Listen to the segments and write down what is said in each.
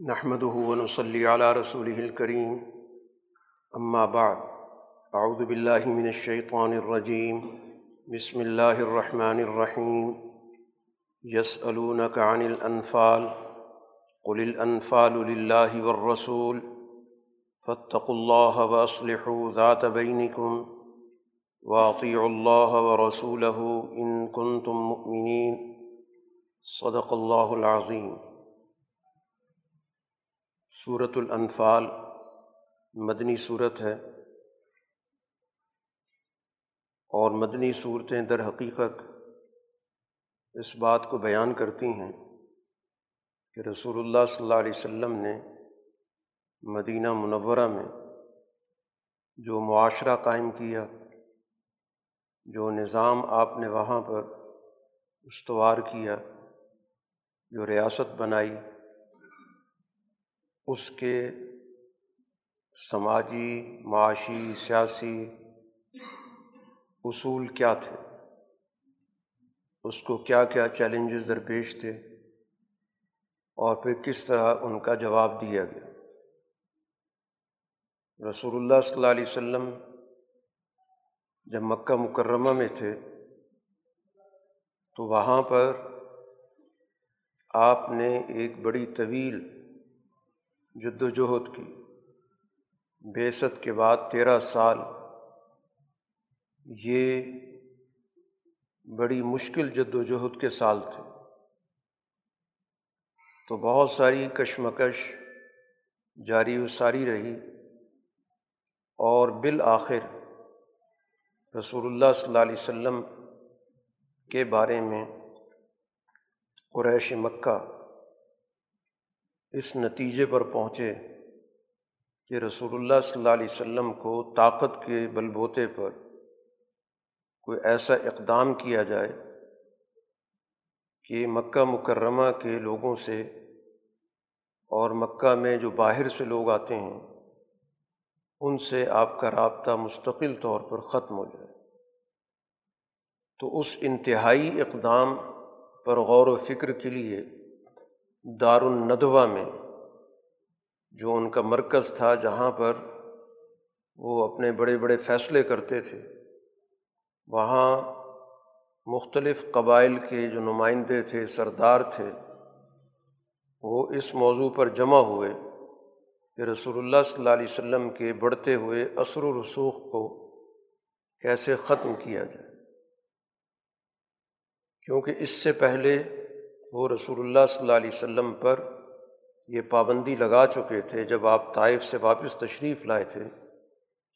نحمد ونصلي على رسوله الكريم. أما بعد، أعوذ بالله من الشيطان الرجيم. بسم الله الرحمن الرحيم. يسألونك عن الأنفال، قل الأنفال لله والرسول. فاتقوا الله وأصلحوا ذات بينكم. واطیع اللہ و رسول ان کن تم مؤمنین صدق اللہ العظیم صورت الانفال، مدنی صورت ہے۔ اور مدنی صورتیں در حقیقت اس بات کو بیان کرتی ہیں کہ رسول اللہ صلی اللہ علیہ وسلم نے مدینہ منورہ میں جو معاشرہ قائم کیا، جو نظام آپ نے وہاں پر استوار کیا، جو ریاست بنائی اس کے سماجی، معاشی، سیاسی اصول کیا تھے؟ اس کو کیا کیا چیلنجز درپیش تھے؟ اور پھر کس طرح ان کا جواب دیا گیا؟ رسول اللہ صلی اللہ علیہ وسلم جب مکہ مکرمہ میں تھے، تو وہاں پر آپ نے ایک بڑی طویل جد و جہد کی۔ بیست کے بعد تیرہ سال۔ یہ بڑی مشکل جد و جہد کے سال تھے۔ تو بہت ساری کشمکش جاری و ساری رہی۔ اور بالآخر رسول اللہ صلی اللہ علیہ وسلم کے بارے میں قریش مکہ اس نتیجے پر پہنچے کہ رسول اللہ صلی اللہ علیہ وسلم کو طاقت کے بل بوتے پر کوئی ایسا اقدام کیا جائے کہ مکہ مکرمہ کے لوگوں سے اور مکہ میں جو باہر سے لوگ آتے ہیں، ان سے آپ کا رابطہ مستقل طور پر ختم ہو جائے۔ تو اس انتہائی اقدام پر غور و فکر کے لیے دار الندوہ میں، جو ان کا مرکز تھا جہاں پر وہ اپنے بڑے بڑے فیصلے کرتے تھے، وہاں مختلف قبائل کے جو نمائندے تھے، سردار تھے، وہ اس موضوع پر جمع ہوئے کہ رسول اللہ صلی اللہ علیہ وسلم کے بڑھتے ہوئے اثر و رسوخ کو کیسے ختم کیا جائے۔ کیونکہ اس سے پہلے وہ رسول اللہ صلی اللہ علیہ وسلم پر یہ پابندی لگا چکے تھے جب آپ طائف سے واپس تشریف لائے تھے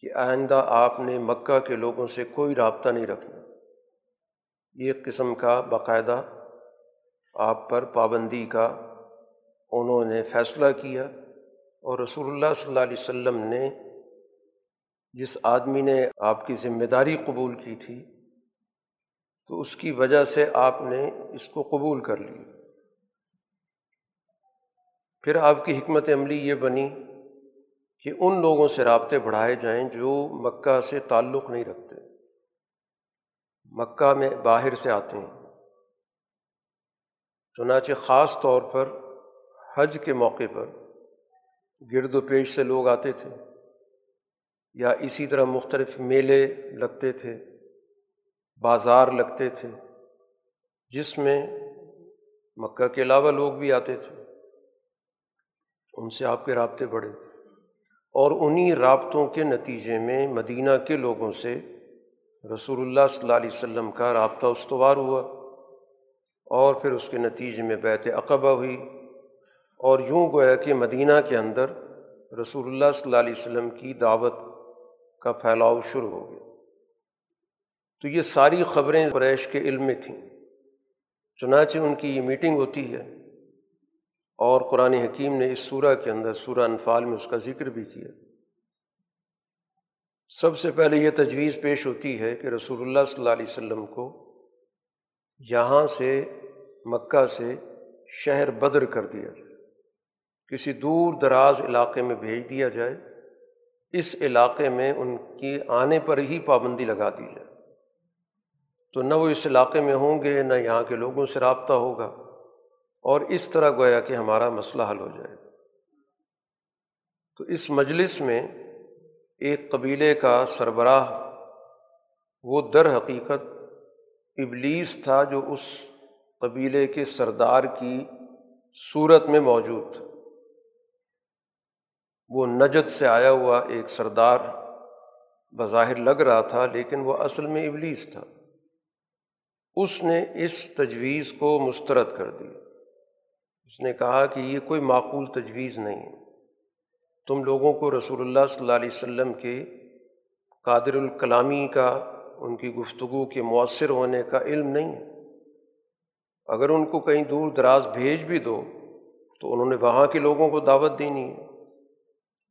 کہ آئندہ آپ نے مکہ کے لوگوں سے کوئی رابطہ نہیں رکھنا۔ یہ قسم کا باقاعدہ آپ پر پابندی کا انہوں نے فیصلہ کیا اور رسول اللہ صلی اللہ علیہ وسلم نے جس آدمی نے آپ کی ذمہ داری قبول کی تھی تو اس کی وجہ سے آپ نے اس کو قبول کر لی۔ پھر آپ کی حکمت عملی یہ بنی کہ ان لوگوں سے رابطے بڑھائے جائیں جو مکہ سے تعلق نہیں رکھتے۔ مکہ میں باہر سے آتے ہیں۔ چنانچہ خاص طور پر حج کے موقع پر گرد و پیش سے لوگ آتے تھے یا اسی طرح مختلف میلے لگتے تھے۔ بازار لگتے تھے، جس میں مکہ کے علاوہ لوگ بھی آتے تھے۔ ان سے آپ کے رابطے بڑھے اور انہیں رابطوں کے نتیجے میں مدینہ کے لوگوں سے رسول اللہ صلی اللہ علیہ وسلم کا رابطہ استوار ہوا اور پھر اس کے نتیجے میں بیت عقبہ ہوئی اور یوں گویا کہ مدینہ کے اندر رسول اللہ صلی اللہ علیہ وسلم کی دعوت کا پھیلاؤ شروع ہو گیا۔ تو یہ ساری خبریں قریش کے علم میں تھیں۔ چنانچہ ان کی یہ میٹنگ ہوتی ہے اور قرآن حکیم نے اس سورہ کے اندر سورہ انفال میں اس کا ذکر بھی کیا۔ سب سے پہلے یہ تجویز پیش ہوتی ہے کہ رسول اللہ صلی اللہ علیہ وسلم کو یہاں سے مکہ سے شہر بدر کر دیا جائے۔ کسی دور دراز علاقے میں بھیج دیا جائے۔ اس علاقے میں ان کی آنے پر ہی پابندی لگا دی جائے۔ تو نہ وہ اس علاقے میں ہوں گے، نہ یہاں کے لوگوں سے رابطہ ہوگا۔ اور اس طرح گویا کہ ہمارا مسئلہ حل ہو جائے گا۔ تو اس مجلس میں ایک قبیلے کا سربراہ، وہ در حقیقت ابلیس تھا جو اس قبیلے کے سردار کی صورت میں موجود تھا۔ وہ نجد سے آیا ہوا ایک سردار، بظاہر لگ رہا تھا، لیکن وہ اصل میں ابلیس تھا۔ اس نے اس تجویز کو مسترد کر دیا اس نے کہا کہ یہ کوئی معقول تجویز نہیں ہے۔ تم لوگوں کو رسول اللہ صلی اللہ علیہ وسلم کے قادر الکلامی کا، ان کی گفتگو کے مؤثر ہونے کا علم نہیں ہے۔ اگر ان کو کہیں دور دراز بھیج بھی دو، تو انہوں نے وہاں کے لوگوں کو دعوت دینی ہے۔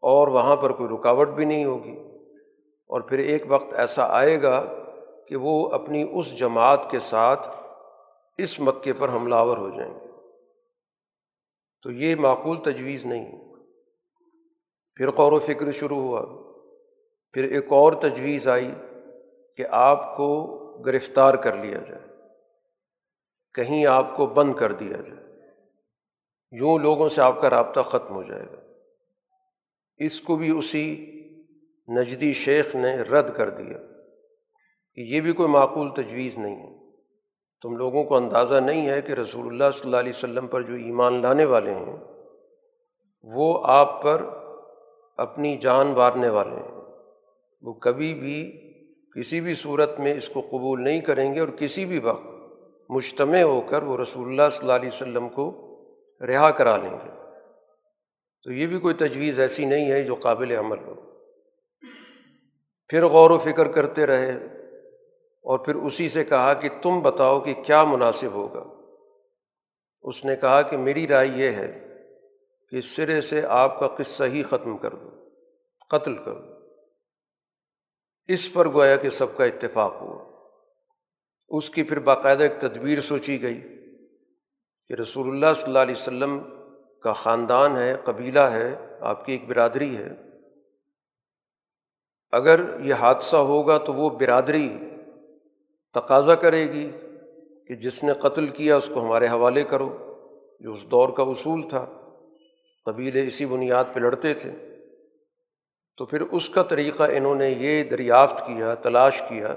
اور وہاں پر کوئی رکاوٹ بھی نہیں ہوگی۔ اور پھر ایک وقت ایسا آئے گا کہ وہ اپنی اس جماعت کے ساتھ اس مکے پر حملہ آور ہو جائیں گے۔ تو یہ معقول تجویز نہیں پھر غور و فکر شروع ہوا۔ پھر ایک اور تجویز آئی کہ آپ کو گرفتار کر لیا جائے۔ کہیں آپ کو بند کر دیا جائے۔ یوں لوگوں سے آپ کا رابطہ ختم ہو جائے گا۔ اس کو بھی اسی نجدی شیخ نے رد کر دیا۔ کہ یہ بھی کوئی معقول تجویز نہیں ہے۔ تم لوگوں کو اندازہ نہیں ہے کہ رسول اللہ صلی اللہ علیہ وسلم پر جو ایمان لانے والے ہیں، وہ آپ پر اپنی جان مارنے والے ہیں۔ وہ کبھی بھی کسی بھی صورت میں اس کو قبول نہیں کریں گے اور کسی بھی وقت مجتمع ہو کر وہ رسول اللہ صلی اللہ علیہ وسلم کو رہا کرا لیں گے۔ تو یہ بھی کوئی تجویز ایسی نہیں ہے جو قابل عمل ہو۔ پھر غور و فکر کرتے رہے۔ اور پھر اسی سے کہا کہ تم بتاؤ کہ کیا مناسب ہوگا۔ اس نے کہا کہ میری رائے یہ ہے کہ سرے سے آپ کا قصہ ہی ختم کر دو، قتل کر دو۔ اس پر گویا کہ سب کا اتفاق ہوا۔ اس کی پھر باقاعدہ ایک تدبیر سوچی گئی کہ رسول اللہ صلی اللہ علیہ وسلم کا خاندان ہے، قبیلہ ہے، آپ کی ایک برادری ہے۔ اگر یہ حادثہ ہوگا تو وہ برادری تقاضا کرے گی کہ جس نے قتل کیا اس کو ہمارے حوالے کرو، جو اس دور کا اصول تھا۔ قبیلے اسی بنیاد پہ لڑتے تھے۔ تو پھر اس کا طریقہ انہوں نے یہ دریافت کیا، تلاش کیا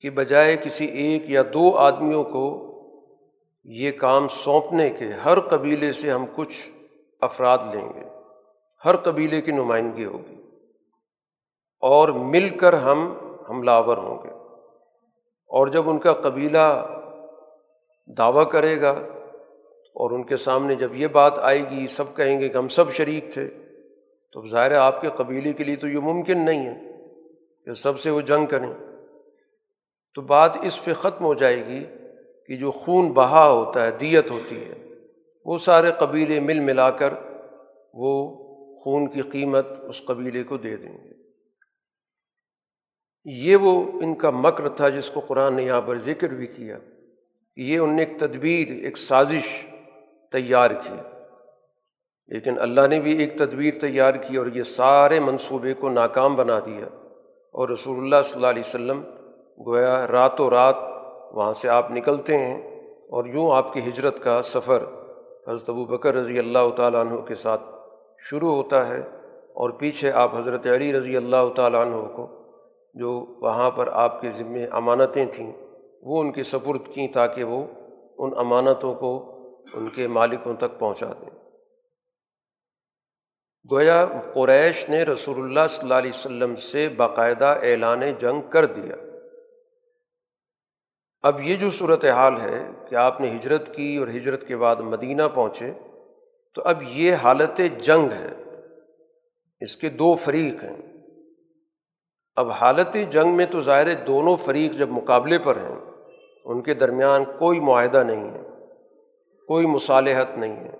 کہ بجائے کسی ایک یا دو آدمیوں کو یہ کام سونپنے کے ہر قبیلے سے ہم کچھ افراد لیں گے۔ ہر قبیلے کی نمائندگی ہوگی۔ اور مل کر ہم حملہ آور ہوں گے۔ اور جب ان کا قبیلہ دعویٰ کرے گا اور ان کے سامنے جب یہ بات آئے گی، سب کہیں گے کہ ہم سب شریک تھے، تو ظاہر ہے آپ کے قبیلے کے لیے تو یہ ممکن نہیں ہے کہ سب سے وہ جنگ کریں۔ تو بات اس پہ ختم ہو جائے گی کہ جو خون بہا ہوتا ہے، دیت ہوتی ہے، وہ سارے قبیلے مل ملا کر وہ خون کی قیمت اس قبیلے کو دے دیں گے۔ یہ وہ ان کا مکر تھا جس کو قرآن نے یہاں پر ذکر بھی کیا۔ یہ ان نے ایک تدبیر، ایک سازش تیار کی۔ لیکن اللہ نے بھی ایک تدبیر تیار کی اور یہ سارے منصوبے کو ناکام بنا دیا۔ اور رسول اللہ صلی اللہ علیہ وسلم گویا راتوں رات وہاں سے آپ نکلتے ہیں اور یوں آپ کی ہجرت کا سفر حضرت ابو بکر رضی اللہ تعالیٰ عنہ کے ساتھ شروع ہوتا ہے اور پیچھے آپ حضرت علی رضی اللہ تعالیٰ عنہ کو جو وہاں پر آپ کے ذمے امانتیں تھیں، وہ ان کے سپرد کیں تاکہ وہ ان امانتوں کو ان کے مالکوں تک پہنچا دیں۔ گویا قریش نے رسول اللہ صلی اللہ علیہ وسلم سے باقاعدہ اعلان جنگ کر دیا۔ اب یہ جو صورت حال ہے کہ آپ نے ہجرت کی اور ہجرت کے بعد مدینہ پہنچے، تو اب یہ حالت جنگ ہے۔ اس کے دو فریق ہیں۔ اب حالت جنگ میں تو ظاہر دونوں فریق جب مقابلے پر ہیں، ان کے درمیان کوئی معاہدہ نہیں ہے، کوئی مصالحت نہیں ہے،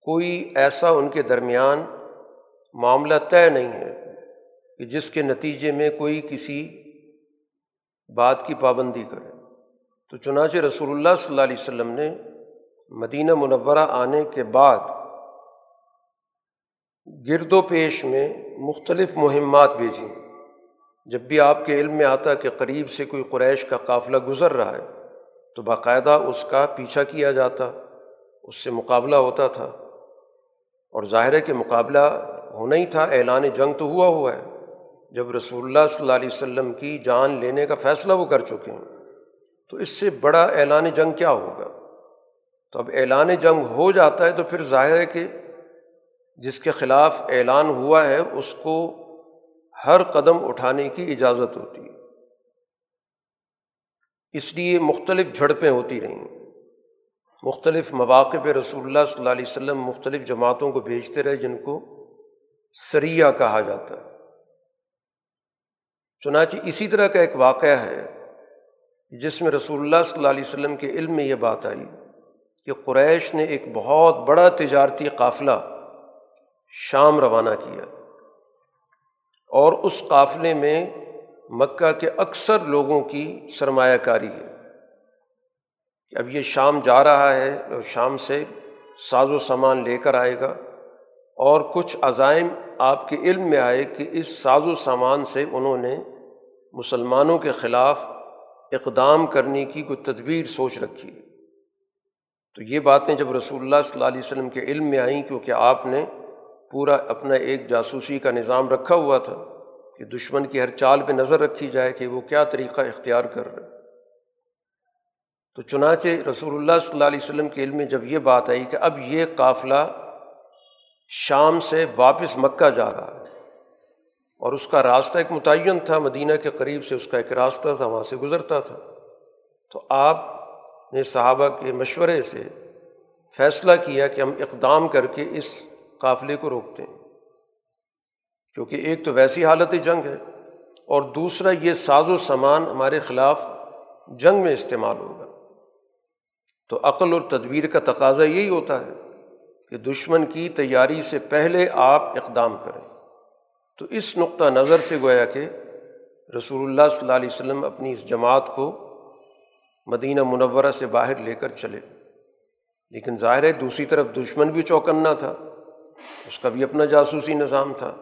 کوئی ایسا ان کے درمیان معاملہ طے نہیں ہے کہ جس کے نتیجے میں کوئی کسی بات کی پابندی کرے۔ تو چنانچہ رسول اللہ صلی اللہ علیہ وسلم نے مدینہ منورہ آنے کے بعد گرد و پیش میں مختلف مہمات بھیجیں۔ جب بھی آپ کے علم میں آتا کہ قریب سے کوئی قریش کا قافلہ گزر رہا ہے، تو باقاعدہ اس کا پیچھا کیا جاتا، اس سے مقابلہ ہوتا تھا۔ اور ظاہر کے مقابلہ ہونا ہی تھا، اعلان جنگ تو ہوا ہوا ہے۔ جب رسول اللہ صلی اللہ علیہ وسلم کی جان لینے کا فیصلہ وہ کر چکے ہیں، تو اس سے بڑا اعلان جنگ کیا ہوگا؟ تو اب اعلان جنگ ہو جاتا ہے تو پھر ظاہر ہے کہ جس کے خلاف اعلان ہوا ہے، اس کو ہر قدم اٹھانے کی اجازت ہوتی ہے۔ اس لیے مختلف جھڑپیں ہوتی رہیں۔ مختلف مواقع پہ رسول اللہ صلی اللہ علیہ وسلم مختلف جماعتوں کو بھیجتے رہے، جن کو سریا کہا جاتا ہے۔ چنانچہ اسی طرح کا ایک واقعہ ہے، جس میں رسول اللہ صلی اللہ علیہ وسلم کے علم میں یہ بات آئی کہ قریش نے ایک بہت بڑا تجارتی قافلہ شام روانہ کیا۔ اور اس قافلے میں مکہ کے اکثر لوگوں کی سرمایہ کاری ہے۔ کہ اب یہ شام جا رہا ہے اور شام سے ساز و سامان لے کر آئے گا اور کچھ عزائم آپ کے علم میں آئے کہ اس ساز و سامان سے انہوں نے مسلمانوں کے خلاف اقدام کرنے کی کوئی تدبیر سوچ رکھی ہے۔ تو یہ باتیں جب رسول اللہ صلی اللہ علیہ وسلم کے علم میں آئیں کیونکہ آپ نے پورا اپنا ایک جاسوسی کا نظام رکھا ہوا تھا کہ دشمن کی ہر چال پہ نظر رکھی جائے کہ وہ کیا طریقہ اختیار کر رہے تو چنانچہ رسول اللہ صلی اللہ علیہ وسلم کے علم میں جب یہ بات آئی کہ اب یہ قافلہ شام سے واپس مکہ جا رہا ہے اور اس کا راستہ ایک متعین تھا، مدینہ کے قریب سے اس کا ایک راستہ تھا، وہاں سے گزرتا تھا۔ تو آپ نے صحابہ کے مشورے سے فیصلہ کیا کہ ہم اقدام کر کے اس قافلے کو روکتے ہیں۔ کیونکہ ایک تو ویسی حالت جنگ ہے اور دوسرا یہ ساز و سامان ہمارے خلاف جنگ میں استعمال ہوگا۔ تو عقل اور تدبیر کا تقاضا یہی ہوتا ہے کہ دشمن کی تیاری سے پہلے آپ اقدام کریں۔ تو اس نقطہ نظر سے گویا کہ رسول اللہ صلی اللہ علیہ وسلم اپنی اس جماعت کو مدینہ منورہ سے باہر لے کر چلے۔ لیکن ظاہر ہے دوسری طرف دشمن بھی چوکنا تھا۔ اس کا بھی اپنا جاسوسی نظام تھا۔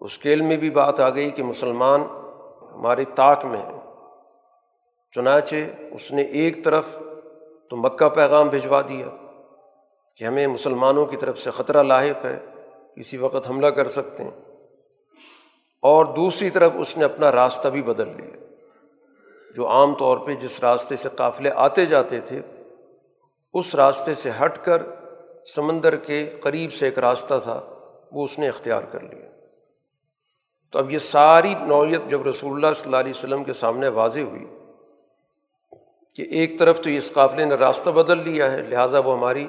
اس کیل میں بھی بات آ گئی کہ مسلمان ہمارے طاق میں ہیں۔ چنانچہ اس نے ایک طرف تو مکہ پیغام بھجوا دیا کہ ہمیں مسلمانوں کی طرف سے خطرہ لاحق ہے، کسی وقت حملہ کر سکتے ہیں۔ اور دوسری طرف اس نے اپنا راستہ بھی بدل لیا۔ جو عام طور پہ جس راستے سے قافلے آتے جاتے تھے، اس راستے سے ہٹ کر سمندر کے قریب سے ایک راستہ تھا، وہ اس نے اختیار کر لیا۔ تو اب یہ ساری نوعیت جب رسول اللہ صلی اللہ علیہ وسلم کے سامنے واضح ہوئی کہ ایک طرف تو اس قافلے نے راستہ بدل لیا ہے، لہٰذا وہ ہماری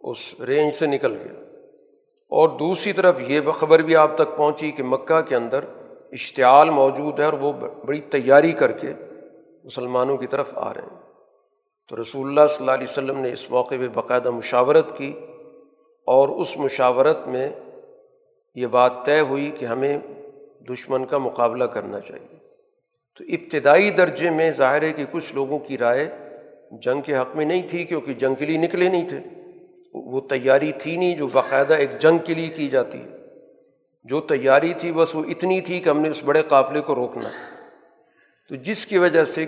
اس رینج سے نکل گیا۔ اور دوسری طرف یہ خبر بھی آپ تک پہنچی کہ مکہ کے اندر اشتعال موجود ہے اور وہ بڑی تیاری کر کے مسلمانوں کی طرف آ رہے ہیں۔ تو رسول اللہ صلی اللہ علیہ وسلم نے اس موقع پہ باقاعدہ مشاورت کی اور اس مشاورت میں یہ بات طے ہوئی کہ ہمیں دشمن کا مقابلہ کرنا چاہیے۔ تو ابتدائی درجے میں ظاہر ہے کہ کچھ لوگوں کی رائے جنگ کے حق میں نہیں تھی کیونکہ جنگ کے لیے نکلے نہیں تھے۔ وہ تیاری تھی نہیں جو باقاعدہ ایک جنگ کے لیے کی جاتی ہے۔ جو تیاری تھی بس وہ اتنی تھی کہ ہم نے اس بڑے قافلے کو روکنا۔ تو جس کی وجہ سے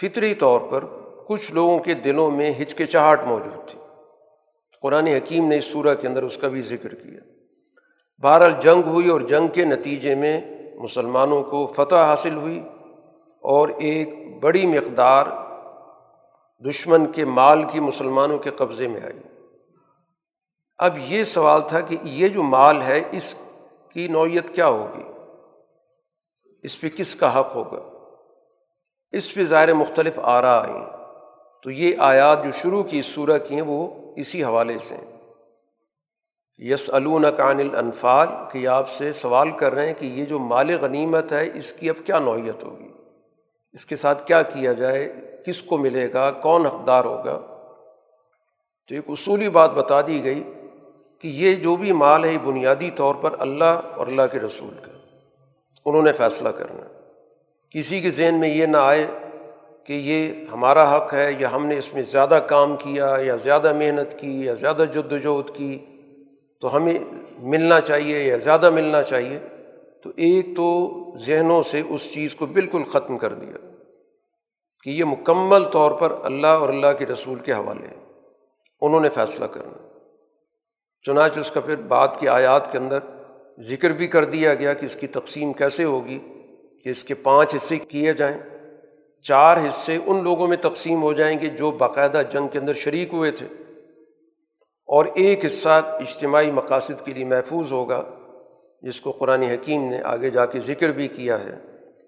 فطری طور پر کچھ لوگوں کے دلوں میں ہچکچاہٹ موجود تھی۔ قرآن حکیم نے اس صورح کے اندر اس کا بھی ذکر کیا۔ بہرحال جنگ ہوئی اور جنگ کے نتیجے میں مسلمانوں کو فتح حاصل ہوئی اور ایک بڑی مقدار دشمن کے مال کی مسلمانوں کے قبضے میں آئی۔ اب یہ سوال تھا کہ یہ جو مال ہے، اس کی نوعیت کیا ہوگی؟ اس پہ کس کا حق ہوگا؟ اس پہ ظاہر مختلف آرا آئیں۔ تو یہ آیات جو شروع کی سورہ کی ہیں وہ اسی حوالے سے ہیں۔ یس کان الانفال، کہ آپ سے سوال کر رہے ہیں کہ یہ جو مال غنیمت ہے، اس کی اب کیا نوعیت ہوگی؟ اس کے ساتھ کیا کیا جائے؟ کس کو ملے گا؟ کون حقدار ہوگا؟ تو ایک اصولی بات بتا دی گئی کہ یہ جو بھی مال ہے بنیادی طور پر اللہ اور اللہ کے رسول کا۔ انہوں نے فیصلہ کرنا۔ کسی کے ذہن میں یہ نہ آئے کہ یہ ہمارا حق ہے، یا ہم نے اس میں زیادہ کام کیا، یا زیادہ محنت کی، یا زیادہ جد وجہد کی، تو ہمیں ملنا چاہیے یا زیادہ ملنا چاہیے۔ تو ایک تو ذہنوں سے اس چیز کو بالکل ختم کر دیا کہ یہ مکمل طور پر اللہ اور اللہ کے رسول کے حوالے ہیں انہوں نے فیصلہ کرنا۔ چنانچہ اس کا پھر بعد کی آیات کے اندر ذکر بھی کر دیا گیا کہ اس کی تقسیم کیسے ہوگی، کہ اس کے پانچ حصے کیے جائیں۔ چار حصے ان لوگوں میں تقسیم ہو جائیں گے جو باقاعدہ جنگ کے اندر شریک ہوئے تھے۔ اور ایک حصہ اجتماعی مقاصد کے لیے محفوظ ہوگا، جس کو قرآن حکیم نے آگے جا کے ذکر بھی کیا ہے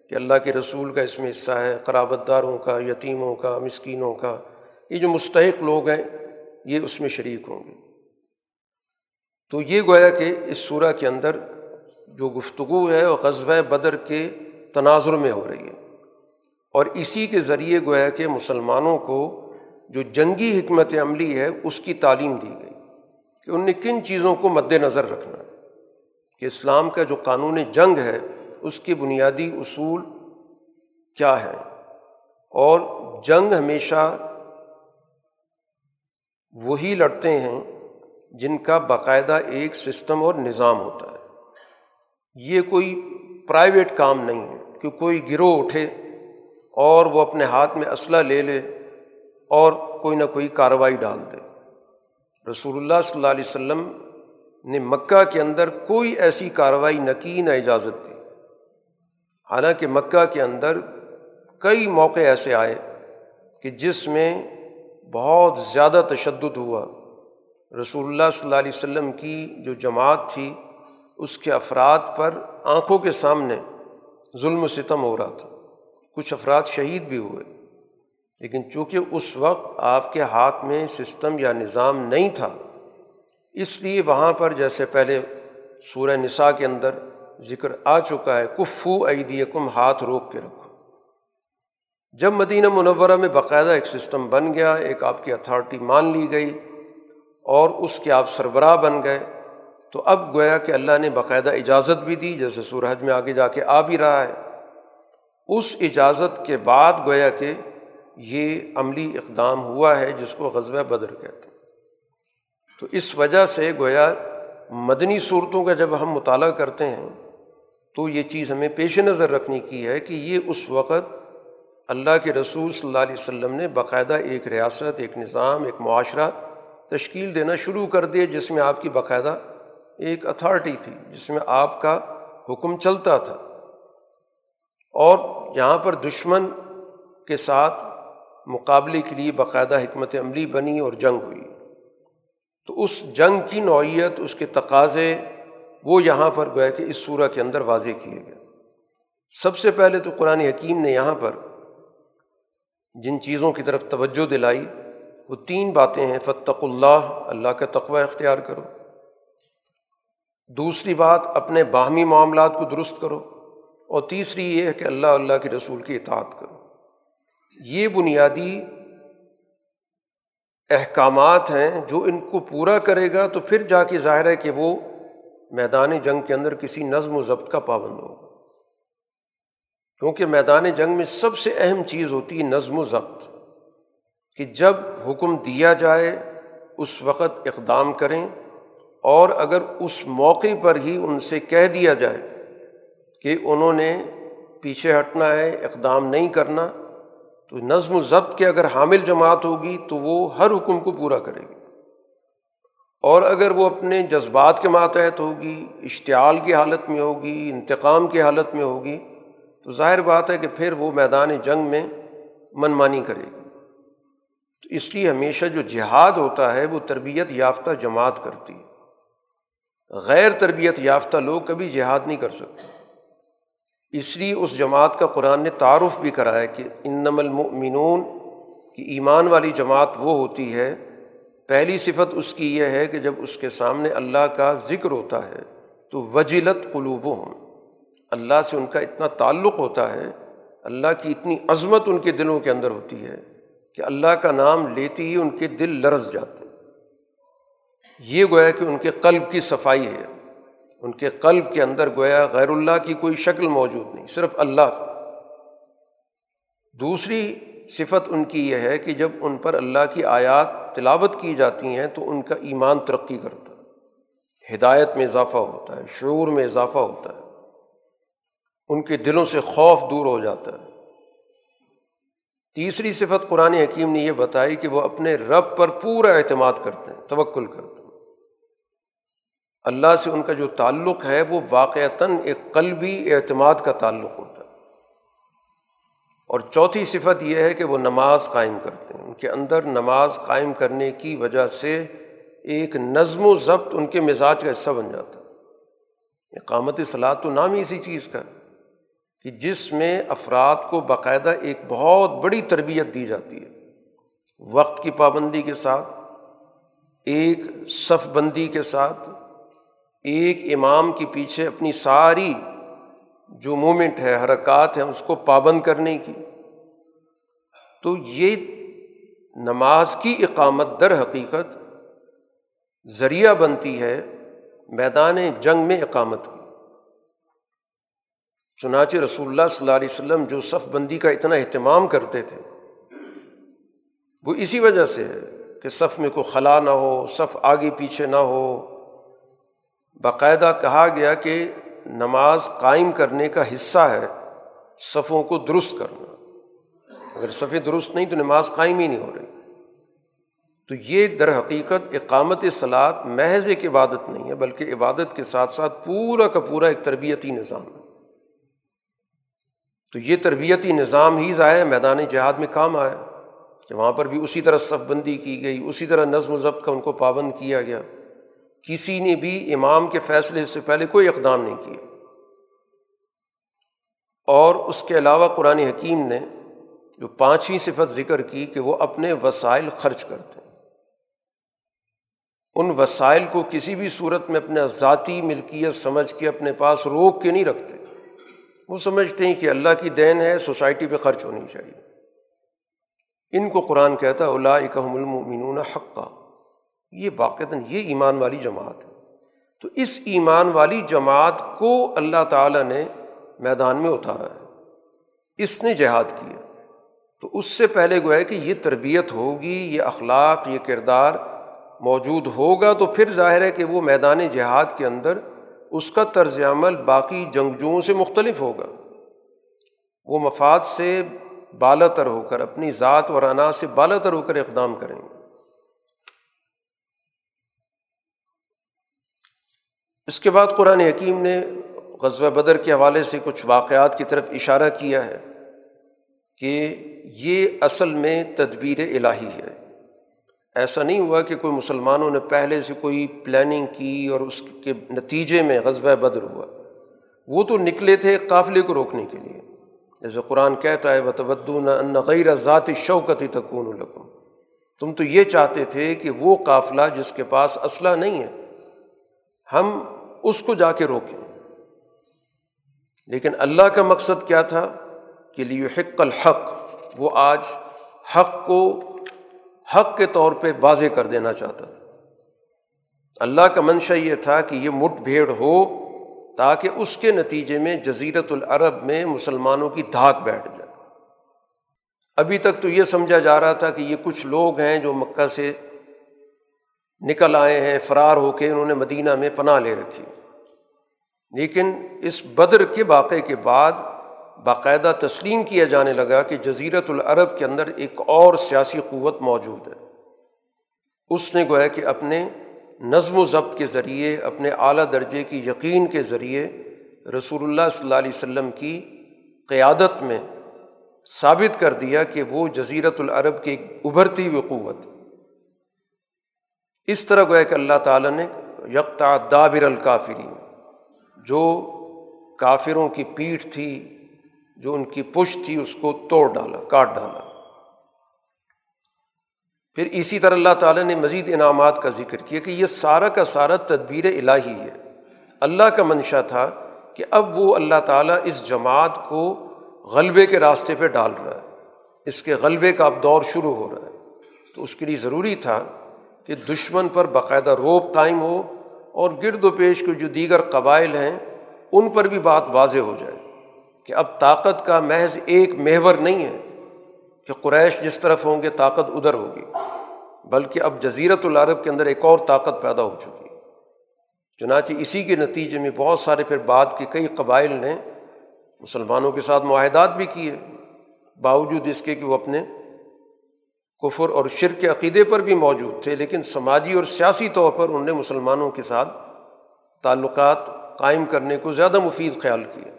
کہ اللہ کے رسول کا اس میں حصہ ہے، قرابت داروں کا، یتیموں کا، مسکینوں کا۔ یہ جو مستحق لوگ ہیں، یہ اس میں شریک ہوں گے۔ تو یہ گویا کہ اس صورح کے اندر جو گفتگو ہے وہ غزوہ بدر کے تناظر میں ہو رہی ہے۔ اور اسی کے ذریعے گویا کہ مسلمانوں کو جو جنگی حکمت عملی ہے، اس کی تعلیم دی گئی کہ ان نے کن چیزوں کو مد نظر رکھنا ہے۔ کہ اسلام کا جو قانون جنگ ہے، اس کے بنیادی اصول کیا ہے اور جنگ ہمیشہ وہی لڑتے ہیں جن کا باقاعدہ ایک سسٹم اور نظام ہوتا ہے۔ یہ کوئی پرائیویٹ کام نہیں ہے کہ کوئی گروہ اٹھے اور وہ اپنے ہاتھ میں اسلحہ لے لے اور کوئی نہ کوئی کارروائی ڈال دے۔ رسول اللہ صلی اللہ علیہ وسلم نے مکہ کے اندر کوئی ایسی کارروائی نہ کی، نہ اجازت دی۔ حالانکہ مکہ کے اندر کئی موقع ایسے آئے کہ جس میں بہت زیادہ تشدد ہوا۔ رسول اللہ صلی اللہ علیہ وسلم کی جو جماعت تھی، اس کے افراد پر آنکھوں کے سامنے ظلم و ستم ہو رہا تھا۔ کچھ افراد شہید بھی ہوئے۔ لیکن چونکہ اس وقت آپ کے ہاتھ میں سسٹم یا نظام نہیں تھا، اس لیے وہاں پر جیسے پہلے سورہ نساء کے اندر ذکر آ چکا ہے، کفو عیدی کم ہاتھ روک کے رکھو۔ جب مدینہ منورہ میں باقاعدہ ایک سسٹم بن گیا، ایک آپ کی اتھارٹی مان لی گئی اور اس کے آپ سربراہ بن گئے، تو اب گویا کہ اللہ نے باقاعدہ اجازت بھی دی، جیسے سورج میں آگے جا کے آ بھی رہا ہے۔ اس اجازت کے بعد گویا کہ یہ عملی اقدام ہوا ہے جس کو غزوہ بدر کہتے ہیں۔ تو اس وجہ سے گویا مدنی صورتوں کا جب ہم مطالعہ کرتے ہیں تو یہ چیز ہمیں پیش نظر رکھنی کی ہے کہ یہ اس وقت اللہ کے رسول صلی اللہ علیہ وسلم نے باقاعدہ ایک ریاست، ایک نظام، ایک معاشرہ تشکیل دینا شروع کر دیا جس میں آپ کی باقاعدہ ایک اتھارٹی تھی، جس میں آپ کا حکم چلتا تھا۔ اور یہاں پر دشمن کے ساتھ مقابلے کے لیے باقاعدہ حکمت عملی بنی اور جنگ ہوئی۔ تو اس جنگ کی نوعیت، اس کے تقاضے، وہ یہاں پر گویا کہ اس صورح کے اندر واضح کیے گئے۔ سب سے پہلے تو قرآن حکیم نے یہاں پر جن چیزوں کی طرف توجہ دلائی، وہ تین باتیں ہیں فتق اللہ اللہ کا تقوی اختیار کرو۔ دوسری بات، اپنے باہمی معاملات کو درست کرو۔ اور تیسری یہ ہے کہ اللہ اللہ کے رسول کی اطاعت کرو۔ یہ بنیادی احکامات ہیں جو ان کو پورا کرے گا تو پھر جا کے ظاہر ہے کہ وہ میدان جنگ کے اندر کسی نظم و ضبط کا پابند ہوگا۔ کیونکہ میدان جنگ میں سب سے اہم چیز ہوتی ہے نظم و ضبط، کہ جب حکم دیا جائے اس وقت اقدام کریں اور اگر اس موقع پر ہی ان سے کہہ دیا جائے کہ انہوں نے پیچھے ہٹنا ہے، اقدام نہیں کرنا، تو نظم و ضبط کے اگر حامل جماعت ہوگی تو وہ ہر حکم کو پورا کرے گی۔ اور اگر وہ اپنے جذبات کے ماتحت ہوگی، اشتعال کی حالت میں ہوگی، انتقام کی حالت میں ہوگی، تو ظاہر بات ہے کہ پھر وہ میدان جنگ میں منمانی کرے گی۔ تو اس لیے ہمیشہ جو جہاد ہوتا ہے، وہ تربیت یافتہ جماعت کرتی ہے۔ غیر تربیت یافتہ لوگ کبھی جہاد نہیں کر سکتے۔ اس لیے اس جماعت کا قرآن نے تعارف بھی کرایا کہ انم المؤمنون کی ایمان والی جماعت وہ ہوتی ہے۔ پہلی صفت اس کی یہ ہے کہ جب اس کے سامنے اللہ کا ذکر ہوتا ہے تو وجلت قلوب ہوں اللہ سے ان کا اتنا تعلق ہوتا ہے، اللہ کی اتنی عظمت ان کے دلوں کے اندر ہوتی ہے کہ اللہ کا نام لیتی ہی ان کے دل لرز جاتے یہ گویا کہ ان کے قلب کی صفائی ہے۔ ان کے قلب کے اندر گویا غیر اللہ کی کوئی شکل موجود نہیں، صرف اللہ کا دوسری صفت ان کی یہ ہے کہ جب ان پر اللہ کی آیات تلاوت کی جاتی ہیں تو ان کا ایمان ترقی کرتا ہے۔ ہدایت میں اضافہ ہوتا ہے، شعور میں اضافہ ہوتا ہے۔ ان کے دلوں سے خوف دور ہو جاتا ہے۔ تیسری صفت قرآن حکیم نے یہ بتائی کہ وہ اپنے رب پر پورا اعتماد کرتے ہیں، توکل کرتے ہیں۔ اللہ سے ان کا جو تعلق ہے وہ واقعتاً ایک قلبی اعتماد کا تعلق ہوتا ہے۔ اور چوتھی صفت یہ ہے کہ وہ نماز قائم کرتے ہیں۔ ان کے اندر نماز قائم کرنے کی وجہ سے ایک نظم و ضبط ان کے مزاج کا حصہ بن جاتا ہے۔ اقامت صلاح تو نام ہی اسی چیز کا کہ جس میں افراد کو باقاعدہ ایک بہت بڑی تربیت دی جاتی ہے۔ وقت کی پابندی کے ساتھ، ایک صف بندی کے ساتھ ایک امام کے پیچھے اپنی ساری جو مومنٹ ہے، حرکات ہیں، اس کو پابند کرنے کی۔ تو یہ نماز کی اقامت در حقیقت ذریعہ بنتی ہے میدان جنگ میں اقامت کی۔ چنانچہ رسول اللہ صلی اللہ علیہ وسلم جو صف بندی کا اتنا اہتمام کرتے تھے، وہ اسی وجہ سے ہے کہ صف میں کوئی خلا نہ ہو، صف آگے پیچھے نہ ہو۔ باقاعدہ کہا گیا کہ نماز قائم کرنے کا حصہ ہے، صفوں کو درست کرنا۔ اگر صفیں درست نہیں تو نماز قائم ہی نہیں ہو رہی۔ تو یہ در حقیقت اقامت سلاد محض ایک عبادت نہیں ہے، بلکہ عبادت کے ساتھ ساتھ پورا کا پورا ایک تربیتی نظام ہے۔ تو یہ تربیتی نظام ہی ظاہر میدان جہاد میں کام آیا۔ کہ وہاں پر بھی اسی طرح صف بندی کی گئی، اسی طرح نظم و ضبط کا ان کو پابند کیا گیا۔ کسی نے بھی امام کے فیصلے سے پہلے کوئی اقدام نہیں کیا۔ اور اس کے علاوہ قرآن حکیم نے جو پانچویں صفت ذکر کی کہ وہ اپنے وسائل خرچ کرتے ہیں۔ ان وسائل کو کسی بھی صورت میں اپنا ذاتی ملکیت سمجھ کے اپنے پاس روک کے نہیں رکھتے۔ وہ سمجھتے ہیں کہ اللہ کی دین ہے، سوسائٹی پہ خرچ ہونی چاہیے۔ ان کو قرآن کہتا ہے اللہ اکم المنون حقہ یہ واقعتاً یہ ایمان والی جماعت ہے۔ تو اس ایمان والی جماعت کو اللہ تعالیٰ نے میدان میں اتارا ہے۔ اس نے جہاد کیا۔ تو اس سے پہلے گویا کہ یہ تربیت ہوگی، یہ اخلاق، یہ کردار موجود ہوگا، تو پھر ظاہر ہے کہ وہ میدان جہاد کے اندر اس کا طرز عمل باقی جنگجوؤں سے مختلف ہوگا۔ وہ مفاد سے بالا تر ہو کر، اپنی ذات اور انا سے بالا تر ہو کر اقدام کریں گے۔ اس کے بعد قرآن حکیم نے غزوہ بدر کے حوالے سے کچھ واقعات کی طرف اشارہ کیا ہے کہ یہ اصل میں تدبیر الہی ہے۔ ایسا نہیں ہوا کہ کوئی مسلمانوں نے پہلے سے کوئی پلاننگ کی اور اس کے نتیجے میں غزوہ بدر ہوا۔ وہ تو نکلے تھے قافلے کو روکنے کے لیے۔ جیسے قرآن کہتا ہے بتبدون ان غیر ذات شوکتی تکون القم تم تو یہ چاہتے تھے کہ وہ قافلہ جس کے پاس اسلحہ نہیں ہے۔ ہم اس کو جا کے روکیں لیکن اللہ کا مقصد کیا تھا؟ کہ لیو حق الحق، وہ آج حق کو حق کے طور پہ واضح کر دینا چاہتا تھا۔ اللہ کا منشا یہ تھا کہ یہ مٹ بھیڑ ہو تاکہ اس کے نتیجے میں جزیرت العرب میں مسلمانوں کی دھاک بیٹھ جائے۔ ابھی تک تو یہ سمجھا جا رہا تھا کہ یہ کچھ لوگ ہیں جو مکہ سے نکل آئے ہیں، فرار ہو کے انہوں نے مدینہ میں پناہ لے رکھی۔ لیکن اس بدر کے واقعے کے بعد باقاعدہ تسلیم کیا جانے لگا کہ جزیرت العرب کے اندر ایک اور سیاسی قوت موجود ہے۔ اس نے گویا کہ اپنے نظم و ضبط کے ذریعے، اپنے اعلیٰ درجے کی یقین کے ذریعے رسول اللہ صلی اللہ علیہ وسلم کی قیادت میں ثابت کر دیا کہ وہ جزیرت العرب کی ایک ابھرتی ہوئی قوت۔ اس طرح گویا کہ اللہ تعالیٰ نے یکتا دابر الکافرین جو کافروں کی پیٹھ تھی، جو ان کی پشت تھی، اس کو توڑ ڈالا، کاٹ ڈالا۔ پھر اسی طرح اللہ تعالیٰ نے مزید انعامات کا ذکر کیا کہ یہ سارا کا سارا تدبیر الہی ہے۔ اللہ کا منشا تھا کہ اب وہ اللہ تعالیٰ اس جماعت کو غلبے کے راستے پہ ڈال رہا ہے۔ اس کے غلبے کا اب دور شروع ہو رہا ہے۔ تو اس کے لیے ضروری تھا کہ دشمن پر باقاعدہ روپ قائم ہو اور گرد و پیش کے جو دیگر قبائل ہیں، ان پر بھی بات واضح ہو جائے کہ اب طاقت کا محض ایک مہور نہیں ہے کہ قریش جس طرف ہوں گے طاقت ادھر ہوگی، بلکہ اب جزیرت العرب کے اندر ایک اور طاقت پیدا ہو چکی۔ چنانچہ اسی کے نتیجے میں بہت سارے پھر بعد کے کئی قبائل نے مسلمانوں کے ساتھ معاہدات بھی کیے، باوجود اس کے کہ وہ اپنے کفر اور شرک کے عقیدے پر بھی موجود تھے، لیکن سماجی اور سیاسی طور پر انہوں نے مسلمانوں کے ساتھ تعلقات قائم کرنے کو زیادہ مفید خیال کیا۔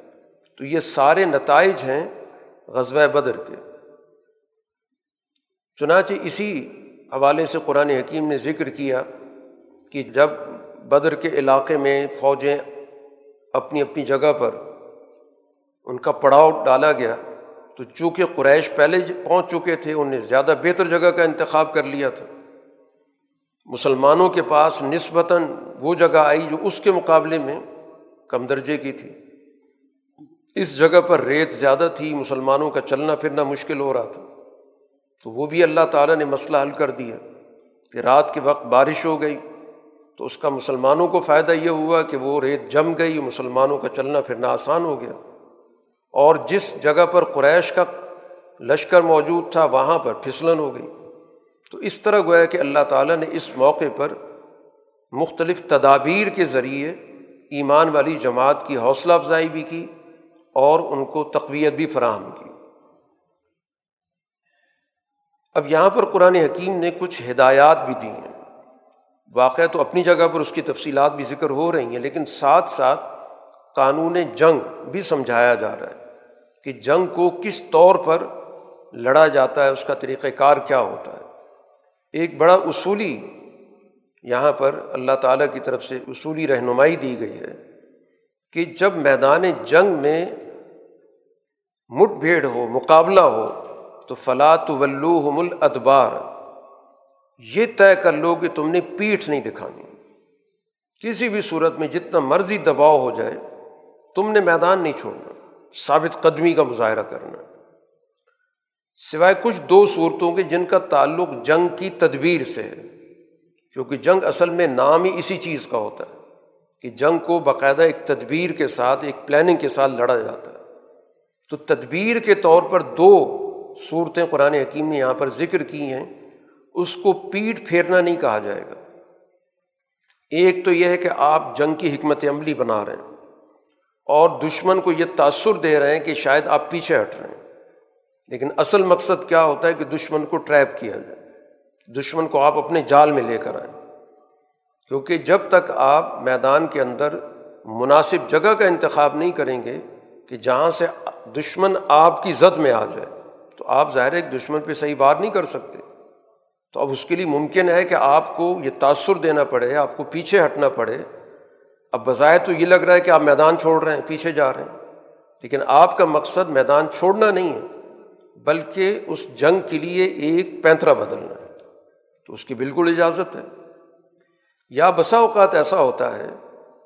تو یہ سارے نتائج ہیں غزوہ بدر کے۔ چنانچہ اسی حوالے سے قرآن حکیم نے ذکر کیا کہ جب بدر کے علاقے میں فوجیں اپنی اپنی جگہ پر ان کا پڑاؤ ڈالا گیا تو چونکہ قریش پہلے پہنچ چکے تھے انہیں زیادہ بہتر جگہ کا انتخاب کر لیا تھا۔ مسلمانوں کے پاس نسبتاً وہ جگہ آئی جو اس کے مقابلے میں کم درجے کی تھی۔ اس جگہ پر ریت زیادہ تھی، مسلمانوں کا چلنا پھرنا مشکل ہو رہا تھا۔ تو وہ بھی اللہ تعالیٰ نے مسئلہ حل کر دیا کہ رات کے وقت بارش ہو گئی۔ تو اس کا مسلمانوں کو فائدہ یہ ہوا کہ وہ ریت جم گئی، مسلمانوں کا چلنا پھرنا آسان ہو گیا۔ اور جس جگہ پر قریش کا لشکر موجود تھا، وہاں پر پھسلن ہو گئی۔ تو اس طرح گویا کہ اللہ تعالیٰ نے اس موقع پر مختلف تدابیر کے ذریعے ایمان والی جماعت کی حوصلہ افزائی بھی کی اور ان کو تقویت بھی فراہم کی۔ اب یہاں پر قرآن حکیم نے کچھ ہدایات بھی دی ہیں۔ واقع تو اپنی جگہ پر اس کی تفصیلات بھی ذکر ہو رہی ہیں، لیکن ساتھ ساتھ قانون جنگ بھی سمجھایا جا رہا ہے۔ کہ جنگ کو کس طور پر لڑا جاتا ہے، اس کا طریقۂ کار کیا ہوتا ہے۔ ایک بڑا اصولی یہاں پر اللہ تعالیٰ کی طرف سے اصولی رہنمائی دی گئی ہے کہ جب میدان جنگ میں مٹ بھیڑ ہو، مقابلہ ہو، تو فلاں ولوحم الادبار یہ طے کر لو کہ تم نے پیٹھ نہیں دکھانی۔ کسی بھی صورت میں جتنا مرضی دباؤ ہو جائے، تم نے میدان نہیں چھوڑنا۔ ثابت قدمی کا مظاہرہ کرنا۔ سوائے کچھ دو صورتوں کے جن کا تعلق جنگ کی تدبیر سے ہے، کیونکہ جنگ اصل میں نام ہی اسی چیز کا ہوتا ہے کہ جنگ کو باقاعدہ ایک تدبیر کے ساتھ، ایک پلاننگ کے ساتھ لڑا جاتا ہے۔ تو تدبیر کے طور پر دو صورتیں قرآن حکیم نے یہاں پر ذکر کی ہیں، اس کو پیٹ پھیرنا نہیں کہا جائے گا۔ ایک تو یہ ہے کہ آپ جنگ کی حکمت عملی بنا رہے ہیں۔ اور دشمن کو یہ تأثر دے رہے ہیں کہ شاید آپ پیچھے ہٹ رہے ہیں۔ لیکن اصل مقصد کیا ہوتا ہے کہ دشمن کو ٹریپ کیا جائے، دشمن کو آپ اپنے جال میں لے کر آئیں۔ کیونکہ جب تک آپ میدان کے اندر مناسب جگہ کا انتخاب نہیں کریں گے کہ جہاں سے دشمن آپ کی زد میں آ جائے، تو آپ ظاہر ایک دشمن پہ صحیح بات نہیں کر سکتے۔ تو اب اس کے لیے ممکن ہے کہ آپ کو یہ تأثر دینا پڑے، آپ کو پیچھے ہٹنا پڑے۔ اب بظاہر تو یہ لگ رہا ہے کہ آپ میدان چھوڑ رہے ہیں، پیچھے جا رہے ہیں۔ لیکن آپ کا مقصد میدان چھوڑنا نہیں ہے، بلکہ اس جنگ کے لیے ایک پینترا بدلنا ہے۔ تو اس کی بالکل اجازت ہے۔ یا بسا اوقات ایسا ہوتا ہے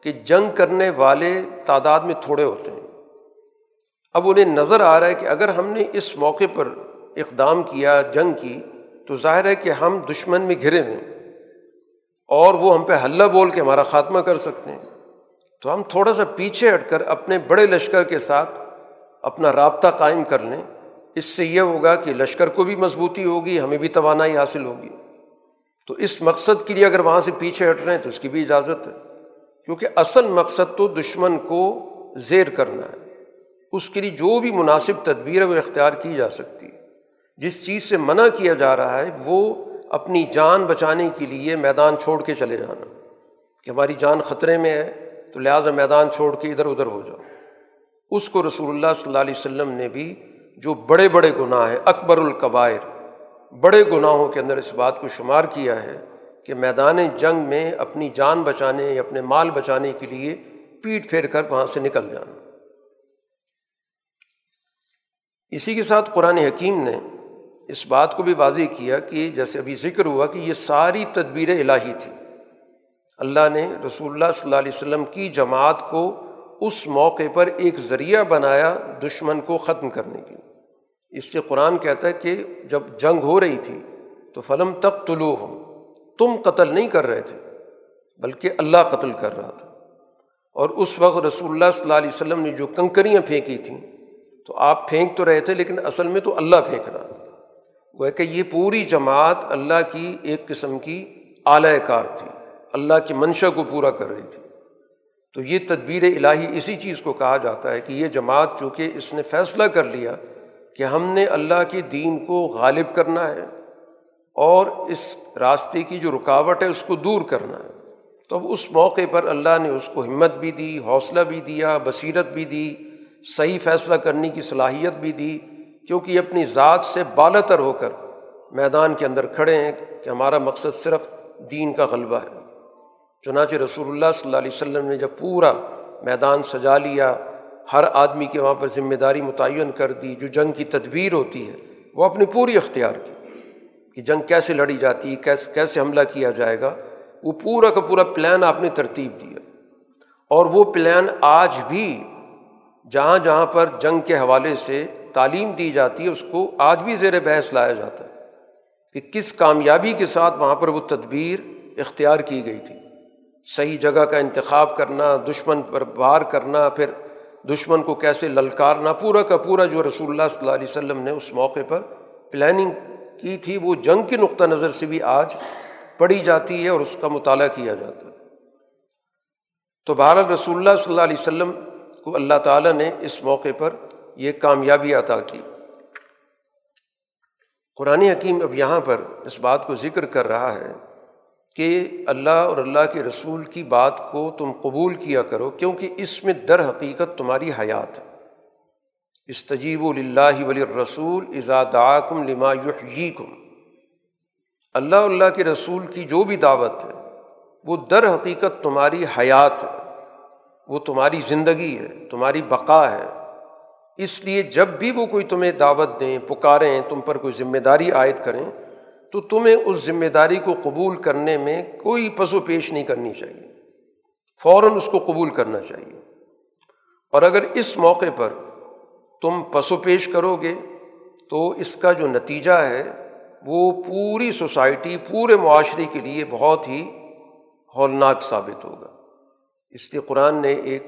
کہ جنگ کرنے والے تعداد میں تھوڑے ہوتے ہیں۔ اب انہیں نظر آ رہا ہے کہ اگر ہم نے اس موقع پر اقدام کیا، جنگ کی، تو ظاہر ہے کہ ہم دشمن میں گھرے ہوئے اور وہ ہم پہ حلہ بول کے ہمارا خاتمہ کر سکتے ہیں۔ تو ہم تھوڑا سا پیچھے ہٹ کر اپنے بڑے لشکر کے ساتھ اپنا رابطہ قائم کر لیں۔ اس سے یہ ہوگا کہ لشکر کو بھی مضبوطی ہوگی، ہمیں بھی توانائی حاصل ہوگی۔ تو اس مقصد کے لیے اگر وہاں سے پیچھے ہٹ رہے ہیں تو اس کی بھی اجازت ہے۔ کیونکہ اصل مقصد تو دشمن کو زیر کرنا ہے۔ اس کے لیے جو بھی مناسب تدبیر ہے وہ اختیار کی جا سکتی ہے، جس چیز سے منع کیا جا رہا ہے، وہ اپنی جان بچانے کے لیے میدان چھوڑ کے چلے جانا۔ کہ ہماری جان خطرے میں ہے تو لہٰذا میدان چھوڑ کے ادھر ادھر ہو جاؤ۔ اس کو رسول اللہ صلی اللہ علیہ وسلم نے بھی جو بڑے بڑے گناہ ہیں، اکبر القبائر، بڑے گناہوں کے اندر اس بات کو شمار کیا ہے کہ میدان جنگ میں اپنی جان بچانے یا اپنے مال بچانے کے لیے پیٹ پھیر کر وہاں سے نکل جانا۔ اسی کے ساتھ قرآن حکیم نے اس بات کو بھی واضح کیا کہ جیسے ابھی ذکر ہوا کہ یہ ساری تدبیر الہی تھی اللہ نے رسول اللہ صلی اللہ علیہ وسلم کی جماعت کو اس موقع پر ایک ذریعہ بنایا دشمن کو ختم کرنے کے لیے۔ اس سے قرآن کہتا ہے کہ جب جنگ ہو رہی تھی تو فلم تک طلوع ہو تم قتل نہیں کر رہے تھے، بلکہ اللہ قتل کر رہا تھا۔ اور اس وقت رسول اللہ صلی اللہ علیہ وسلم نے جو کنکریاں پھینکی تھیں، تو آپ پھینک تو رہے تھے لیکن اصل میں تو اللہ پھینک رہا تھا۔ وہ کہ یہ پوری جماعت اللہ کی ایک قسم کی اعلی کار تھی۔ اللہ کی منشا کو پورا کر رہی تھی۔ تو یہ تدبیر الہی اسی چیز کو کہا جاتا ہے کہ یہ جماعت چونکہ اس نے فیصلہ کر لیا کہ ہم نے اللہ کے دین کو غالب کرنا ہے اور اس راستے کی جو رکاوٹ ہے اس کو دور کرنا ہے۔ تو اب اس موقع پر اللہ نے اس کو ہمت بھی دی، حوصلہ بھی دیا، بصیرت بھی دی، صحیح فیصلہ کرنے کی صلاحیت بھی دی، کیونکہ یہ اپنی ذات سے بالا تر ہو کر میدان کے اندر کھڑے ہیں کہ ہمارا مقصد صرف دین کا غلبہ ہے۔ چنانچہ رسول اللہ صلی اللہ علیہ وسلم نے جب پورا میدان سجا لیا، ہر آدمی کے وہاں پر ذمہ داری متعین کر دی، جو جنگ کی تدبیر ہوتی ہے، وہ اپنی پوری اختیار کی۔ کہ جنگ کیسے لڑی جاتی ہے کیسے کیسے حملہ کیا جائے گا، وہ پورا کا پورا پلان آپ نے ترتیب دیا اور وہ پلان آج بھی جہاں جہاں پر جنگ کے حوالے سے تعلیم دی جاتی ہے، اس کو آج بھی زیر بحث لایا جاتا ہے۔ کہ کس کامیابی کے ساتھ وہاں پر وہ تدبیر اختیار کی گئی تھی۔ صحیح جگہ کا انتخاب کرنا، دشمن پر بار کرنا، پھر دشمن کو کیسے للکارنا، پورا کا پورا جو رسول اللہ صلی اللہ علیہ وسلم نے اس موقع پر پلاننگ کی تھی، وہ جنگ کے نقطہ نظر سے بھی آج پڑھی جاتی ہے اور اس کا مطالعہ کیا جاتا ہے۔ تو بہرحال رسول اللہ صلی اللہ علیہ وسلم کو اللہ تعالیٰ نے اس موقع پر یہ کامیابی عطا کی۔ قرآن حکیم اب یہاں پر اس بات کو ذکر کر رہا ہے۔ کہ اللہ اور اللہ کے رسول کی بات کو تم قبول کیا کرو، کیونکہ اس میں در حقیقت تمہاری حیات ہے۔ استجیب اللہ ولی رسول ازادم لما کم اللہ اللہ کے رسول کی جو بھی دعوت ہے، وہ در حقیقت تمہاری حیات ہے۔ وہ تمہاری زندگی ہے، تمہاری بقا ہے۔ اس لیے جب بھی وہ کوئی تمہیں دعوت دیں، پکاریں، تم پر کوئی ذمہ داری عائد کریں تو تمہیں اس ذمہ داری کو قبول کرنے میں کوئی پس و پیش نہیں کرنی چاہیے۔ فوراً اس کو قبول کرنا چاہیے۔ اور اگر اس موقع پر تم پس و پیش کرو گے تو اس کا جو نتیجہ ہے وہ پوری سوسائٹی، پورے معاشرے کے لیے بہت ہی ہولناک ثابت ہوگا۔ اس لیے قرآن نے ایک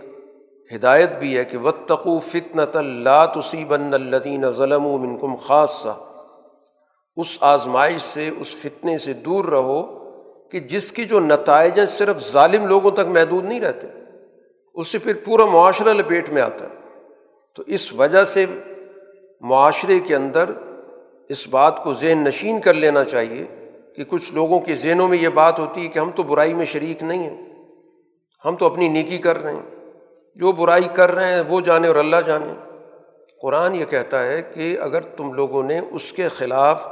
ہدایت بھی ہے کہ وطقو فتنۃ اللہ تصیبن الدین ظلم و منکم خاصہ اس آزمائش سے، اس فتنے سے دور رہو کہ جس کی جو نتائج ہیں صرف ظالم لوگوں تک محدود نہیں رہتے، اس سے پھر پورا معاشرہ لپیٹ میں آتا ہے۔ تو اس وجہ سے معاشرے کے اندر اس بات کو ذہن نشین کر لینا چاہیے کہ کچھ لوگوں کے ذہنوں میں یہ بات ہوتی ہے کہ ہم تو برائی میں شریک نہیں ہیں، ہم تو اپنی نیکی کر رہے ہیں۔ جو برائی کر رہے ہیں، وہ جانے اور اللہ جانے۔ قرآن یہ کہتا ہے کہ اگر تم لوگوں نے اس کے خلاف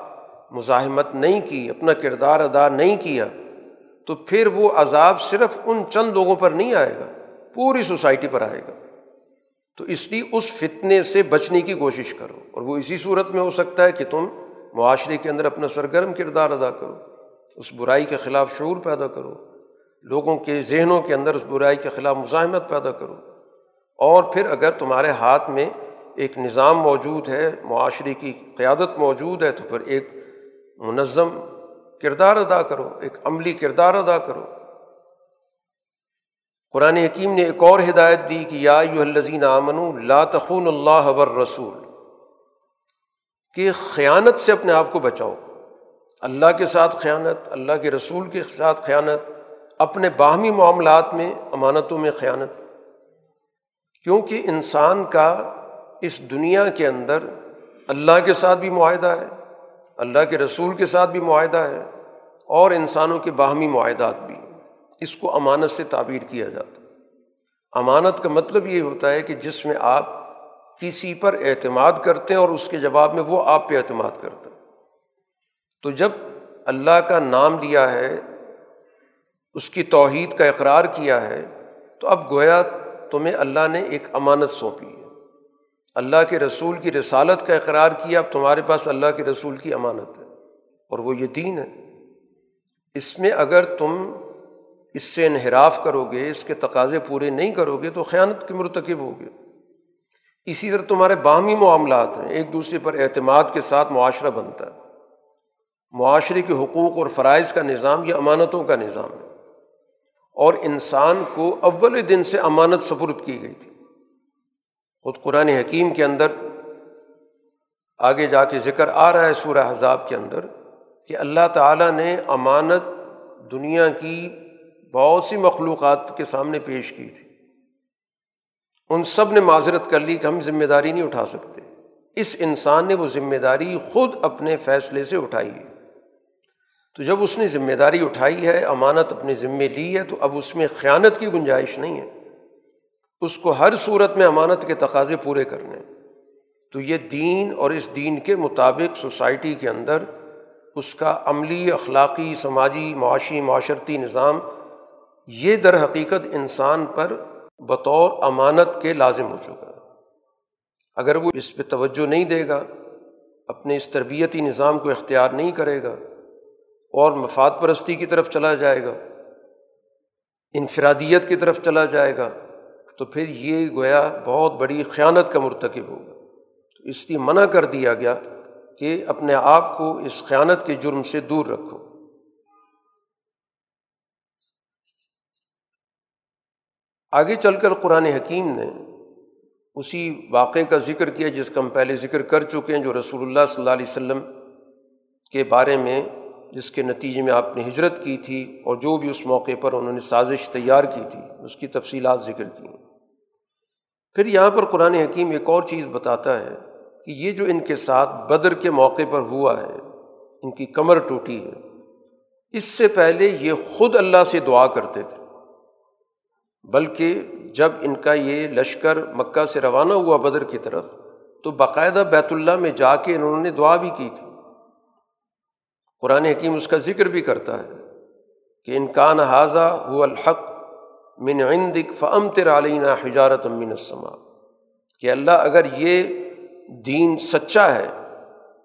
مزاحمت نہیں کی، اپنا کردار ادا نہیں کیا، تو پھر وہ عذاب صرف ان چند لوگوں پر نہیں آئے گا، پوری سوسائٹی پر آئے گا۔ تو اس لیے اس فتنے سے بچنے کی کوشش کرو۔ اور وہ اسی صورت میں ہو سکتا ہے کہ تم معاشرے کے اندر اپنا سرگرم کردار ادا کرو، اس برائی کے خلاف شعور پیدا کرو، لوگوں کے ذہنوں کے اندر اس برائی کے خلاف مزاحمت پیدا کرو۔ اور پھر اگر تمہارے ہاتھ میں ایک نظام موجود ہے، معاشرے کی قیادت موجود ہے، تو پھر ایک منظم کردار ادا کرو، ایک عملی کردار ادا کرو۔ قرآن حکیم نے ایک اور ہدایت دی کہ یا یو الزین آمن لا تخون اللہ ور رسول کہ خیانت سے اپنے آپ کو بچاؤ۔ اللہ کے ساتھ خیانت، اللہ کے رسول کے ساتھ خیانت، اپنے باہمی معاملات میں، امانتوں میں خیانت۔ کیونکہ انسان کا اس دنیا کے اندر اللہ کے ساتھ بھی معاہدہ ہے۔ اللہ کے رسول کے ساتھ بھی معاہدہ ہے اور انسانوں کے باہمی معاہدات بھی۔ اس کو امانت سے تعبیر کیا جاتا ہے۔ امانت کا مطلب یہ ہوتا ہے کہ جس میں آپ کسی پر اعتماد کرتے ہیں اور اس کے جواب میں وہ آپ پہ اعتماد کرتا ہے۔ تو جب اللہ کا نام لیا ہے، اس کی توحید کا اقرار کیا ہے، تو اب گویا تمہیں اللہ نے ایک امانت سونپی ہے۔ اللہ کے رسول کی رسالت کا اقرار کیا، اب تمہارے پاس اللہ کے رسول کی امانت ہے اور وہ یہ دین ہے۔ اس میں اگر تم اس سے انحراف کرو گے اس کے تقاضے پورے نہیں کرو گے تو خیانت کے مرتکب ہوگے۔ اسی طرح تمہارے باہمی معاملات ہیں، ایک دوسرے پر اعتماد کے ساتھ معاشرہ بنتا ہے۔ معاشرے کے حقوق اور فرائض کا نظام یہ امانتوں کا نظام ہے۔ اور انسان کو اول دن سے امانت سفرد کی گئی تھی۔ خود قرآن حکیم کے اندر آگے جا کے ذکر آ رہا ہے سورہ حذاب کے اندر کہ اللہ تعالیٰ نے امانت دنیا کی بہت سی مخلوقات کے سامنے پیش کی تھی۔ ان سب نے معذرت کر لی کہ ہم ذمہ داری نہیں اٹھا سکتے۔ اس انسان نے وہ ذمہ داری خود اپنے فیصلے سے اٹھائی ہے۔ تو جب اس نے ذمہ داری اٹھائی ہے، امانت اپنے ذمے لی ہے، تو اب اس میں خیانت کی گنجائش نہیں ہے۔ اس کو ہر صورت میں امانت کے تقاضے پورے کرنے تو یہ دین اور اس دین کے مطابق سوسائٹی کے اندر اس کا عملی، اخلاقی، سماجی، معاشی، معاشرتی نظام، یہ در حقیقت انسان پر بطور امانت کے لازم ہو چکا ہے۔ اگر وہ اس پہ توجہ نہیں دے گا، اپنے اس تربیتی نظام کو اختیار نہیں کرے گا، اور مفاد پرستی کی طرف چلا جائے گا، انفرادیت کی طرف چلا جائے گا تو پھر یہ گویا بہت بڑی خیانت کا مرتکب ہوگا تو اس لیے منع کر دیا گیا کہ اپنے آپ کو اس خیانت کے جرم سے دور رکھو۔ آگے چل کر قرآن حکیم نے اسی واقعے کا ذکر کیا جس کا ہم پہلے ذکر کر چکے ہیں، جو رسول اللہ صلی اللہ علیہ وسلم کے بارے میں، جس کے نتیجے میں آپ نے ہجرت کی تھی اور جو بھی اس موقع پر انہوں نے سازش تیار کی تھی، اس کی تفصیلات ذکر کی پھر یہاں پر قرآن حکیم ایک اور چیز بتاتا ہے کہ یہ جو ان کے ساتھ بدر کے موقع پر ہوا ہے، ان کی کمر ٹوٹی ہے، اس سے پہلے یہ خود اللہ سے دعا کرتے تھے۔ بلکہ جب ان کا یہ لشکر مکہ سے روانہ ہوا بدر کی طرف، تو باقاعدہ بیت اللہ میں جا کے انہوں نے دعا بھی کی تھی۔ قرآن حکیم اس کا ذکر بھی کرتا ہے کہ انکان حاضہ ہو الحق من عندک فم تر علینہ حجارت امین السما کہ اللہ اگر یہ دین سچا ہے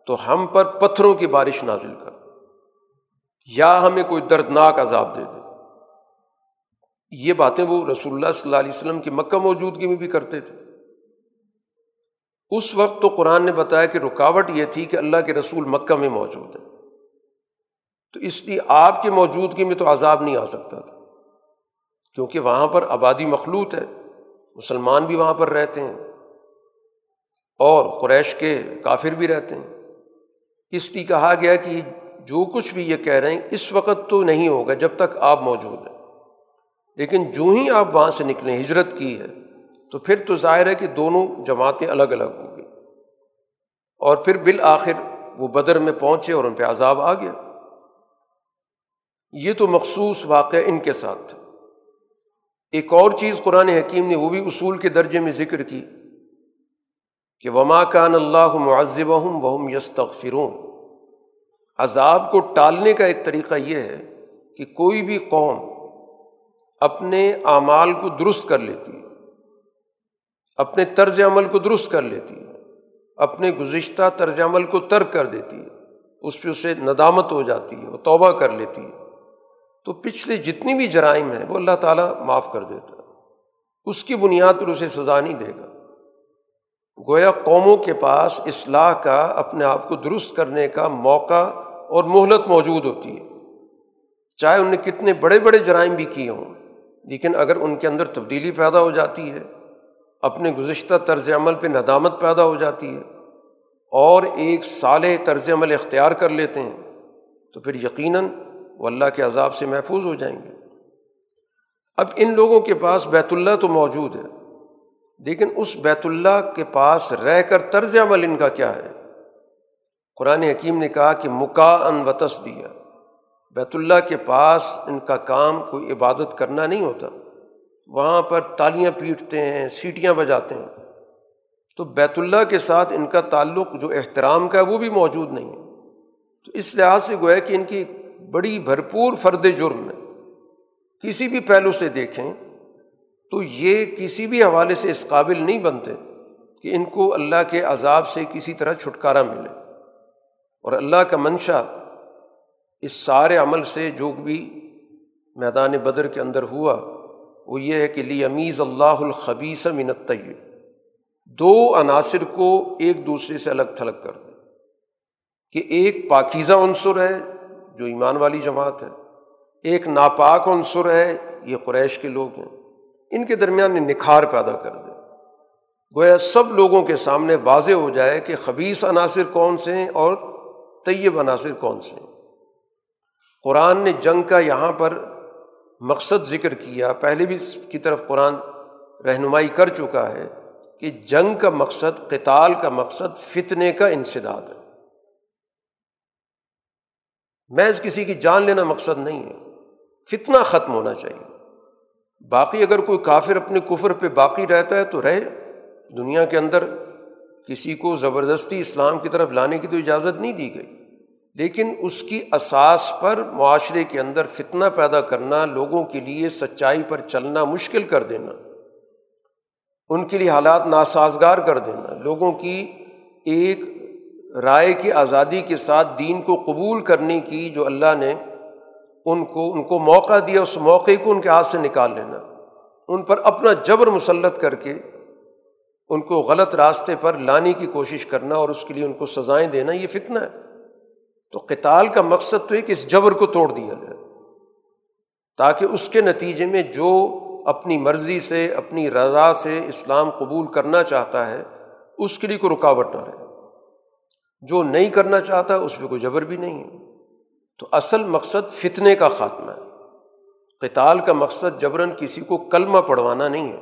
تو ہم پر پتھروں کی بارش نازل کر۔ یا ہمیں کوئی دردناک عذاب دے دے۔ یہ باتیں وہ رسول اللہ صلی اللہ علیہ وسلم کی مکہ موجودگی میں بھی کرتے تھے۔ اس وقت تو قرآن نے بتایا کہ رکاوٹ یہ تھی کہ اللہ کے رسول مکہ میں موجود ہیں۔ تو اس لیے آپ کی موجودگی میں تو عذاب نہیں آ سکتا تھا۔ کیونکہ وہاں پر آبادی مخلوط ہے، مسلمان بھی وہاں پر رہتے ہیں اور قریش کے کافر بھی رہتے ہیں۔ اس لیے کہا گیا کہ جو کچھ بھی یہ کہہ رہے ہیں، اس وقت تو نہیں ہوگا جب تک آپ موجود ہیں۔ لیکن جو ہی آپ وہاں سے نکلیں ہجرت کی ہے، تو پھر تو ظاہر ہے کہ دونوں جماعتیں الگ الگ ہو گئی اور پھر بالآخر وہ بدر میں پہنچے اور ان پہ عذاب آ گیا۔ یہ تو مخصوص واقعہ ان کے ساتھ تھا۔ ایک اور چیز قرآن حکیم نے وہ بھی اصول کے درجے میں ذکر کی کہ وما کان اللہ معذب ہوں وہم یس عذاب کو ٹالنے کا ایک طریقہ یہ ہے کہ کوئی بھی قوم اپنے اعمال کو درست کر لیتی ہے اپنے طرز عمل کو درست کر لیتی ہے اپنے گزشتہ طرز عمل کو ترک کر دیتی ہے اس پہ اسے ندامت ہو جاتی ہے وہ توبہ کر لیتی۔ ہے تو پچھلے جتنی بھی جرائم ہیں وہ اللہ تعالیٰ معاف کر دیتا ہے۔ اس کی بنیاد پر اسے سزا نہیں دے گا۔ گویا قوموں کے پاس اصلاح کا، اپنے آپ کو درست کرنے کا موقع اور مہلت موجود ہوتی ہے۔ چاہے ان نے کتنے بڑے بڑے جرائم بھی کیے ہوں، لیکن اگر ان کے اندر تبدیلی پیدا ہو جاتی ہے، اپنے گزشتہ طرز عمل پہ ندامت پیدا ہو جاتی ہے، اور ایک سال طرز عمل اختیار کر لیتے ہیں، تو پھر یقیناً وہ اللہ کے عذاب سے محفوظ ہو جائیں گے۔ اب ان لوگوں کے پاس بیت اللہ تو موجود ہے، لیکن اس بیت اللہ کے پاس رہ کر طرز عمل ان کا کیا ہے؟ قرآن حکیم نے کہا کہ مکا ان وطس دیا بیت اللہ کے پاس ان کا کام کوئی عبادت کرنا نہیں ہوتا۔ وہاں پر تالیاں پیٹتے ہیں، سیٹیاں بجاتے ہیں۔ تو بیت اللہ کے ساتھ ان کا تعلق جو احترام کا ہے وہ بھی موجود نہیں ہے۔ تو اس لحاظ سے گویا کہ ان کی بڑی بھرپور فرد جرم ہے۔ کسی بھی پہلو سے دیکھیں تو یہ کسی بھی حوالے سے اس قابل نہیں بنتے کہ ان کو اللہ کے عذاب سے کسی طرح چھٹکارا ملے۔ اور اللہ کا منشا اس سارے عمل سے جو بھی میدان بدر کے اندر ہوا، وہ یہ ہے کہ لی امیز اللہ الخبیس منت دو عناصر کو ایک دوسرے سے الگ تھلگ کر دیں کہ ایک پاکیزہ عنصر ہے جو ایمان والی جماعت ہے، ایک ناپاک عنصر ہے، یہ قریش کے لوگ ہیں۔ ان کے درمیان نکھار پیدا کر دیں۔ گویا سب لوگوں کے سامنے واضح ہو جائے کہ خبیص عناصر کون سے ہیں اور طیب عناصر کون سے ہیں۔ قرآن نے جنگ کا یہاں پر مقصد ذکر کیا۔ پہلے بھی اس کی طرف قرآن رہنمائی کر چکا ہے کہ جنگ کا مقصد، قتال کا مقصد، فتنے کا انسداد ہے۔ محض کسی کی جان لینا مقصد نہیں ہے۔ فتنہ ختم ہونا چاہیے۔ باقی اگر کوئی کافر اپنے کفر پہ باقی رہتا ہے تو رہے۔ دنیا کے اندر کسی کو زبردستی اسلام کی طرف لانے کی تو اجازت نہیں دی گئی۔ لیکن اس کی اساس پر معاشرے کے اندر فتنہ پیدا کرنا، لوگوں کے لیے سچائی پر چلنا مشکل کر دینا۔ ان کے لیے حالات ناسازگار کر دینا۔ لوگوں کی ایک رائے کی آزادی کے ساتھ دین کو قبول کرنے کی جو اللہ نے ان کو ان کو موقع دیا، اس موقع کو ان کے ہاتھ سے نکال لینا۔ ان پر اپنا جبر مسلط کر کے ان کو غلط راستے پر لانے کی کوشش کرنا اور اس کے لیے ان کو سزائیں دینا، یہ فتنہ ہے۔ تو قتال کا مقصد تو ہے کہ اس جبر کو توڑ دیا جائے۔ تاکہ اس کے نتیجے میں جو اپنی مرضی سے، اپنی رضا سے اسلام قبول کرنا چاہتا ہے، اس کے لیے کوئی رکاوٹ نہ رہے۔ جو نہیں کرنا چاہتا اس پہ کوئی جبر بھی نہیں ہے۔ تو اصل مقصد فتنے کا خاتمہ ہے۔ قتال کا مقصد جبراً کسی کو کلمہ پڑھوانا نہیں ہے۔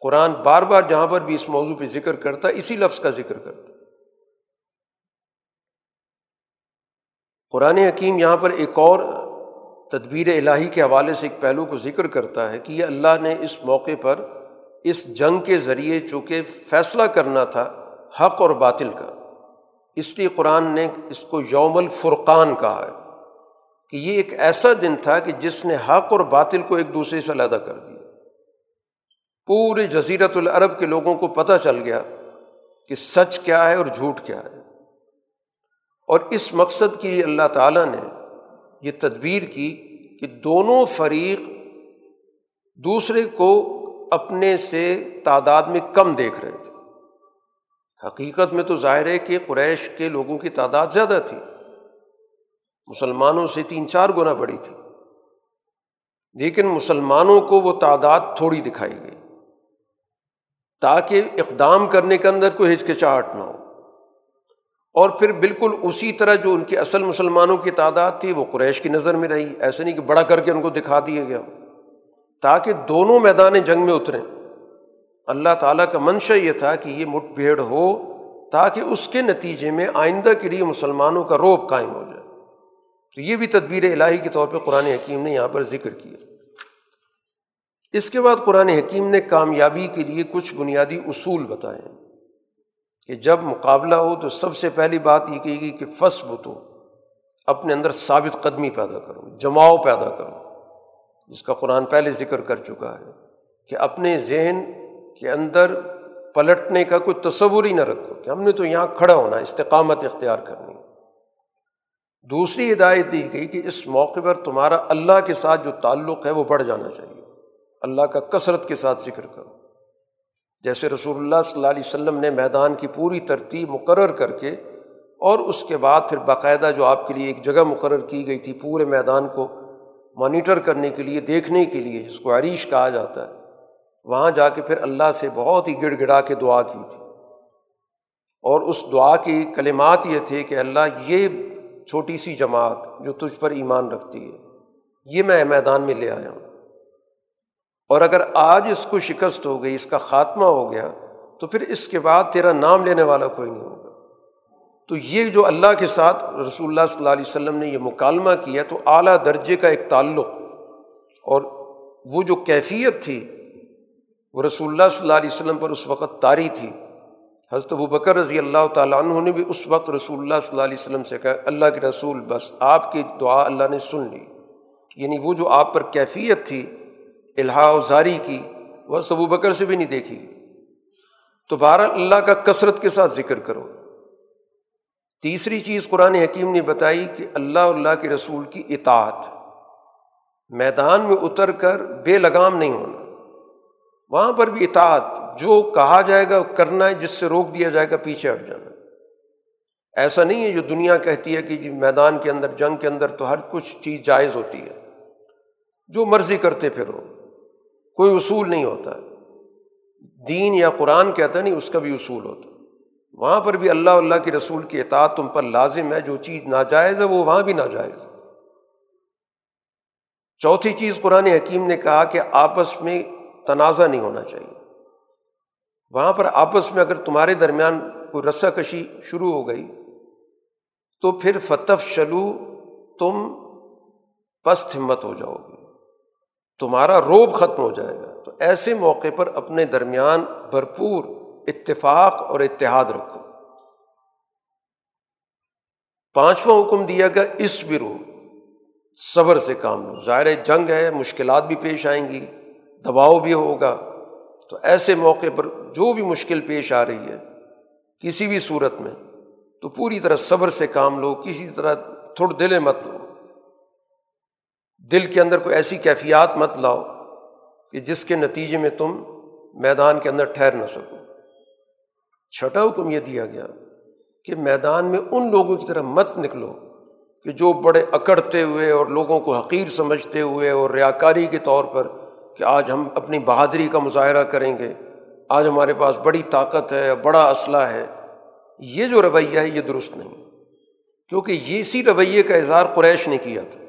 قرآن بار بار جہاں پر بھی اس موضوع پہ ذکر کرتا، اسی لفظ کا ذکر کرتا۔ قرآن حکیم یہاں پر ایک اور تدبیر الہی کے حوالے سے ایک پہلو کو ذکر کرتا ہے کہ یہ اللہ نے اس موقع پر اس جنگ کے ذریعے چونکہ فیصلہ کرنا تھا، حق اور باطل کا۔ اس لیے قرآن نے اس کو یوم الفرقان کہا ہے کہ یہ ایک ایسا دن تھا کہ جس نے حق اور باطل کو ایک دوسرے سے علیحدہ کر دیا۔ پورے جزیرت العرب کے لوگوں کو پتہ چل گیا کہ سچ کیا ہے اور جھوٹ کیا ہے۔ اور اس مقصد کے لیے اللہ تعالیٰ نے یہ تدبیر کی کہ دونوں فریق دوسرے کو اپنے سے تعداد میں کم دیکھ رہے تھے۔ حقیقت میں تو ظاہر ہے کہ قریش کے لوگوں کی تعداد زیادہ تھی۔ مسلمانوں سے تین چار گنا بڑی تھی۔ لیکن مسلمانوں کو وہ تعداد تھوڑی دکھائی گئی۔ تاکہ اقدام کرنے کے اندر کوئی ہچکچاہٹ نہ ہو۔ اور پھر بالکل اسی طرح جو ان کی اصل مسلمانوں کی تعداد تھی، وہ قریش کی نظر میں رہی۔ ایسے نہیں کہ بڑا کر کے ان کو دکھا دیا گیا تاکہ دونوں میدان جنگ میں اتریں۔ اللہ تعالیٰ کا منشا یہ تھا کہ یہ مٹ بھیڑ ہو تاکہ اس کے نتیجے میں آئندہ کے لیے مسلمانوں کا روب قائم ہو جائے۔ تو یہ بھی تدبیر الہی کے طور پہ قرآن حکیم نے یہاں پر ذکر کیا۔ اس کے بعد قرآن حکیم نے کامیابی کے لیے کچھ بنیادی اصول بتائے کہ جب مقابلہ ہو تو سب سے پہلی بات یہ کہے گی کہ فس بتو اپنے اندر ثابت قدمی پیدا کرو، جماؤ پیدا کرو۔ جس کا قرآن پہلے ذکر کر چکا ہے کہ اپنے ذہن کے اندر پلٹنے کا کوئی تصور ہی نہ رکھو کہ ہم نے تو یہاں کھڑا ہونا استقامت اختیار کرنی دوسری ہدایت دی گئی کہ اس موقع پر تمہارا اللہ کے ساتھ جو تعلق ہے وہ بڑھ جانا چاہیے۔ اللہ کا کثرت کے ساتھ ذکر کرو۔ جیسے رسول اللہ صلی اللہ علیہ وسلم نے میدان کی پوری ترتیب مقرر کر کے اور اس کے بعد پھر باقاعدہ جو آپ کے لیے ایک جگہ مقرر کی گئی تھی پورے میدان کو مانیٹر کرنے کے لیے، دیکھنے کے لیے، جس کو عریش کہا جاتا ہے۔ وہاں جا کے پھر اللہ سے بہت ہی گڑ گڑا کے دعا کی تھی۔ اور اس دعا کی کلمات یہ تھے کہ اللہ یہ چھوٹی سی جماعت جو تجھ پر ایمان رکھتی ہے، یہ میں میدان میں لے آیا ہوں۔ اور اگر آج اس کو شکست ہو گئی، اس کا خاتمہ ہو گیا، تو پھر اس کے بعد تیرا نام لینے والا کوئی نہیں ہوگا۔ تو یہ جو اللہ کے ساتھ رسول اللہ صلی اللہ علیہ وسلم نے یہ مکالمہ کیا تو اعلیٰ درجے کا ایک تعلق اور وہ جو کیفیت تھی وہ رسول اللہ صلی اللہ علیہ وسلم پر اس وقت طاری تھی۔ حضرت ابو بکر رضی اللہ تعالیٰ عنہ نے بھی اس وقت رسول اللہ صلی اللہ علیہ وسلم سے کہا، اللہ کے رسول، بس آپ کی دعا اللہ نے سن لی۔ یعنی وہ جو آپ پر کیفیت تھی، الہا زاری کی، وہ ابو بکر سے بھی نہیں دیکھی۔ تو بہر اللہ کا کثرت کے ساتھ ذکر کرو۔ تیسری چیز قرآن حکیم نے بتائی کہ اللہ اللہ کے رسول کی اطاعت۔ میدان میں اتر کر بے لگام نہیں ہونا۔ وہاں پر بھی اطاعت، جو کہا جائے گا، کرنا ہے، جس سے روک دیا جائے گا، پیچھے ہٹ جانا ایسا نہیں ہے جو دنیا کہتی ہے کہ جی میدان کے اندر، جنگ کے اندر تو ہر کچھ چیز جائز ہوتی ہے۔ جو مرضی کرتے پھرو، کوئی اصول نہیں ہوتا۔ دین یا قرآن کہتا نہیں، اس کا بھی اصول ہوتا۔ وہاں پر بھی اللہ اللہ کے رسول کی اطاعت تم پر لازم ہے، جو چیز ناجائز ہے، وہ وہاں بھی ناجائز ہے۔ چوتھی چیز قرآن حکیم نے کہا کہ آپس میں تنازع نہیں ہونا چاہیے۔ وہاں پر آپس میں اگر تمہارے درمیان کوئی رسا کشی شروع ہو گئی، تو پھر فتف شلو تم پست ہمت ہو جاؤ گے۔ تمہارا روب ختم ہو جائے گا۔ تو ایسے موقع پر اپنے درمیان بھرپور اتفاق اور اتحاد رکھو۔ پانچواں حکم دیا گیا اس برو صبر سے کام لو۔ ظاہر جنگ ہے، مشکلات بھی پیش آئیں گی۔ دباؤ بھی ہوگا۔ تو ایسے موقع پر جو بھی مشکل پیش آ رہی ہے، کسی بھی صورت میں، تو پوری طرح صبر سے کام لو، کسی طرح تھوڑ دل مت لو۔ دل کے اندر کوئی ایسی کیفیات مت لاؤ کہ جس کے نتیجے میں تم میدان کے اندر ٹھہر نہ سکو۔ چھٹا حکم یہ دیا گیا کہ میدان میں ان لوگوں کی طرح مت نکلو کہ جو بڑے اکڑتے ہوئے اور لوگوں کو حقیر سمجھتے ہوئے اور ریاکاری کے طور پر کہ آج ہم اپنی بہادری کا مظاہرہ کریں گے۔ آج ہمارے پاس بڑی طاقت ہے، بڑا اسلحہ ہے۔ یہ جو رویہ ہے، یہ درست نہیں۔ کیونکہ یہ اسی رویے کا اظہار قریش نے کیا تھا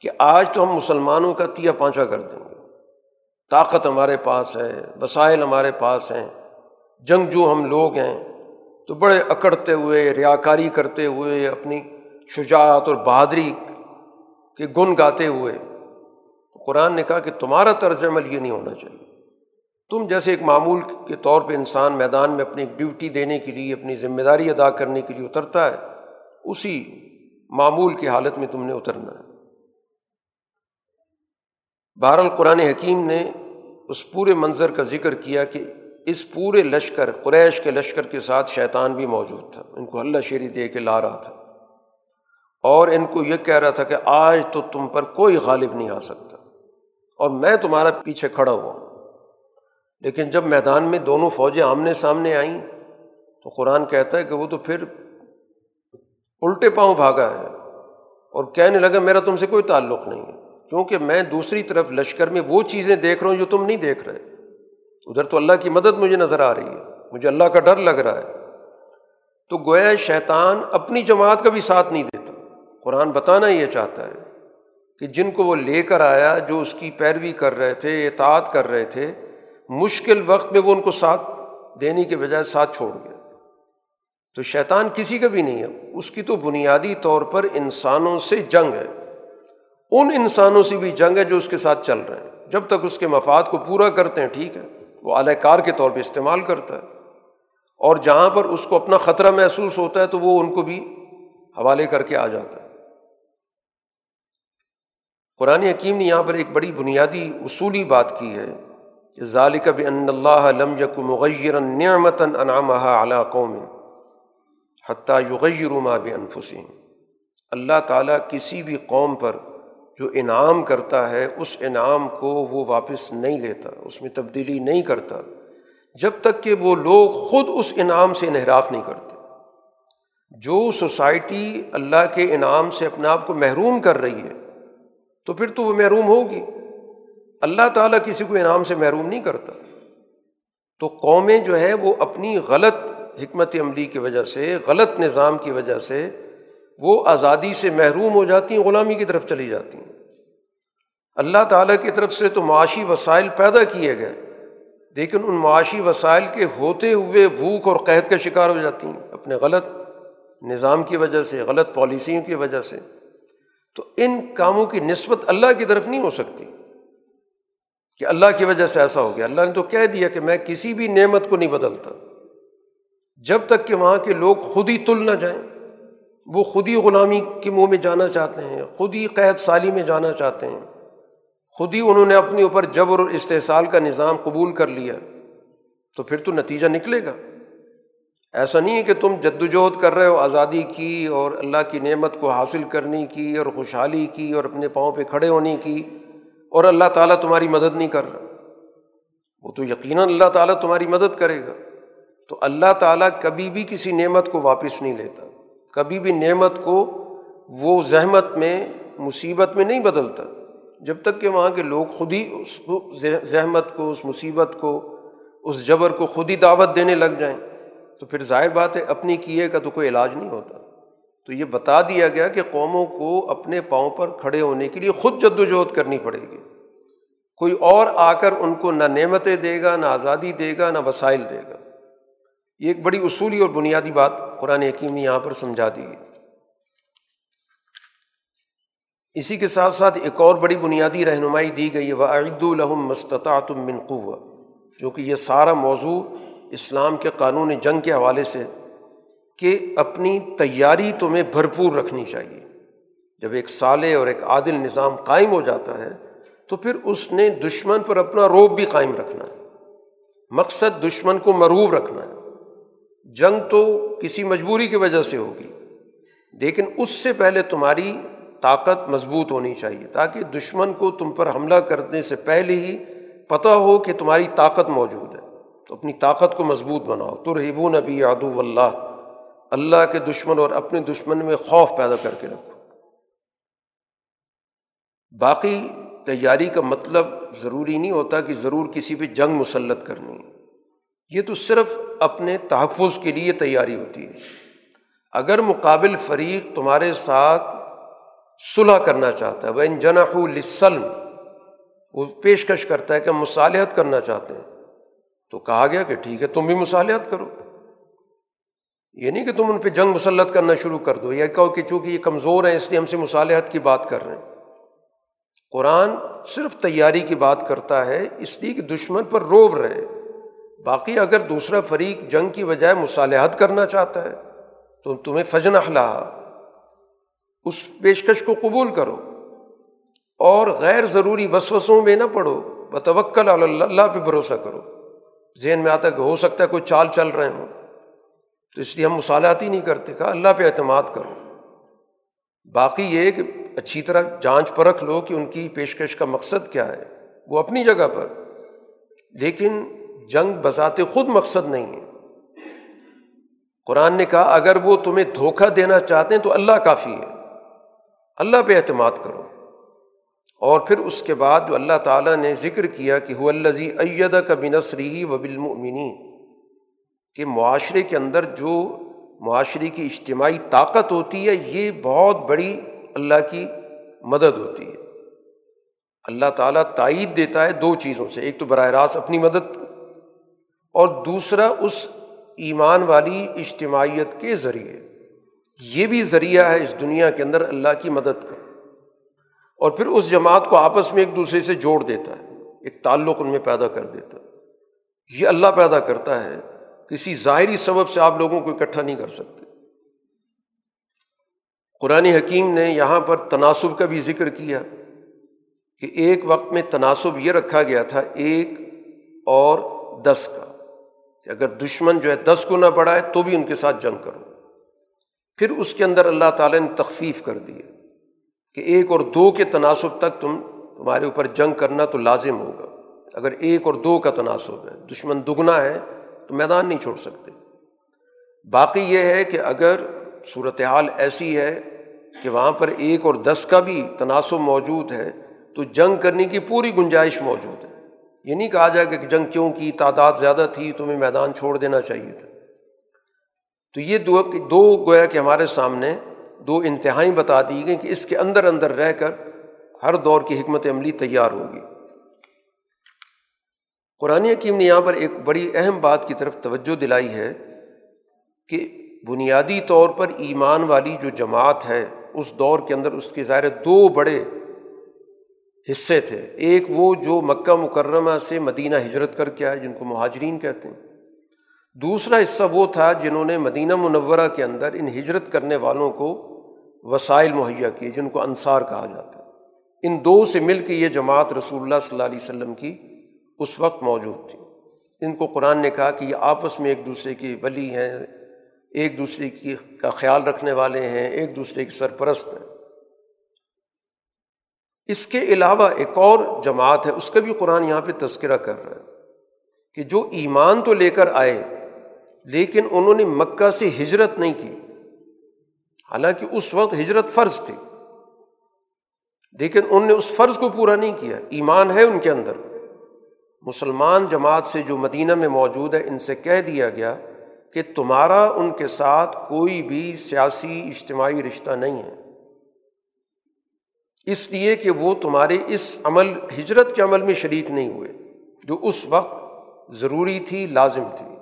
کہ آج تو ہم مسلمانوں کا تیا پانچا کر دیں گے۔ طاقت ہمارے پاس ہے، وسائل ہمارے پاس ہیں، جنگ جو ہم لوگ ہیں۔ تو بڑے اکڑتے ہوئے، ریاکاری کرتے ہوئے، اپنی شجاعت اور بہادری کے گن گاتے ہوئے قرآن نے کہا کہ تمہارا طرز عمل یہ نہیں ہونا چاہیے۔ تم جیسے ایک معمول کے طور پہ انسان میدان میں اپنی ڈیوٹی دینے کے لیے، اپنی ذمہ داری ادا کرنے کے لیے اترتا ہے، اسی معمول کی حالت میں تم نے اترنا ہے۔ بہر القرآن حکیم نے اس پورے منظر کا ذکر کیا کہ اس پورے لشکر، قریش کے لشکر کے ساتھ شیطان بھی موجود تھا۔ ان کو اللہ شیری دے کے لا رہا تھا۔ اور ان کو یہ کہہ رہا تھا کہ آج تو تم پر کوئی غالب نہیں آ سکتا۔ اور میں تمہارا پیچھے کھڑا ہوا ہوں۔ لیکن جب میدان میں دونوں فوجیں آمنے سامنے آئیں، تو قرآن کہتا ہے کہ وہ تو پھر الٹے پاؤں بھاگا ہے اور کہنے لگا، میرا تم سے کوئی تعلق نہیں ہے، کیونکہ میں دوسری طرف لشکر میں وہ چیزیں دیکھ رہا ہوں جو تم نہیں دیکھ رہے۔ ادھر تو اللہ کی مدد مجھے نظر آ رہی ہے، مجھے اللہ کا ڈر لگ رہا ہے۔ تو گویا شیطان اپنی جماعت کا بھی ساتھ نہیں دیتا۔ قرآن بتانا یہ چاہتا ہے کہ جن کو وہ لے کر آیا جو اس کی پیروی کر رہے تھے، اطاعت کر رہے تھے، مشکل وقت میں وہ ان کو ساتھ دینے کے بجائے ساتھ چھوڑ گیا۔ تو شیطان کسی کا بھی نہیں ہے۔ اس کی تو بنیادی طور پر انسانوں سے جنگ ہے۔ ان انسانوں سے بھی جنگ ہے جو اس کے ساتھ چل رہے ہیں۔ جب تک اس کے مفاد کو پورا کرتے ہیں، ٹھیک ہے، وہ اعلی کار کے طور پہ استعمال کرتا ہے۔ اور جہاں پر اس کو اپنا خطرہ محسوس ہوتا ہے تو وہ ان کو بھی حوالے کر کے آ جاتا ہے۔ قرآن حکیم نے یہاں پر ایک بڑی بنیادی اصولی بات کی ہے کہ ذالک بھی ان اللہ علم یک مغیر نعمتاً انعامہ علی قوم حتیٰ یغیر ما بانفسهم اللہ تعالیٰ کسی بھی قوم پر جو انعام کرتا ہے، اس انعام کو وہ واپس نہیں لیتا، اس میں تبدیلی نہیں کرتا، جب تک کہ وہ لوگ خود اس انعام سے انحراف نہیں کرتے۔ جو سوسائٹی اللہ کے انعام سے اپنے آپ کو محروم کر رہی ہے تو پھر تو وہ محروم ہوگی۔ اللہ تعالیٰ کسی کو انعام سے محروم نہیں کرتا۔ تو قومیں جو ہے وہ اپنی غلط حکمت عملی کی وجہ سے، غلط نظام کی وجہ سے وہ آزادی سے محروم ہو جاتی ہیں غلامی کی طرف چلی جاتی۔ ہیں اللہ تعالیٰ کی طرف سے تو معاشی وسائل پیدا کیے گئے، لیکن ان معاشی وسائل کے ہوتے ہوئے بھوک اور قحط کا شکار ہو جاتی۔ ہیں اپنے غلط نظام کی وجہ سے، غلط پالیسیوں کی وجہ سے۔ تو ان کاموں کی نسبت اللہ کی طرف نہیں ہو سکتی کہ اللہ کی وجہ سے ایسا ہو گیا۔ اللہ نے تو کہہ دیا کہ میں کسی بھی نعمت کو نہیں بدلتا۔ جب تک کہ وہاں کے لوگ خود ہی تل نہ جائیں، وہ خود ہی غلامی کے منہ میں جانا چاہتے ہیں، خود ہی قید سالی میں جانا چاہتے ہیں۔ خود ہی انہوں نے اپنے اوپر جبر اور استحصال کا نظام قبول کر لیا۔ تو پھر تو نتیجہ نکلے گا۔ ایسا نہیں ہے کہ تم جد وجہد کر رہے ہو، آزادی کی اور اللہ کی نعمت کو حاصل کرنے کی اور خوشحالی کی اور اپنے پاؤں پہ کھڑے ہونے کی اور اللہ تعالیٰ تمہاری مدد نہیں کر رہا۔ وہ تو یقیناً اللہ تعالیٰ تمہاری مدد کرے گا۔ تو اللہ تعالیٰ کبھی بھی کسی نعمت کو واپس نہیں لیتا۔ کبھی بھی نعمت کو وہ زحمت میں، مصیبت میں نہیں بدلتا۔ جب تک کہ وہاں کے لوگ خود ہی اس زحمت کو، اس مصیبت کو، اس جبر کو خود ہی دعوت دینے لگ جائیں۔ تو پھر ظاہر بات ہے، اپنی کیے کا تو کوئی علاج نہیں ہوتا۔ تو یہ بتا دیا گیا کہ قوموں کو اپنے پاؤں پر کھڑے ہونے کے لیے خود جد وجہد کرنی پڑے گی۔ کوئی اور آ کر ان کو نہ نعمتیں دے گا، نہ آزادی دے گا، نہ وسائل دے گا۔ یہ ایک بڑی اصولی اور بنیادی بات قرآن حکیم نے یہاں پر سمجھا دی۔ اسی کے ساتھ ساتھ ایک اور بڑی بنیادی رہنمائی دی گئی ہے وہ عید الحم مستطاط منقوع چونکہ یہ سارا موضوع اسلام کے قانون جنگ کے حوالے سے کہ اپنی تیاری تمہیں بھرپور رکھنی چاہیے۔ جب ایک سالے اور ایک عادل نظام قائم ہو جاتا ہے، تو پھر اس نے دشمن پر اپنا روب بھی قائم رکھنا ہے۔ مقصد دشمن کو مروب رکھنا ہے۔ جنگ تو کسی مجبوری کی وجہ سے ہوگی، لیکن اس سے پہلے تمہاری طاقت مضبوط ہونی چاہیے تاکہ دشمن کو تم پر حملہ کرنے سے پہلے ہی پتہ ہو کہ تمہاری طاقت موجود ہے۔ اپنی طاقت کو مضبوط بناؤ۔ تو رحبو نبی یادو اللہ۔ اللہ کے دشمن اور اپنے دشمن میں خوف پیدا کر کے رکھو۔ باقی تیاری کا مطلب ضروری نہیں ہوتا کہ ضرور کسی پہ جنگ مسلط کرنی ہے۔ یہ تو صرف اپنے تحفظ کے لیے تیاری ہوتی ہے۔ اگر مقابل فریق تمہارے ساتھ صلح کرنا چاہتا ہے وہ انجناح لسلم وہ پیشکش کرتا ہے کہ مصالحت کرنا چاہتے ہیں۔ تو کہا گیا کہ ٹھیک ہے، تم بھی مصالحت کرو۔ یہ نہیں کہ تم ان پہ جنگ مسلط کرنا شروع کر دو یا کہو کہ چونکہ یہ کمزور ہیں، اس لیے ہم سے مصالحت کی بات کر رہے ہیں۔ قرآن صرف تیاری کی بات کرتا ہے، اس لیے کہ دشمن پر روب رہے۔ باقی اگر دوسرا فریق جنگ کی بجائے مصالحت کرنا چاہتا ہے، تو تمہیں فجن اخلا اس پیشکش کو قبول کرو۔ اور غیر ضروری وسوسوں میں نہ پڑھو بتوکل اللہ پہ بھروسہ کرو۔ ذہن میں آتا کہ ہو سکتا ہے کوئی چال چل رہے ہوں۔ تو اس لیے ہم مصالحات ہی نہیں کرتے، کہا اللہ پہ اعتماد کرو۔ باقی یہ کہ اچھی طرح جانچ پرکھ لو کہ ان کی پیشکش کا مقصد کیا ہے۔ وہ اپنی جگہ پر۔ لیکن جنگ بذات خود مقصد نہیں ہے۔ قرآن نے کہا، اگر وہ تمہیں دھوکہ دینا چاہتے ہیں تو اللہ کافی ہے۔ اللہ پہ اعتماد کرو۔ اور پھر اس کے بعد جو اللہ تعالیٰ نے ذکر کیا کہ ہو الزی ایدا کا بنسری و کہ معاشرے کے اندر جو معاشرے کی اجتماعی طاقت ہوتی ہے، یہ بہت بڑی اللہ کی مدد ہوتی ہے۔ اللہ تعالیٰ تائید دیتا ہے دو چیزوں سے، ایک تو براہ راست اپنی مدد اور دوسرا اس ایمان والی اجتماعیت کے ذریعے۔ یہ بھی ذریعہ ہے اس دنیا کے اندر اللہ کی مدد کا۔ اور پھر اس جماعت کو آپس میں ایک دوسرے سے جوڑ دیتا ہے، ایک تعلق ان میں پیدا کر دیتا ہے۔ یہ اللہ پیدا کرتا ہے، کسی ظاہری سبب سے آپ لوگوں کو اکٹھا نہیں کر سکتے۔ قرآن حکیم نے یہاں پر تناسب کا بھی ذکر کیا کہ ایک وقت میں تناسب یہ رکھا گیا تھا، ایک اور دس کا۔ کہ اگر دشمن جو ہے دس کو نہ بڑھائے تو بھی ان کے ساتھ جنگ کرو۔ پھر اس کے اندر اللہ تعالیٰ نے تخفیف کر دی کہ ایک اور دو کے تناسب تک تم تمہارے اوپر جنگ کرنا تو لازم ہوگا۔ اگر ایک اور دو کا تناسب ہے، دشمن دگنا ہے، تو میدان نہیں چھوڑ سکتے۔ باقی یہ ہے کہ اگر صورت حال ایسی ہے کہ وہاں پر ایک اور دس کا بھی تناسب موجود ہے، تو جنگ کرنے کی پوری گنجائش موجود ہے۔ یہ نہیں کہا جائے کہ جنگ کیوں کی، تعداد زیادہ تھی، تمہیں میدان چھوڑ دینا چاہیے تھا۔ تو یہ دو دو گویا کہ ہمارے سامنے دو انتہائی بتا دی گئی کہ اس کے اندر اندر رہ کر ہر دور کی حکمت عملی تیار ہوگی۔ قرآن حکیم نے یہاں پر ایک بڑی اہم بات کی طرف توجہ دلائی ہے کہ بنیادی طور پر ایمان والی جو جماعت ہے، اس دور کے اندر اس کے ظاہر دو بڑے حصے تھے۔ ایک وہ جو مکہ مکرمہ سے مدینہ ہجرت کر کے آئے، جن کو مہاجرین کہتے ہیں۔ دوسرا حصہ وہ تھا جنہوں نے مدینہ منورہ کے اندر ان ہجرت کرنے والوں کو وسائل مہیا کیے جن کو انصار کہا جاتا ہے۔ ان دو سے مل کے یہ جماعت رسول اللہ صلی اللہ علیہ وسلم کی اس وقت موجود تھی۔ ان کو قرآن نے کہا کہ یہ آپس میں ایک دوسرے کی ولی ہیں، ایک دوسرے کی کا خیال رکھنے والے ہیں، ایک دوسرے کی سرپرست ہیں۔ اس کے علاوہ ایک اور جماعت ہے، اس کا بھی قرآن یہاں پہ تذکرہ کر رہا ہے کہ جو ایمان تو لے کر آئے، لیکن انہوں نے مکہ سے ہجرت نہیں کی۔ حالانکہ اس وقت ہجرت فرض تھی۔ لیکن ان نے اس فرض کو پورا نہیں کیا، ایمان ہے ان کے اندر۔ مسلمان جماعت سے جو مدینہ میں موجود ہے، ان سے کہہ دیا گیا کہ تمہارا ان کے ساتھ کوئی بھی سیاسی اجتماعی رشتہ نہیں ہے۔ اس لیے کہ وہ تمہارے اس عمل، ہجرت کے عمل میں شریک نہیں ہوئے، جو اس وقت ضروری تھی، لازم تھی۔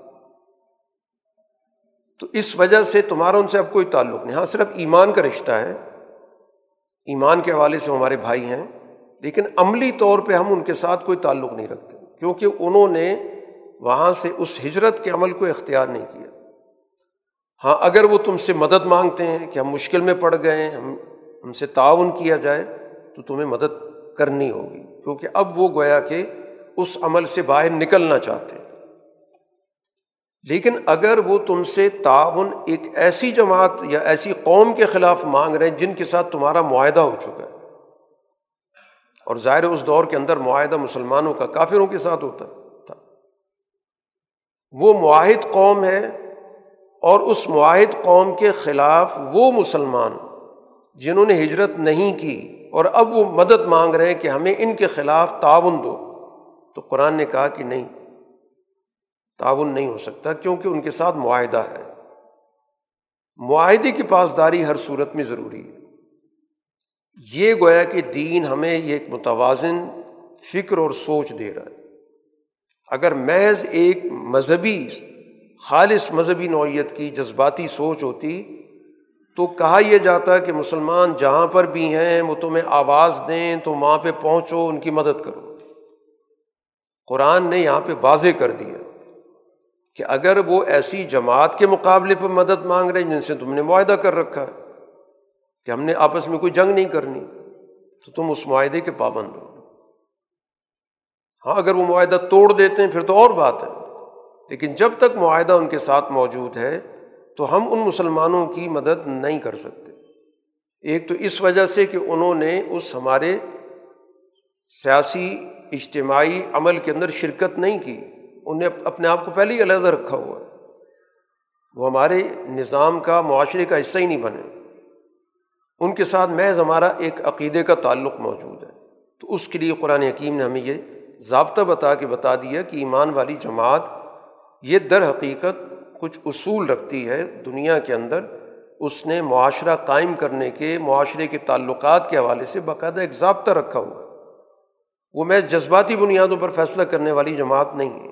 تو اس وجہ سے تمہارا ان سے اب کوئی تعلق نہیں۔ ہاں صرف ایمان کا رشتہ ہے۔ ایمان کے حوالے سے ہمارے بھائی ہیں، لیکن عملی طور پہ ہم ان کے ساتھ کوئی تعلق نہیں رکھتے۔ کیونکہ انہوں نے وہاں سے اس ہجرت کے عمل کو اختیار نہیں کیا۔ ہاں اگر وہ تم سے مدد مانگتے ہیں کہ ہم مشکل میں پڑ گئے ہم ہم سے تعاون کیا جائے، تو تمہیں مدد کرنی ہوگی۔ کیونکہ اب وہ گویا کہ اس عمل سے باہر نکلنا چاہتے ہیں۔ لیکن اگر وہ تم سے تعاون ایک ایسی جماعت یا ایسی قوم کے خلاف مانگ رہے ہیں جن کے ساتھ تمہارا معاہدہ ہو چکا ہے۔ اور ظاہر اس دور کے اندر معاہدہ مسلمانوں کا کافروں کے ساتھ ہوتا تھا۔ وہ معاہد قوم ہے اور اس معاہد قوم کے خلاف وہ مسلمان جنہوں نے ہجرت نہیں کی اور اب وہ مدد مانگ رہے ہیں کہ ہمیں ان کے خلاف تعاون دو۔ تو قرآن نے کہا کہ نہیں تعاون نہیں ہو سکتا کیونکہ ان کے ساتھ معاہدہ ہے۔ معاہدے کی پاسداری ہر صورت میں ضروری ہے۔ یہ گویا کہ دین ہمیں یہ ایک متوازن فکر اور سوچ دے رہا ہے۔ اگر محض ایک مذہبی، خالص مذہبی نوعیت کی جذباتی سوچ ہوتی تو کہا یہ جاتا کہ مسلمان جہاں پر بھی ہیں، وہ تمہیں آواز دیں تو وہاں پہ پہنچو، ان کی مدد کرو۔ قرآن نے یہاں پہ واضح کر دیا۔ کہ اگر وہ ایسی جماعت کے مقابلے پہ مدد مانگ رہے ہیں جن سے تم نے معاہدہ کر رکھا ہے، کہ ہم نے آپس میں کوئی جنگ نہیں کرنی، تو تم اس معاہدے کے پابند ہو۔ ہاں اگر وہ معاہدہ توڑ دیتے ہیں، پھر تو اور بات ہے۔ لیکن جب تک معاہدہ ان کے ساتھ موجود ہے، تو ہم ان مسلمانوں کی مدد نہیں کر سکتے۔ ایک تو اس وجہ سے کہ انہوں نے اس ہمارے سیاسی، اجتماعی عمل کے اندر شرکت نہیں کی۔ انہیں اپنے آپ کو پہلے ہی علیحدہ رکھا ہوا ہے۔ وہ ہمارے نظام کا، معاشرے کا حصہ ہی نہیں بنے۔ ان کے ساتھ محض ہمارا ایک عقیدے کا تعلق موجود ہے۔ تو اس کے لیے قرآن حکیم نے ہمیں یہ ضابطہ بتا کے بتا دیا کہ ایمان والی جماعت یہ در حقیقت کچھ اصول رکھتی ہے دنیا کے اندر۔ اس نے معاشرہ قائم کرنے کے، معاشرے کے تعلقات کے حوالے سے باقاعدہ ایک ضابطہ رکھا ہوا ہے۔ وہ میں جذباتی بنیادوں پر فیصلہ کرنے والی جماعت نہیں ہے۔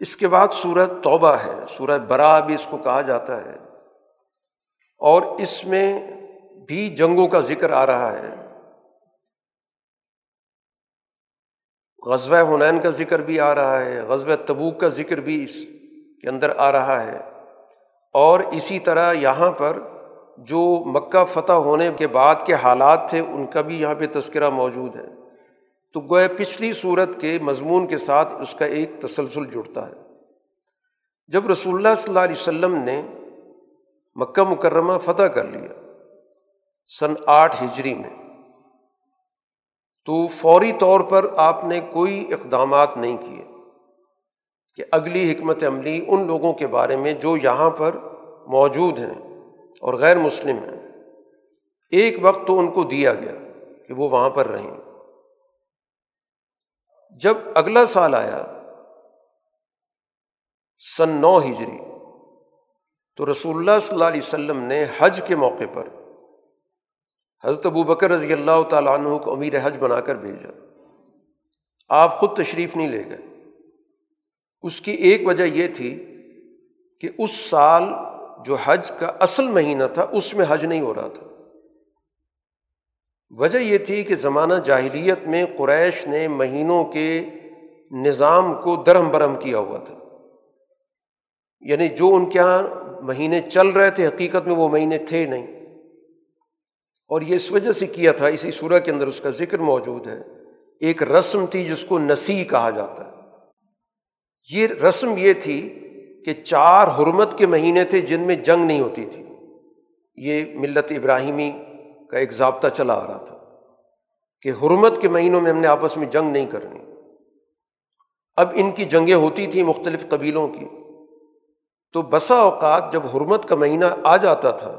اس کے بعد سورج توبہ ہے سورج برا بھی اس کو کہا جاتا ہے۔ اور اس میں بھی جنگوں کا ذکر آ رہا ہے۔ غزوہ حنین کا ذکر بھی آ رہا ہے، غزوہ تبوک کا ذکر بھی اس کے اندر آ رہا ہے۔ اور اسی طرح یہاں پر جو مکہ فتح ہونے کے بعد کے حالات تھے، ان کا بھی یہاں پہ تذکرہ موجود ہے۔ تو گوئے پچھلی صورت کے مضمون کے ساتھ اس کا ایک تسلسل جڑتا ہے۔ جب رسول اللہ صلی اللہ علیہ وسلم نے مکہ مکرمہ فتح کر لیا سن آٹھ ہجری میں، تو فوری طور پر آپ نے کوئی اقدامات نہیں کیے کہ اگلی حکمت عملی ان لوگوں کے بارے میں جو یہاں پر موجود ہیں اور غیر مسلم ہیں۔ ایک وقت تو ان کو دیا گیا کہ وہ وہاں پر رہیں۔ جب اگلا سال آیا، سن نو ہجری، تو رسول اللہ صلی اللہ علیہ وسلم نے حج کے موقع پر حضرت ابو بکر رضی اللہ تعالیٰ عنہ کو امیر حج بنا کر بھیجا۔ آپ خود تشریف نہیں لے گئے۔ اس کی ایک وجہ یہ تھی کہ اس سال جو حج کا اصل مہینہ تھا، اس میں حج نہیں ہو رہا تھا۔ وجہ یہ تھی کہ زمانہ جاہلیت میں قریش نے مہینوں کے نظام کو درہم برہم کیا ہوا تھا۔ یعنی جو ان کے یہاں مہینے چل رہے تھے، حقیقت میں وہ مہینے تھے نہیں۔ اور یہ اس وجہ سے کیا تھا، اسی صورح کے اندر اس کا ذکر موجود ہے۔ ایک رسم تھی جس کو نسی کہا جاتا ہے۔ یہ رسم یہ تھی کہ چار حرمت کے مہینے تھے جن میں جنگ نہیں ہوتی تھی۔ یہ ملت ابراہیمی کا ایک ضابطہ چلا آ رہا تھا کہ حرمت کے مہینوں میں ہم نے آپس میں جنگ نہیں کرنی۔ اب ان کی جنگیں ہوتی تھیں مختلف قبیلوں کی۔ تو بسا اوقات جب حرمت کا مہینہ آ جاتا تھا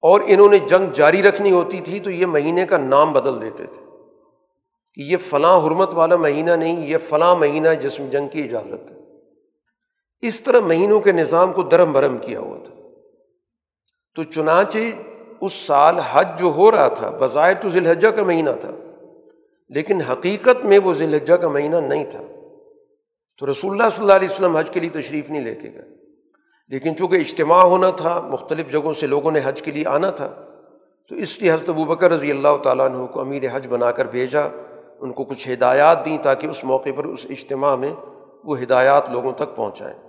اور انہوں نے جنگ جاری رکھنی ہوتی تھی تو یہ مہینے کا نام بدل دیتے تھے کہ یہ فلاں حرمت والا مہینہ نہیں، یہ فلاں مہینہ جس میں جنگ کی اجازت ہے۔ اس طرح مہینوں کے نظام کو درم برم کیا ہوا تھا۔ تو چنانچہ اس سال حج جو ہو رہا تھا، بظاہر تو ذی الحجہ کا مہینہ تھا، لیکن حقیقت میں وہ ذی الحجہ کا مہینہ نہیں تھا۔ تو رسول اللہ صلی اللہ علیہ وسلم حج کے لیے تشریف نہیں لے کے گئے۔ لیکن چونکہ اجتماع ہونا تھا، مختلف جگہوں سے لوگوں نے حج کے لیے آنا تھا، تو اس لیے حضرت ابوبکر رضی اللہ تعالیٰ عنہ کو امیر حج بنا کر بھیجا، ان کو کچھ ہدایات دیں تاکہ اس موقع پر اس اجتماع میں وہ ہدایات لوگوں تک پہنچائیں۔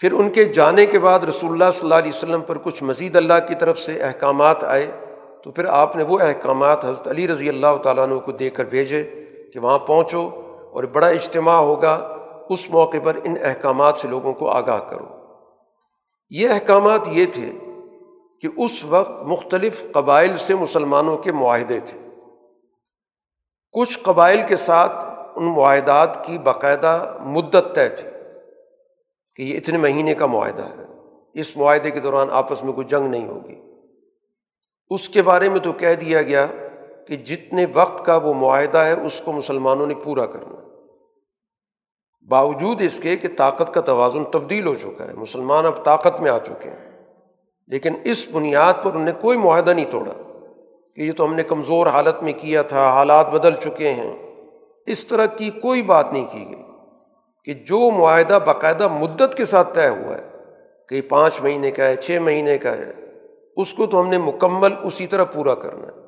پھر ان کے جانے کے بعد رسول اللہ صلی اللہ علیہ وسلم پر کچھ مزید اللہ کی طرف سے احکامات آئے، تو پھر آپ نے وہ احکامات حضرت علی رضی اللہ تعالیٰ عنہ کو دے کر بھیجے کہ وہاں پہنچو اور بڑا اجتماع ہوگا، اس موقع پر ان احکامات سے لوگوں کو آگاہ کرو۔ یہ احکامات یہ تھے کہ اس وقت مختلف قبائل سے مسلمانوں کے معاہدے تھے۔ کچھ قبائل کے ساتھ ان معاہدات کی باقاعدہ مدت طے تھی۔ کہ یہ اتنے مہینے کا معاہدہ ہے۔ اس معاہدے کے دوران آپس میں کوئی جنگ نہیں ہوگی۔ اس کے بارے میں تو کہہ دیا گیا کہ جتنے وقت کا وہ معاہدہ ہے، اس کو مسلمانوں نے پورا کرنا۔ باوجود اس کے کہ طاقت کا توازن تبدیل ہو چکا ہے، مسلمان اب طاقت میں آ چکے ہیں۔ لیکن اس بنیاد پر انہوں نے کوئی معاہدہ نہیں توڑا کہ یہ تو ہم نے کمزور حالت میں کیا تھا، حالات بدل چکے ہیں۔ اس طرح کی کوئی بات نہیں کی گئی۔ کہ جو معاہدہ باقاعدہ مدت کے ساتھ طے ہوا ہے کہ پانچ مہینے کا ہے، چھ مہینے کا ہے، اس کو تو ہم نے مکمل اسی طرح پورا کرنا ہے۔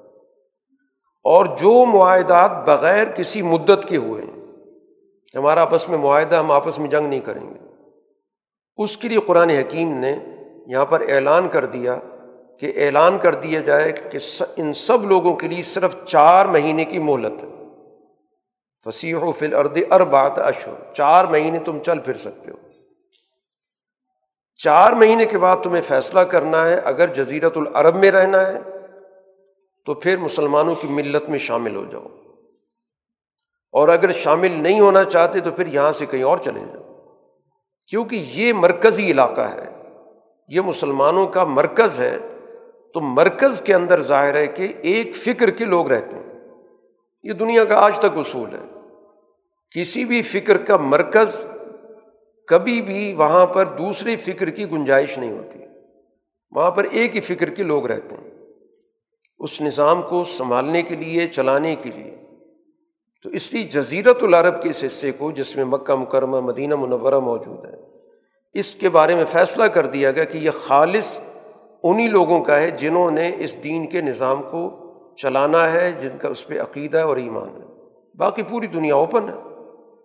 اور جو معاہدات بغیر کسی مدت کے ہوئے ہیں، ہمارا آپس میں معاہدہ، ہم آپس میں جنگ نہیں کریں گے۔ اس کے لیے قرآن حکیم نے یہاں پر اعلان کر دیا کہ اعلان کر دیا جائے کہ ان سب لوگوں کے لیے صرف چار مہینے کی مہلت ہے۔ فصیح و فل ارد اربات اشور چار مہینے تم چل پھر سکتے ہو۔ چار مہینے کے بعد تمہیں فیصلہ کرنا ہے، اگر جزیرت العرب میں رہنا ہے، تو پھر مسلمانوں کی ملت میں شامل ہو جاؤ۔ اور اگر شامل نہیں ہونا چاہتے، تو پھر یہاں سے کہیں اور چلے جاؤ۔ کیونکہ یہ مرکزی علاقہ ہے، یہ مسلمانوں کا مرکز ہے۔ تو مرکز کے اندر ظاہر ہے کہ ایک فکر کے لوگ رہتے ہیں۔ یہ دنیا کا آج تک اصول ہے۔ کسی بھی فکر کا مرکز کبھی بھی وہاں پر دوسری فکر کی گنجائش نہیں ہوتی۔ وہاں پر ایک ہی فکر کے لوگ رہتے ہیں۔ اس نظام کو سنبھالنے کے لیے، چلانے کے لیے۔ تو اس لیے جزیرت العرب کے اس حصے کو، جس میں مکہ مکرمہ، مدینہ منورہ موجود ہے، اس کے بارے میں فیصلہ کر دیا گیا کہ یہ خالص انہیں لوگوں کا ہے جنہوں نے اس دین کے نظام کو چلانا ہے جن کا اس پہ عقیدہ اور ایمان ہے۔ باقی پوری دنیا اوپن ہے۔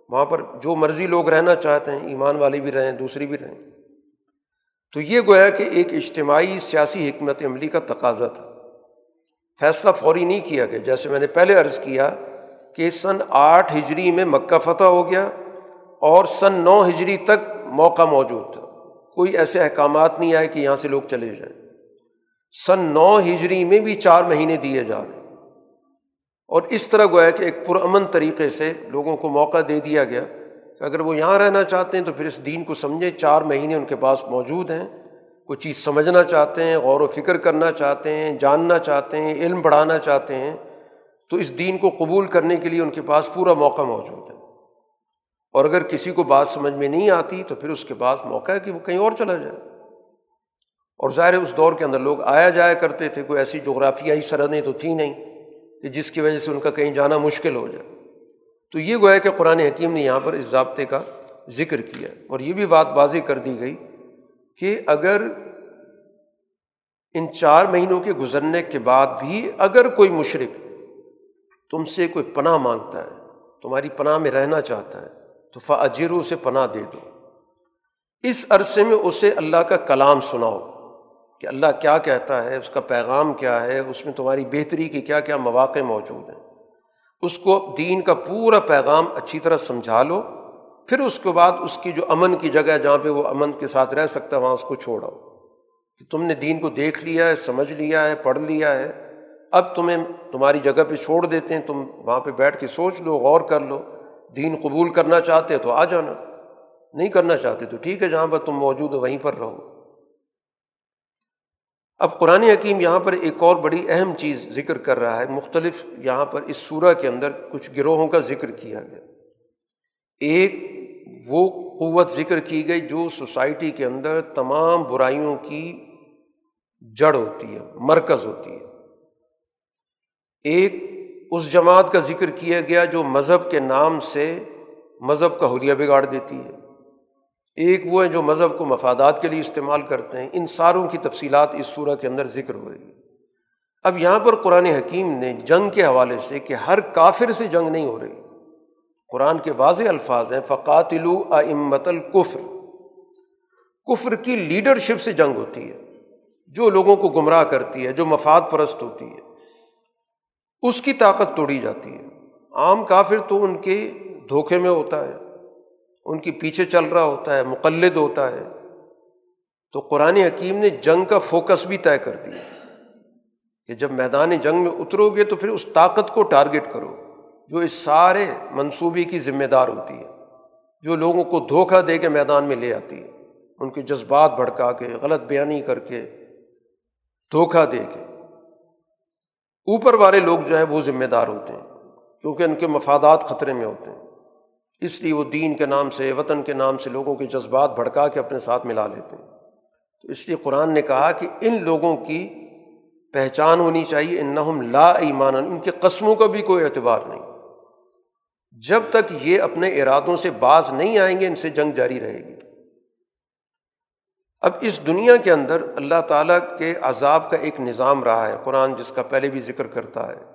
وہاں پر جو مرضی لوگ رہنا چاہتے ہیں، ایمان والے بھی رہیں، دوسری بھی رہیں۔ تو یہ گویا کہ ایک اجتماعی سیاسی حکمت عملی کا تقاضا تھا۔ فیصلہ فوری نہیں کیا گیا۔ جیسے میں نے پہلے عرض کیا کہ سن آٹھ ہجری میں مکہ فتح ہو گیا اور سن نو ہجری تک موقع موجود تھا۔ کوئی ایسے احکامات نہیں آئے کہ یہاں سے لوگ چلے جائیں۔ سن نو ہجری میں بھی چار مہینے دیے جا رہے ہیں۔ اور اس طرح گویا کہ ایک پرامن طریقے سے لوگوں کو موقع دے دیا گیا کہ اگر وہ یہاں رہنا چاہتے ہیں تو پھر اس دین کو سمجھیں۔ چار مہینے ان کے پاس موجود ہیں۔ کوئی چیز سمجھنا چاہتے ہیں، غور و فکر کرنا چاہتے ہیں، جاننا چاہتے ہیں، علم بڑھانا چاہتے ہیں، تو اس دین کو قبول کرنے کے لیے ان کے پاس پورا موقع موجود ہے۔ اور اگر کسی کو بات سمجھ میں نہیں آتی تو پھر اس کے پاس موقع ہے کہ وہ کہیں اور چلا جائے۔ اور ظاہر اس دور کے اندر لوگ آیا جایا کرتے تھے، کوئی ایسی جغرافیائی سرحدیں تو تھیں نہیں کہ جس کی وجہ سے ان کا کہیں جانا مشکل ہو جائے۔ تو یہ گویا کہ قرآن حکیم نے یہاں پر اس ضابطے کا ذکر کیا اور یہ بھی بات واضح کر دی گئی کہ اگر ان چار مہینوں کے گزرنے کے بعد بھی اگر کوئی مشرق تم سے کوئی پناہ مانگتا ہے، تمہاری پناہ میں رہنا چاہتا ہے، تو فاجرو سے پناہ دے دو۔ اس عرصے میں اسے اللہ کا کلام سناؤ۔ کہ اللہ کیا کہتا ہے، اس کا پیغام کیا ہے، اس میں تمہاری بہتری کی کیا کیا مواقع موجود ہیں۔ اس کو دین کا پورا پیغام اچھی طرح سمجھا لو، پھر اس کے بعد اس کی جو امن کی جگہ جہاں پہ وہ امن کے ساتھ رہ سکتا ہے، وہاں اس کو چھوڑاؤ کہ تم نے دین کو دیکھ لیا ہے، سمجھ لیا ہے، پڑھ لیا ہے، اب تمہیں تمہاری جگہ پہ چھوڑ دیتے ہیں، تم وہاں پہ بیٹھ کے سوچ لو، غور کر لو، دین قبول کرنا چاہتے تو آ جانا۔ نہیں کرنا چاہتے تو ٹھیک ہے، جہاں پر تم موجود ہو وہیں پر رہو۔ اب قرآن حکیم یہاں پر ایک اور بڑی اہم چیز ذکر کر رہا ہے، مختلف یہاں پر اس صورح کے اندر کچھ گروہوں کا ذکر کیا گیا۔ ایک وہ قوت ذکر کی گئی جو سوسائٹی کے اندر تمام برائیوں کی جڑ ہوتی ہے، مرکز ہوتی ہے۔ ایک اس جماعت کا ذکر کیا گیا جو مذہب کے نام سے مذہب کا حلیہ بگاڑ دیتی ہے۔ ایک وہ ہیں جو مذہب کو مفادات کے لیے استعمال کرتے ہیں۔ ان ساروں کی تفصیلات اس صورح کے اندر ذکر ہو رہی ہے اب یہاں پر قرآن حکیم نے جنگ کے حوالے سے کہ ہر کافر سے جنگ نہیں ہو رہی۔ قرآن کے واضح الفاظ ہیں فقاتلو امت القفر کفر کی لیڈرشپ سے جنگ ہوتی ہے۔ جو لوگوں کو گمراہ کرتی ہے، جو مفاد پرست ہوتی ہے۔ اس کی طاقت توڑی جاتی ہے۔ عام کافر تو ان کے دھوکے میں ہوتا ہے۔ ان کی پیچھے چل رہا ہوتا ہے، مقلد ہوتا ہے۔ تو قرآن حکیم نے جنگ کا فوکس بھی طے کر دیا کہ جب میدان جنگ میں اترو گے تو پھر اس طاقت کو ٹارگیٹ کرو، جو اس سارے منصوبے کی ذمہ دار ہوتی ہے۔ جو لوگوں کو دھوکہ دے کے میدان میں لے آتی ہے، ان کے جذبات بھڑکا کے، غلط بیانی کر کے، دھوکہ دے کے۔ اوپر والے لوگ جو ہیں وہ ذمہ دار ہوتے ہیں، کیونکہ ان کے مفادات خطرے میں ہوتے ہیں۔ اس لیے وہ دین کے نام سے، وطن کے نام سے لوگوں کے جذبات بھڑکا کے اپنے ساتھ ملا لیتے ہیں۔ تو اس لیے قرآن نے کہا کہ ان لوگوں کی پہچان ہونی چاہیے ان نہ لا ایمان ان کے قسموں کا بھی کوئی اعتبار نہیں۔ جب تک یہ اپنے ارادوں سے باز نہیں آئیں گے، ان سے جنگ جاری رہے گی۔ اب اس دنیا کے اندر اللہ تعالیٰ کے عذاب کا ایک نظام رہا ہے، قرآن جس کا پہلے بھی ذکر کرتا ہے۔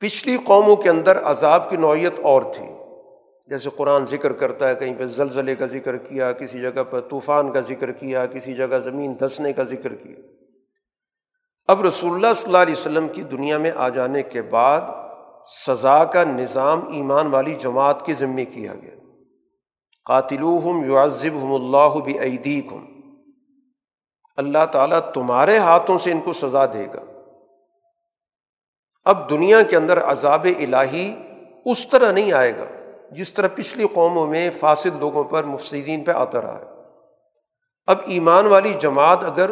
پچھلی قوموں کے اندر عذاب کی نوعیت اور تھی۔ جیسے قرآن ذکر کرتا ہے، کہیں پہ زلزلے کا ذکر کیا، کسی جگہ پر طوفان کا ذکر کیا، کسی جگہ زمین دھسنے کا ذکر کیا۔ اب رسول اللہ صلی اللہ علیہ وسلم کی دنیا میں آ جانے کے بعد سزا کا نظام ایمان والی جماعت کے ذمے کیا گیا۔ قاتل یعذب ہم اللہ بھی اللہ تعالیٰ تمہارے ہاتھوں سے ان کو سزا دے گا۔ اب دنیا کے اندر عذاب الہی اس طرح نہیں آئے گا۔ جس طرح پچھلی قوموں میں فاصل لوگوں پر مفسدین پہ آتا رہا ہے۔ اب ایمان والی جماعت اگر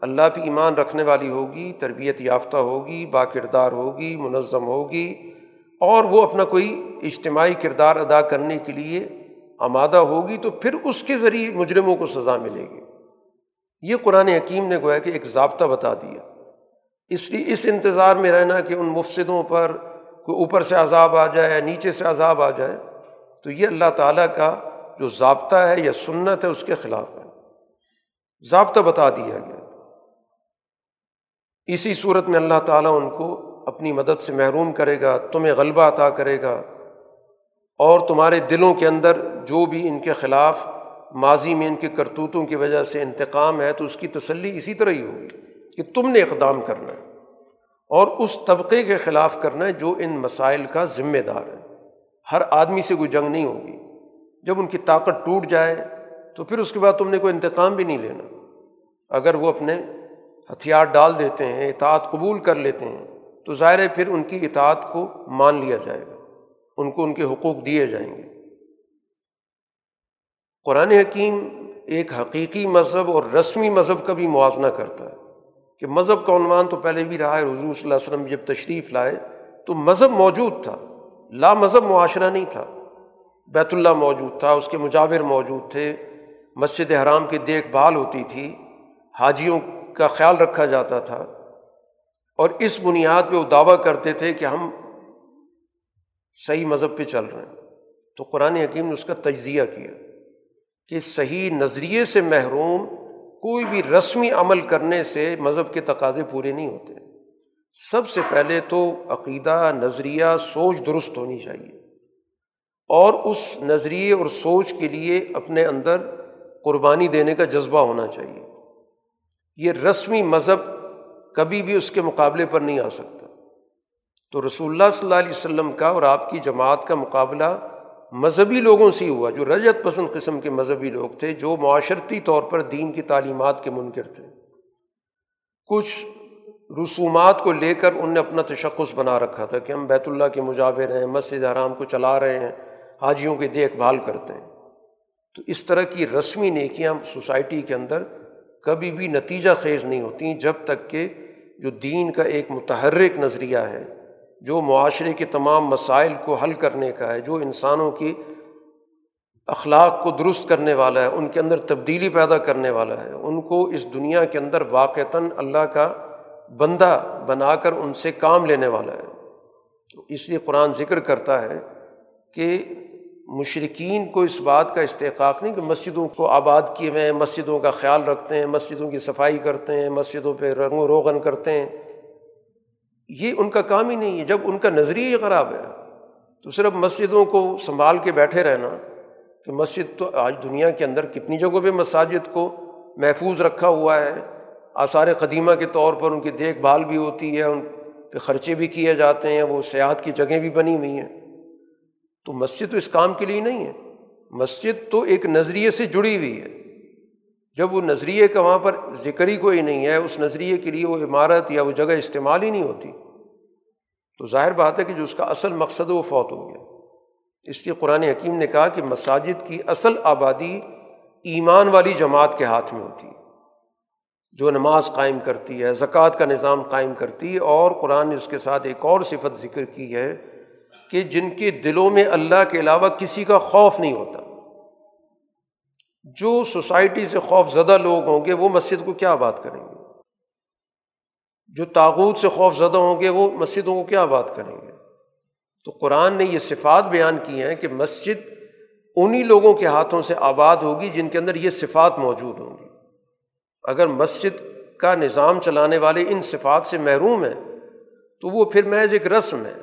اللہ پہ ایمان رکھنے والی ہوگی، تربیت یافتہ ہوگی با کردار ہوگی، منظم ہوگی، اور وہ اپنا کوئی اجتماعی کردار ادا کرنے کے لیے آمادہ ہوگی، تو پھر اس کے ذریعے مجرموں کو سزا ملے گی۔ یہ قرآن حکیم نے گویا کہ ایک ضابطہ بتا دیا۔ اس لیے اس انتظار میں رہنا کہ ان مفصدوں پر کوئی اوپر سے عذاب آ جائے یا نیچے سے عذاب آ جائے، تو یہ اللہ تعالیٰ کا جو ضابطہ ہے یا سنت ہے، اس کے خلاف ہے۔ ضابطہ بتا دیا گیا۔ اسی صورت میں اللہ تعالیٰ ان کو اپنی مدد سے محروم کرے گا، تمہیں غلبہ عطا کرے گا۔ اور تمہارے دلوں کے اندر جو بھی ان کے خلاف ماضی میں ان کے کرتوتوں کی وجہ سے انتقام ہے، تو اس کی تسلی اسی طرح ہی ہوگی کہ تم نے اقدام کرنا ہے۔ اور اس طبقے کے خلاف کرنا ہے جو ان مسائل کا ذمہ دار ہے۔ ہر آدمی سے کوئی جنگ نہیں ہوگی۔ جب ان کی طاقت ٹوٹ جائے تو پھر اس کے بعد تم نے کوئی انتقام بھی نہیں لینا۔ اگر وہ اپنے ہتھیار ڈال دیتے ہیں، اطاعت قبول کر لیتے ہیں، تو ظاہر ہے پھر ان کی اطاعت کو مان لیا جائے گا۔ ان کو ان کے حقوق دیے جائیں گے۔ قرآن حکیم ایک حقیقی مذہب اور رسمی مذہب کا بھی موازنہ کرتا ہے۔ کہ مذہب کا عنوان تو پہلے بھی رہا ہے، حضور صلی اللہ علیہ وسلم جب تشریف لائے تو مذہب موجود تھا، لا مذہب معاشرہ نہیں تھا۔ بیت اللہ موجود تھا، اس کے مجاور موجود تھے۔ مسجد حرام کی دیکھ بھال ہوتی تھی، حاجیوں کا خیال رکھا جاتا تھا۔ اور اس بنیاد پہ وہ دعویٰ کرتے تھے کہ ہم صحیح مذہب پہ چل رہے ہیں۔ تو قرآن حکیم نے اس کا تجزیہ کیا کہ صحیح نظریے سے محروم کوئی بھی رسمی عمل کرنے سے مذہب کے تقاضے پورے نہیں ہوتے۔ سب سے پہلے تو عقیدہ، نظریہ، سوچ درست ہونی چاہیے۔ اور اس نظریے اور سوچ کے لیے اپنے اندر قربانی دینے کا جذبہ ہونا چاہیے۔ یہ رسمی مذہب کبھی بھی اس کے مقابلے پر نہیں آ سکتا۔ تو رسول اللہ صلی اللہ علیہ وسلم کا اور آپ کی جماعت کا مقابلہ مذہبی لوگوں سے ہی ہوا، جو رجت پسند قسم کے مذہبی لوگ تھے، جو معاشرتی طور پر دین کی تعلیمات کے منکر تھے۔ کچھ رسومات کو لے کر ان نے اپنا تشخص بنا رکھا تھا کہ ہم بیت اللہ کے مجاور ہیں، مسجد حرام کو چلا رہے ہیں، حاجیوں کی دیکھ بھال کرتے ہیں۔ تو اس طرح کی رسمی نیکیاں سوسائٹی کے اندر کبھی بھی نتیجہ خیز نہیں ہوتی جب تک کہ جو دین کا ایک متحرک نظریہ ہے جو معاشرے کے تمام مسائل کو حل کرنے کا ہے، جو انسانوں کی اخلاق کو درست کرنے والا ہے، ان کے اندر تبدیلی پیدا کرنے والا ہے، ان کو اس دنیا کے اندر واقعتاً اللہ کا بندہ بنا کر ان سے کام لینے والا ہے۔ تو اس لیے قرآن ذکر کرتا ہے کہ مشرقین کو اس بات کا استحقاق نہیں کہ مسجدوں کو آباد کیے ہوئے ہیں، مسجدوں کا خیال رکھتے ہیں، مسجدوں کی صفائی کرتے ہیں، مسجدوں پہ رنگ و روغن کرتے ہیں۔ یہ ان کا کام ہی نہیں ہے۔ جب ان کا نظریہ ہی خراب ہے، تو صرف مسجدوں کو سنبھال کے بیٹھے رہنا کہ مسجد تو آج دنیا کے اندر کتنی جگہوں پہ مساجد کو محفوظ رکھا ہوا ہے۔ آثار قدیمہ کے طور پر ان کی دیکھ بھال بھی ہوتی ہے، ان پہ خرچے بھی کیے جاتے ہیں، وہ سیاحت کی جگہیں بھی بنی ہوئی ہیں۔ تو مسجد تو اس کام کے لیے نہیں ہے۔ مسجد تو ایک نظریے سے جڑی ہوئی ہے۔ جب وہ نظریے کا وہاں پر ذکر ہی کوئی نہیں ہے، اس نظریے کے لیے وہ عمارت یا وہ جگہ استعمال ہی نہیں ہوتی۔ تو ظاہر بات ہے کہ جو اس کا اصل مقصد ہے وہ فوت ہو گیا۔ اس لیے قرآن حکیم نے کہا کہ مساجد کی اصل آبادی ایمان والی جماعت کے ہاتھ میں ہوتی ہے۔ جو نماز قائم کرتی ہے، زکوٰۃ کا نظام قائم کرتی ہے، اور قرآن نے اس کے ساتھ ایک اور صفت ذکر کی ہے کہ جن کے دلوں میں اللہ کے علاوہ کسی کا خوف نہیں ہوتا۔ جو سوسائٹی سے خوف زدہ لوگ ہوں گے، وہ مسجد کو کیا بات کریں گے؟ جو تاغوت سے خوف زدہ ہوں گے، وہ مسجدوں کو کیا بات کریں گے؟ تو قرآن نے یہ صفات بیان کی ہیں کہ مسجد انہیں لوگوں کے ہاتھوں سے آباد ہوگی جن کے اندر یہ صفات موجود ہوں گی۔ اگر مسجد کا نظام چلانے والے ان صفات سے محروم ہیں، تو وہ پھر محض ایک رسم ہے۔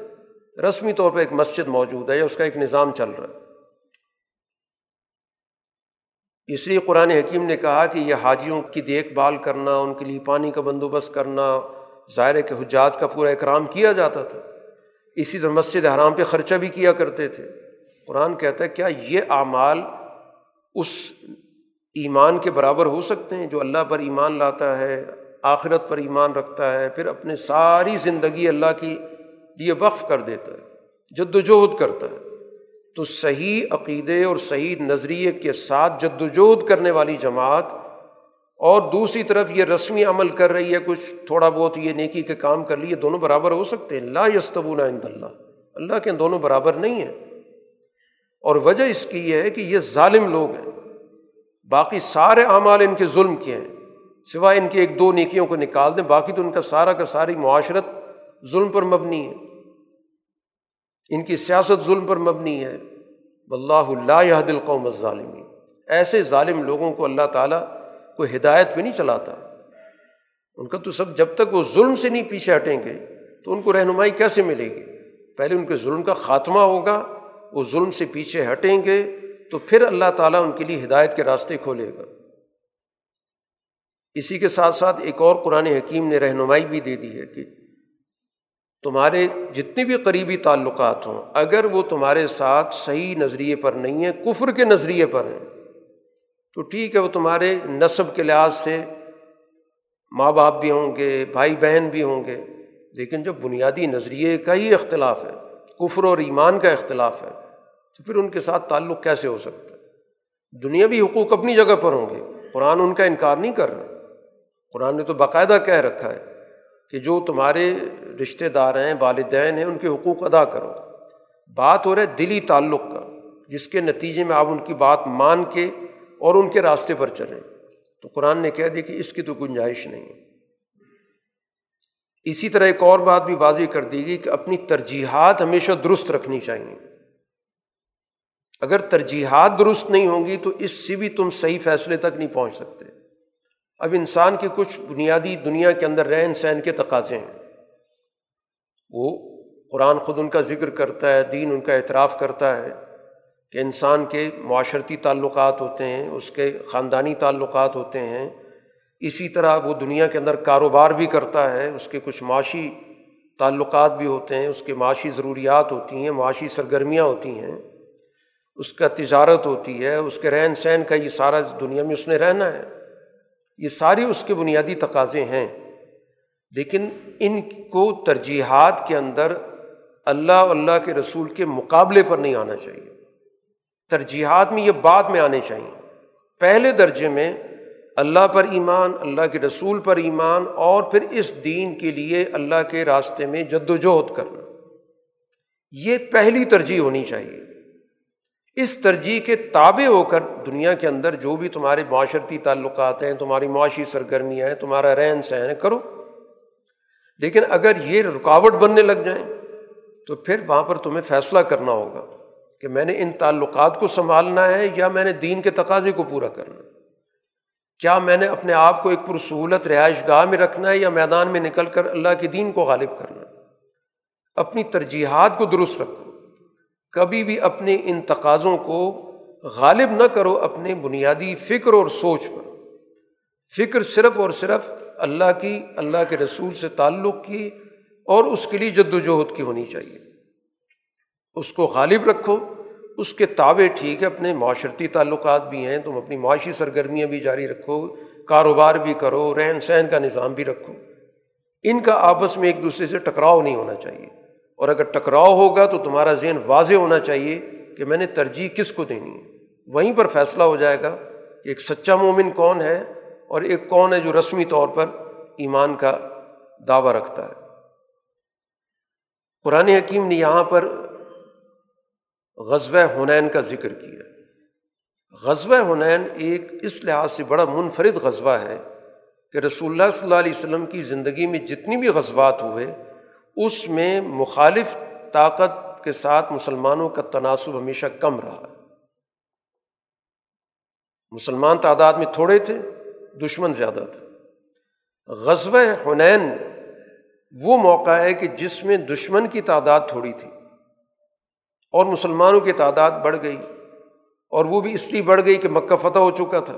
رسمی طور پہ ایک مسجد موجود ہے یا اس کا ایک نظام چل رہا ہے۔ اس لیے قرآن حکیم نے کہا کہ یہ حاجیوں کی دیکھ بھال کرنا، ان کے لیے پانی کا بندوبست کرنا، ظاہر کے حجات کا پورا اکرام کیا جاتا تھا۔ اسی طرح مسجد حرام پہ خرچہ بھی کیا کرتے تھے۔ قرآن کہتا ہے، کیا یہ اعمال اس ایمان کے برابر ہو سکتے ہیں جو اللہ پر ایمان لاتا ہے، آخرت پر ایمان رکھتا ہے، پھر اپنے ساری زندگی اللہ کی لیے وقف کر دیتا ہے، جد وجہد کرتا ہے؟ تو صحیح عقیدے اور صحیح نظریے کے ساتھ جد وجہد کرنے والی جماعت، اور دوسری طرف یہ رسمی عمل کر رہی ہے، کچھ تھوڑا بہت یہ نیکی کے کام کر لیے، دونوں برابر ہو سکتے ہیں؟ لا یستبون عند اللہ۔ اللہ کے دونوں برابر نہیں ہیں۔ اور وجہ اس کی یہ ہے کہ یہ ظالم لوگ ہیں۔ باقی سارے اعمال ان کے ظلم کے ہیں۔ سوائے ان کی ایک دو نیکیوں کو نکال دیں، باقی تو ان کا سارا کا ساری معاشرت ظلم پر مبنی ہے۔ ان کی سیاست ظلم پر مبنی ہے۔ اللہ اللہ دل قوم ظالمی ایسے ظالم لوگوں کو اللہ تعالیٰ کو ہدایت پہ نہیں چلاتا۔ ان کا تو سب جب تک وہ ظلم سے نہیں پیچھے ہٹیں گے، تو ان کو رہنمائی کیسے ملے گی؟ پہلے ان کے ظلم کا خاتمہ ہوگا، وہ ظلم سے پیچھے ہٹیں گے، تو پھر اللہ تعالیٰ ان کے لیے ہدایت کے راستے کھولے گا۔ اسی کے ساتھ ساتھ ایک اور قرآن حکیم نے رہنمائی بھی دے دی ہے کہ تمہارے جتنے بھی قریبی تعلقات ہوں، اگر وہ تمہارے ساتھ صحیح نظریے پر نہیں ہیں، کفر کے نظریے پر ہیں، تو ٹھیک ہے، وہ تمہارے نصب کے لحاظ سے ماں باپ بھی ہوں گے، بھائی بہن بھی ہوں گے، لیکن جب بنیادی نظریے کا ہی اختلاف ہے، کفر اور ایمان کا اختلاف ہے، تو پھر ان کے ساتھ تعلق کیسے ہو سکتا ہے؟ دنیاوی حقوق اپنی جگہ پر ہوں گے، قرآن ان کا انکار نہیں کر رہا۔ قرآن نے تو باقاعدہ کہہ رکھا ہے۔ کہ جو تمہارے رشتے دار ہیں، والدین ہیں، ان کے حقوق ادا کرو۔ بات ہو رہا ہے دلی تعلق کا، جس کے نتیجے میں آپ ان کی بات مان کے اور ان کے راستے پر چلیں۔ تو قرآن نے کہہ دیا کہ اس کی تو گنجائش نہیں ہے۔ اسی طرح ایک اور بات بھی واضح کر دی گئی کہ اپنی ترجیحات ہمیشہ درست رکھنی چاہیے۔ اگر ترجیحات درست نہیں ہوں گی تو اس سے بھی تم صحیح فیصلے تک نہیں پہنچ سکتے۔ اب انسان کے کچھ بنیادی دنیا کے اندر رہن سہن کے تقاضے ہیں۔ وہ قرآن خود ان کا ذکر کرتا ہے، دین ان کا اعتراف کرتا ہے کہ انسان کے معاشرتی تعلقات ہوتے ہیں، اس کے خاندانی تعلقات ہوتے ہیں۔ اسی طرح وہ دنیا کے اندر کاروبار بھی کرتا ہے، اس کے کچھ معاشی تعلقات بھی ہوتے ہیں، اس کے معاشی ضروریات ہوتی ہیں، معاشی سرگرمیاں ہوتی ہیں۔ اس کا تجارت ہوتی ہے، اس کے رہن سہن کا یہ سارا دنیا میں اس نے رہنا ہے۔ یہ ساری اس کے بنیادی تقاضے ہیں۔ لیکن ان کو ترجیحات کے اندر اللہ اللہ کے رسول کے مقابلے پر نہیں آنا چاہیے۔ ترجیحات میں یہ بعد میں آنے چاہیے۔ پہلے درجے میں اللہ پر ایمان، اللہ کے رسول پر ایمان اور پھر اس دین کے لیے اللہ کے راستے میں جد وجہد کرنا۔ یہ پہلی ترجیح ہونی چاہیے۔ اس ترجیح کے تابع ہو کر دنیا کے اندر جو بھی تمہارے معاشرتی تعلقات ہیں، تمہاری معاشی سرگرمیاں ہیں، تمہارا رہن سہن کرو۔ لیکن اگر یہ رکاوٹ بننے لگ جائیں، تو پھر وہاں پر تمہیں فیصلہ کرنا ہوگا کہ میں نے ان تعلقات کو سنبھالنا ہے یا میں نے دین کے تقاضے کو پورا کرنا۔ کیا میں نے اپنے آپ کو ایک پرسہولت رہائش گاہ میں رکھنا ہے یا میدان میں نکل کر اللہ کے دین کو غالب کرنا۔ اپنی ترجیحات کو درست رکھو۔ کبھی بھی اپنے ان تقاضوں کو غالب نہ کرو اپنے بنیادی فکر اور سوچ پر۔ فکر صرف اور صرف اللہ کی، اللہ کے رسول سے تعلق کی اور اس کے لیے جد وجہد کی ہونی چاہیے۔ اس کو غالب رکھو، اس کے تابع ٹھیک ہے، اپنے معاشرتی تعلقات بھی ہیں، تم اپنی معاشی سرگرمیاں بھی جاری رکھو، کاروبار بھی کرو، رہن سہن کا نظام بھی رکھو۔ ان کا آپس میں ایک دوسرے سے ٹکراؤ نہیں ہونا چاہیے۔ اور اگر ٹکراؤ ہوگا تو تمہارا ذہن واضح ہونا چاہیے کہ میں نے ترجیح کس کو دینی ہے۔ وہیں پر فیصلہ ہو جائے گا کہ ایک سچا مومن کون ہے اور ایک کون ہے جو رسمی طور پر ایمان کا دعویٰ رکھتا ہے۔ قرآن حکیم نے یہاں پر غزوہ حنین کا ذکر کیا۔ غزوہ حنین ایک اس لحاظ سے بڑا منفرد غزوہ ہے کہ رسول اللہ صلی اللہ علیہ وسلم کی زندگی میں جتنی بھی غزوات ہوئے اس میں مخالف طاقت کے ساتھ مسلمانوں کا تناسب ہمیشہ کم رہا ہے۔ مسلمان تعداد میں تھوڑے تھے، دشمن زیادہ تھا غزوہ حنین، وہ موقع ہے کہ جس میں دشمن کی تعداد تھوڑی تھی اور مسلمانوں کی تعداد بڑھ گئی۔ اور وہ بھی اس لیے بڑھ گئی کہ مکہ فتح ہو چکا تھا۔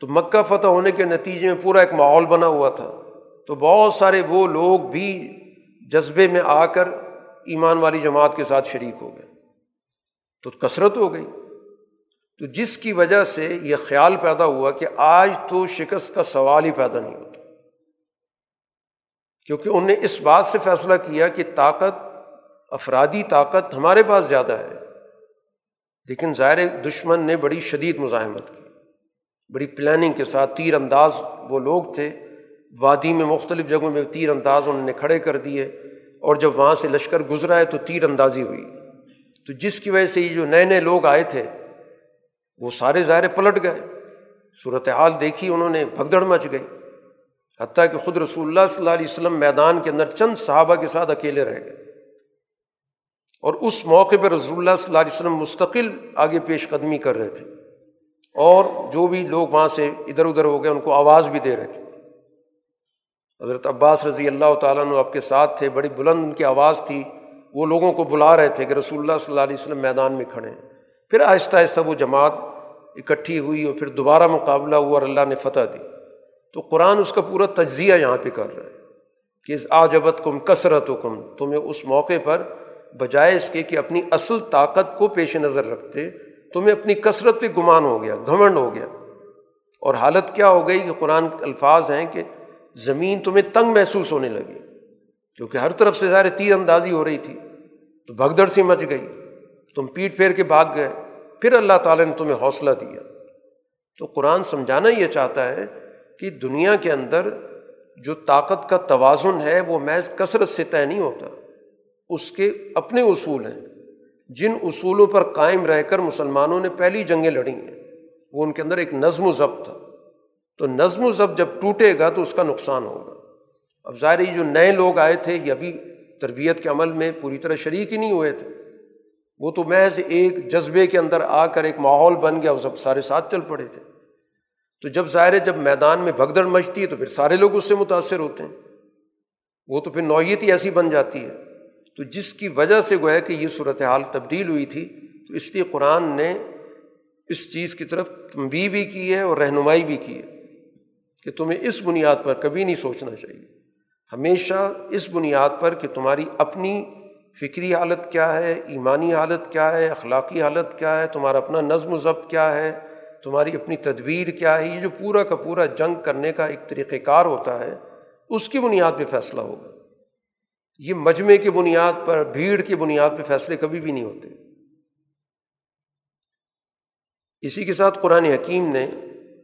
تو مکہ فتح ہونے کے نتیجے میں پورا ایک ماحول بنا ہوا تھا۔ تو بہت سارے وہ لوگ بھی جذبے میں آ کر ایمان والی جماعت کے ساتھ شریک ہو گئے۔ تو کثرت ہو گئی۔ تو جس کی وجہ سے یہ خیال پیدا ہوا کہ آج تو شکست کا سوال ہی پیدا نہیں ہوتا۔ کیونکہ انہوں نے اس بات سے فیصلہ کیا کہ طاقت، افرادی طاقت ہمارے پاس زیادہ ہے۔ لیکن ظاہر دشمن نے بڑی شدید مزاحمت کی۔ بڑی پلاننگ کے ساتھ تیر انداز وہ لوگ تھے۔ وادی میں مختلف جگہوں میں تیر انداز انہوں نے کھڑے کر دیے۔ اور جب وہاں سے لشکر گزرا ہے تو تیر اندازی ہوئی۔ تو جس کی وجہ سے یہ جو نئے نئے لوگ آئے تھے، وہ سارے ظاہر پلٹ گئے۔ صورت حال دیکھی انہوں نے، بھگدڑ مچ گئی۔ حتیٰ کہ خود رسول اللہ صلی اللہ علیہ وسلم میدان کے اندر چند صحابہ کے ساتھ اکیلے رہ گئے۔ اور اس موقع پہ رضول اللہ صلی اللہ علیہ وسلم مستقل آگے پیش قدمی کر رہے تھے۔ اور جو بھی لوگ وہاں سے ادھر ادھر ہو گئے، ان کو آواز بھی دے رہے تھے۔ حضرت عباس رضی اللہ تعالیٰ عنہ آپ کے ساتھ تھے، بڑی بلند ان کی آواز تھی۔ وہ لوگوں کو بلا رہے تھے کہ رسول اللہ صلی اللہ علیہ وسلم میدان میں کھڑے ہیں۔ پھر آہستہ آہستہ وہ جماعت اکٹھی ہوئی اور پھر دوبارہ مقابلہ ہوا اور اللہ نے فتح دی۔ تو قرآن اس کا پورا تجزیہ یہاں پہ کر رہا ہے کہ اس آجبت کم کثرت و کم تمہیں اس موقع پر بجائے اس کے کہ اپنی اصل طاقت کو پیش نظر رکھتے، تمہیں اپنی کثرت پہ گمان ہو گیا، گھمنڈ ہو گیا۔ اور حالت کیا ہو گئی کہ قرآن الفاظ ہیں کہ زمین تمہیں تنگ محسوس ہونے لگی۔ کیونکہ ہر طرف سے ظاہر تیر اندازی ہو رہی تھی۔ تو بھگدڑ سی مچ گئی۔ تم پیٹ پھیر کے بھاگ گئے۔ پھر اللہ تعالیٰ نے تمہیں حوصلہ دیا۔ تو قرآن سمجھانا یہ چاہتا ہے کہ دنیا کے اندر جو طاقت کا توازن ہے، وہ محض کثرت سے طے نہیں ہوتا۔ اس کے اپنے اصول ہیں۔ جن اصولوں پر قائم رہ کر مسلمانوں نے پہلی جنگیں لڑی ہیں۔ وہ ان کے اندر ایک نظم و ضبط تھا۔ تو نظم و ضبط جب ٹوٹے گا تو اس کا نقصان ہوگا۔ اب ظاہر یہ جو نئے لوگ آئے تھے، یہ ابھی تربیت کے عمل میں پوری طرح شریک ہی نہیں ہوئے تھے۔ وہ تو محض ایک جذبے کے اندر آ کر ایک ماحول بن گیا وہ سب سارے ساتھ چل پڑے تھے۔ تو جب ظاہر جب میدان میں بھگدڑ مچتی ہے تو پھر سارے لوگ اس سے متاثر ہوتے ہیں۔ وہ تو پھر نوعیت ہی ایسی بن جاتی ہے۔ تو جس کی وجہ سے گویا کہ یہ صورت حال تبدیل ہوئی تھی، تو اس لیے قرآن نے اس چیز کی طرف تنبی بھی کی ہے اور رہنمائی بھی کی ہے۔ کہ تمہیں اس بنیاد پر کبھی نہیں سوچنا چاہیے۔ ہمیشہ اس بنیاد پر کہ تمہاری اپنی فکری حالت کیا ہے، ایمانی حالت کیا ہے، اخلاقی حالت کیا ہے، تمہارا اپنا نظم و ضبط کیا ہے، تمہاری اپنی تدبیر کیا ہے، یہ جو پورا کا پورا جنگ کرنے کا ایک طریقۂ کار ہوتا ہے، اس کی بنیاد پہ فیصلہ ہوگا۔ یہ مجمے کی بنیاد پر، بھیڑ کی بنیاد پہ فیصلے کبھی بھی نہیں ہوتے۔ اسی کے ساتھ قرآن حکیم نے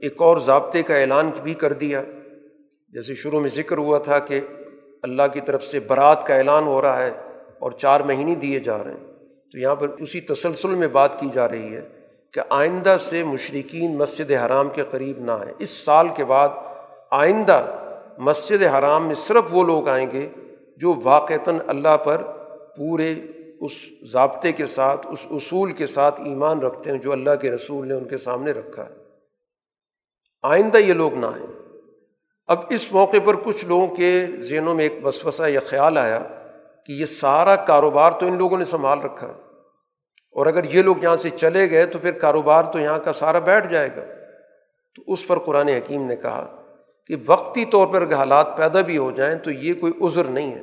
ایک اور ضابطے کا اعلان بھی کر دیا۔ جیسے شروع میں ذکر ہوا تھا کہ اللہ کی طرف سے برات کا اعلان ہو رہا ہے اور چار مہینے دیے جا رہے ہیں۔ تو یہاں پر اسی تسلسل میں بات کی جا رہی ہے کہ آئندہ سے مشرقین مسجد حرام کے قریب نہ آئیں۔ اس سال کے بعد آئندہ مسجد حرام میں صرف وہ لوگ آئیں گے جو واقعتاً اللہ پر پورے اس ضابطے کے ساتھ، اس اصول کے ساتھ ایمان رکھتے ہیں جو اللہ کے رسول نے ان کے سامنے رکھا ہے۔ آئندہ یہ لوگ نہ آئیں۔ اب اس موقع پر کچھ لوگوں کے ذہنوں میں ایک وسوسہ یا خیال آیا کہ یہ سارا کاروبار تو ان لوگوں نے سنبھال رکھا ہے۔ اور اگر یہ لوگ یہاں سے چلے گئے تو پھر کاروبار تو یہاں کا سارا بیٹھ جائے گا۔ تو اس پر قرآن حکیم نے کہا کہ وقتی طور پر اگر حالات پیدا بھی ہو جائیں تو یہ کوئی عذر نہیں ہے۔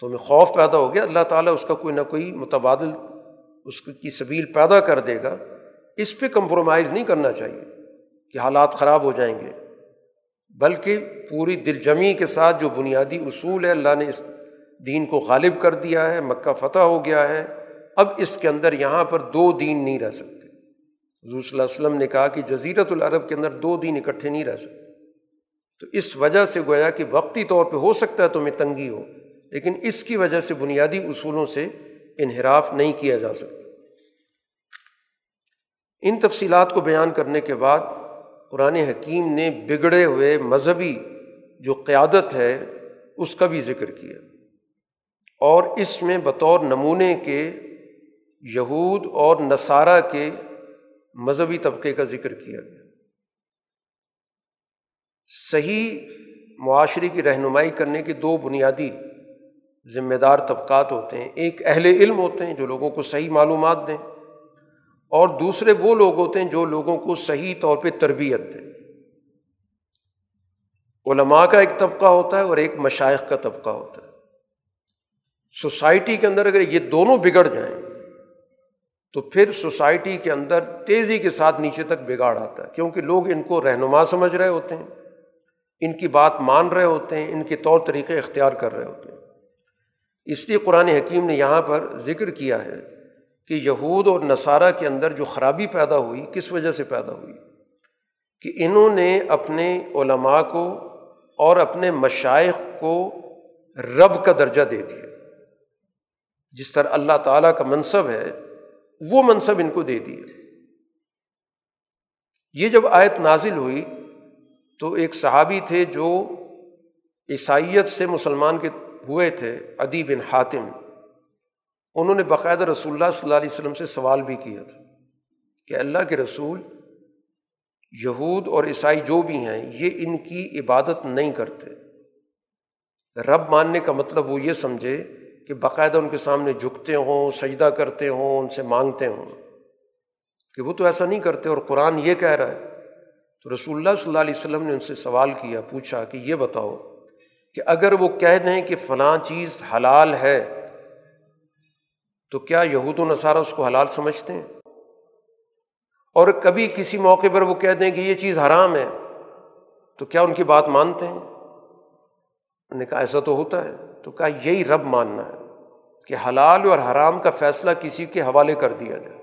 تو ہمیں خوف پیدا ہو گیا، اللہ تعالیٰ اس کا کوئی نہ کوئی متبادل اس کی سبیل پیدا کر دے گا۔ اس پہ کمپرومائز نہیں کرنا چاہیے۔ کہ حالات خراب ہو جائیں گے، بلکہ پوری دل جمی کے ساتھ جو بنیادی اصول ہے، اللہ نے اس دین کو غالب کر دیا ہے، مکہ فتح ہو گیا ہے۔ اب اس کے اندر یہاں پر دو دین نہیں رہ سکتے۔ حضور صلی اللہ علیہ وسلم نے کہا کہ جزیرت العرب کے اندر دو دین اکٹھے نہیں رہ سکتے۔ تو اس وجہ سے گویا کہ وقتی طور پہ ہو سکتا ہے تمہیں تنگی ہو، لیکن اس کی وجہ سے بنیادی اصولوں سے انحراف نہیں کیا جا سکتا۔ ان تفصیلات کو بیان کرنے کے بعد قرآن حکیم نے بگڑے ہوئے مذہبی جو قیادت ہے، اس کا بھی ذکر کیا۔ اور اس میں بطور نمونے کے یہود اور نصارہ کے مذہبی طبقے کا ذکر کیا گیا۔ صحیح معاشرے کی رہنمائی کرنے کے دو بنیادی ذمہ دار طبقات ہوتے ہیں۔ ایک اہل علم ہوتے ہیں جو لوگوں کو صحیح معلومات دیں۔ اور دوسرے وہ لوگ ہوتے ہیں جو لوگوں کو صحیح طور پہ تربیت دیں علماء کا ایک طبقہ ہوتا ہے اور ایک مشائق کا طبقہ ہوتا ہے۔ سوسائٹی کے اندر اگر یہ دونوں بگڑ جائیں، تو پھر سوسائٹی کے اندر تیزی کے ساتھ نیچے تک بگاڑ آتا ہے۔ کیونکہ لوگ ان کو رہنما سمجھ رہے ہوتے ہیں، ان کی بات مان رہے ہوتے ہیں، ان کے طور طریقے اختیار کر رہے ہوتے ہیں۔ اس لیے قرآن حکیم نے یہاں پر ذکر کیا ہے کہ یہود اور نصارہ کے اندر جو خرابی پیدا ہوئی، کس وجہ سے پیدا ہوئی؟ کہ انہوں نے اپنے علماء کو اور اپنے مشائق کو رب کا درجہ دے دیا۔ جس طرح اللہ تعالیٰ کا منصب ہے، وہ منصب ان کو دے دیا۔ یہ جب آیت نازل ہوئی، تو ایک صحابی تھے جو عیسائیت سے مسلمان کے ہوئے تھے ادی بن حاتم۔ انہوں نے باقاعدہ رسول اللہ صلی اللہ علیہ وسلم سے سوال بھی کیا تھا کہ اللہ کے رسول یہود اور عیسائی جو بھی ہیں، یہ ان کی عبادت نہیں کرتے۔ رب ماننے کا مطلب وہ یہ سمجھے کہ باقاعدہ ان کے سامنے جھکتے ہوں، سجدہ کرتے ہوں، ان سے مانگتے ہوں۔ کہ وہ تو ایسا نہیں کرتے اور قرآن یہ کہہ رہا ہے۔ تو رسول اللہ صلی اللہ علیہ وسلم نے ان سے سوال کیا، پوچھا کہ یہ بتاؤ کہ اگر وہ کہہ دیں کہ فلاں چیز حلال ہے تو کیا یہود و نصارہ اس کو حلال سمجھتے ہیں؟ اور کبھی کسی موقع پر وہ کہہ دیں کہ یہ چیز حرام ہے، تو کیا ان کی بات مانتے ہیں؟ نے کہا ایسا تو ہوتا ہے۔ تو کہا یہی رب ماننا ہے کہ حلال اور حرام کا فیصلہ کسی کے حوالے کر دیا جائے۔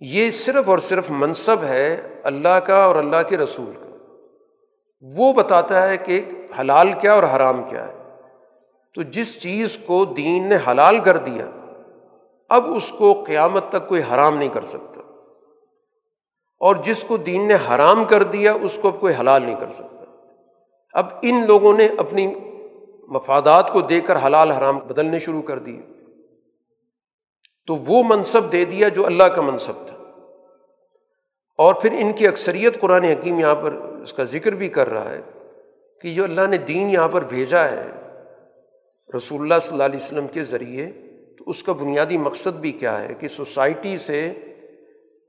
یہ صرف اور صرف منصب ہے اللہ کا اور اللہ کے رسول کا۔ وہ بتاتا ہے کہ حلال کیا اور حرام کیا ہے۔ تو جس چیز کو دین نے حلال کر دیا، اب اس کو قیامت تک کوئی حرام نہیں کر سکتا۔ اور جس کو دین نے حرام کر دیا، اس کو اب کوئی حلال نہیں کر سکتا۔ اب ان لوگوں نے اپنی مفادات کو دے کر حلال حرام بدلنے شروع کر دیے۔ تو وہ منصب دے دیا جو اللہ کا منصب تھا۔ اور پھر ان کی اکثریت قرآن حکیم یہاں پر اس کا ذکر بھی کر رہا ہے کہ جو اللہ نے دین یہاں پر بھیجا ہے رسول اللہ صلی اللہ علیہ وسلم کے ذریعے، تو اس کا بنیادی مقصد بھی کیا ہے کہ سوسائٹی سے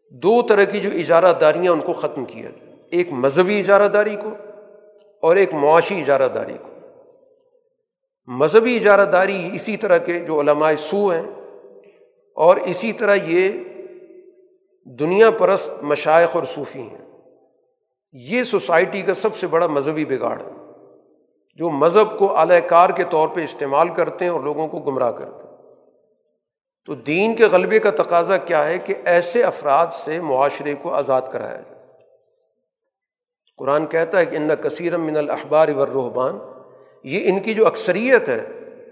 دو طرح کی جو اجارہ داریاں ان کو ختم کیا جائے ایک مذہبی اجارہ داری کو اور ایک معاشی اجارہ داری کو۔ مذہبی اجارہ داری اسی طرح کے جو علماء سو ہیں اور اسی طرح یہ دنیا پرست مشائق اور صوفی ہیں۔ یہ سوسائٹی کا سب سے بڑا مذہبی بگاڑ ہے۔ جو مذہب کو اعلی کار کے طور پہ استعمال کرتے ہیں اور لوگوں کو گمراہ کرتے ہیں۔ تو دین کے غلبے کا تقاضا کیا ہے کہ ایسے افراد سے معاشرے کو آزاد کرایا جائے۔ قرآن کہتا ہے کہ ان کثیرم من الحبار ورحبان یہ ان کی جو اکثریت ہے،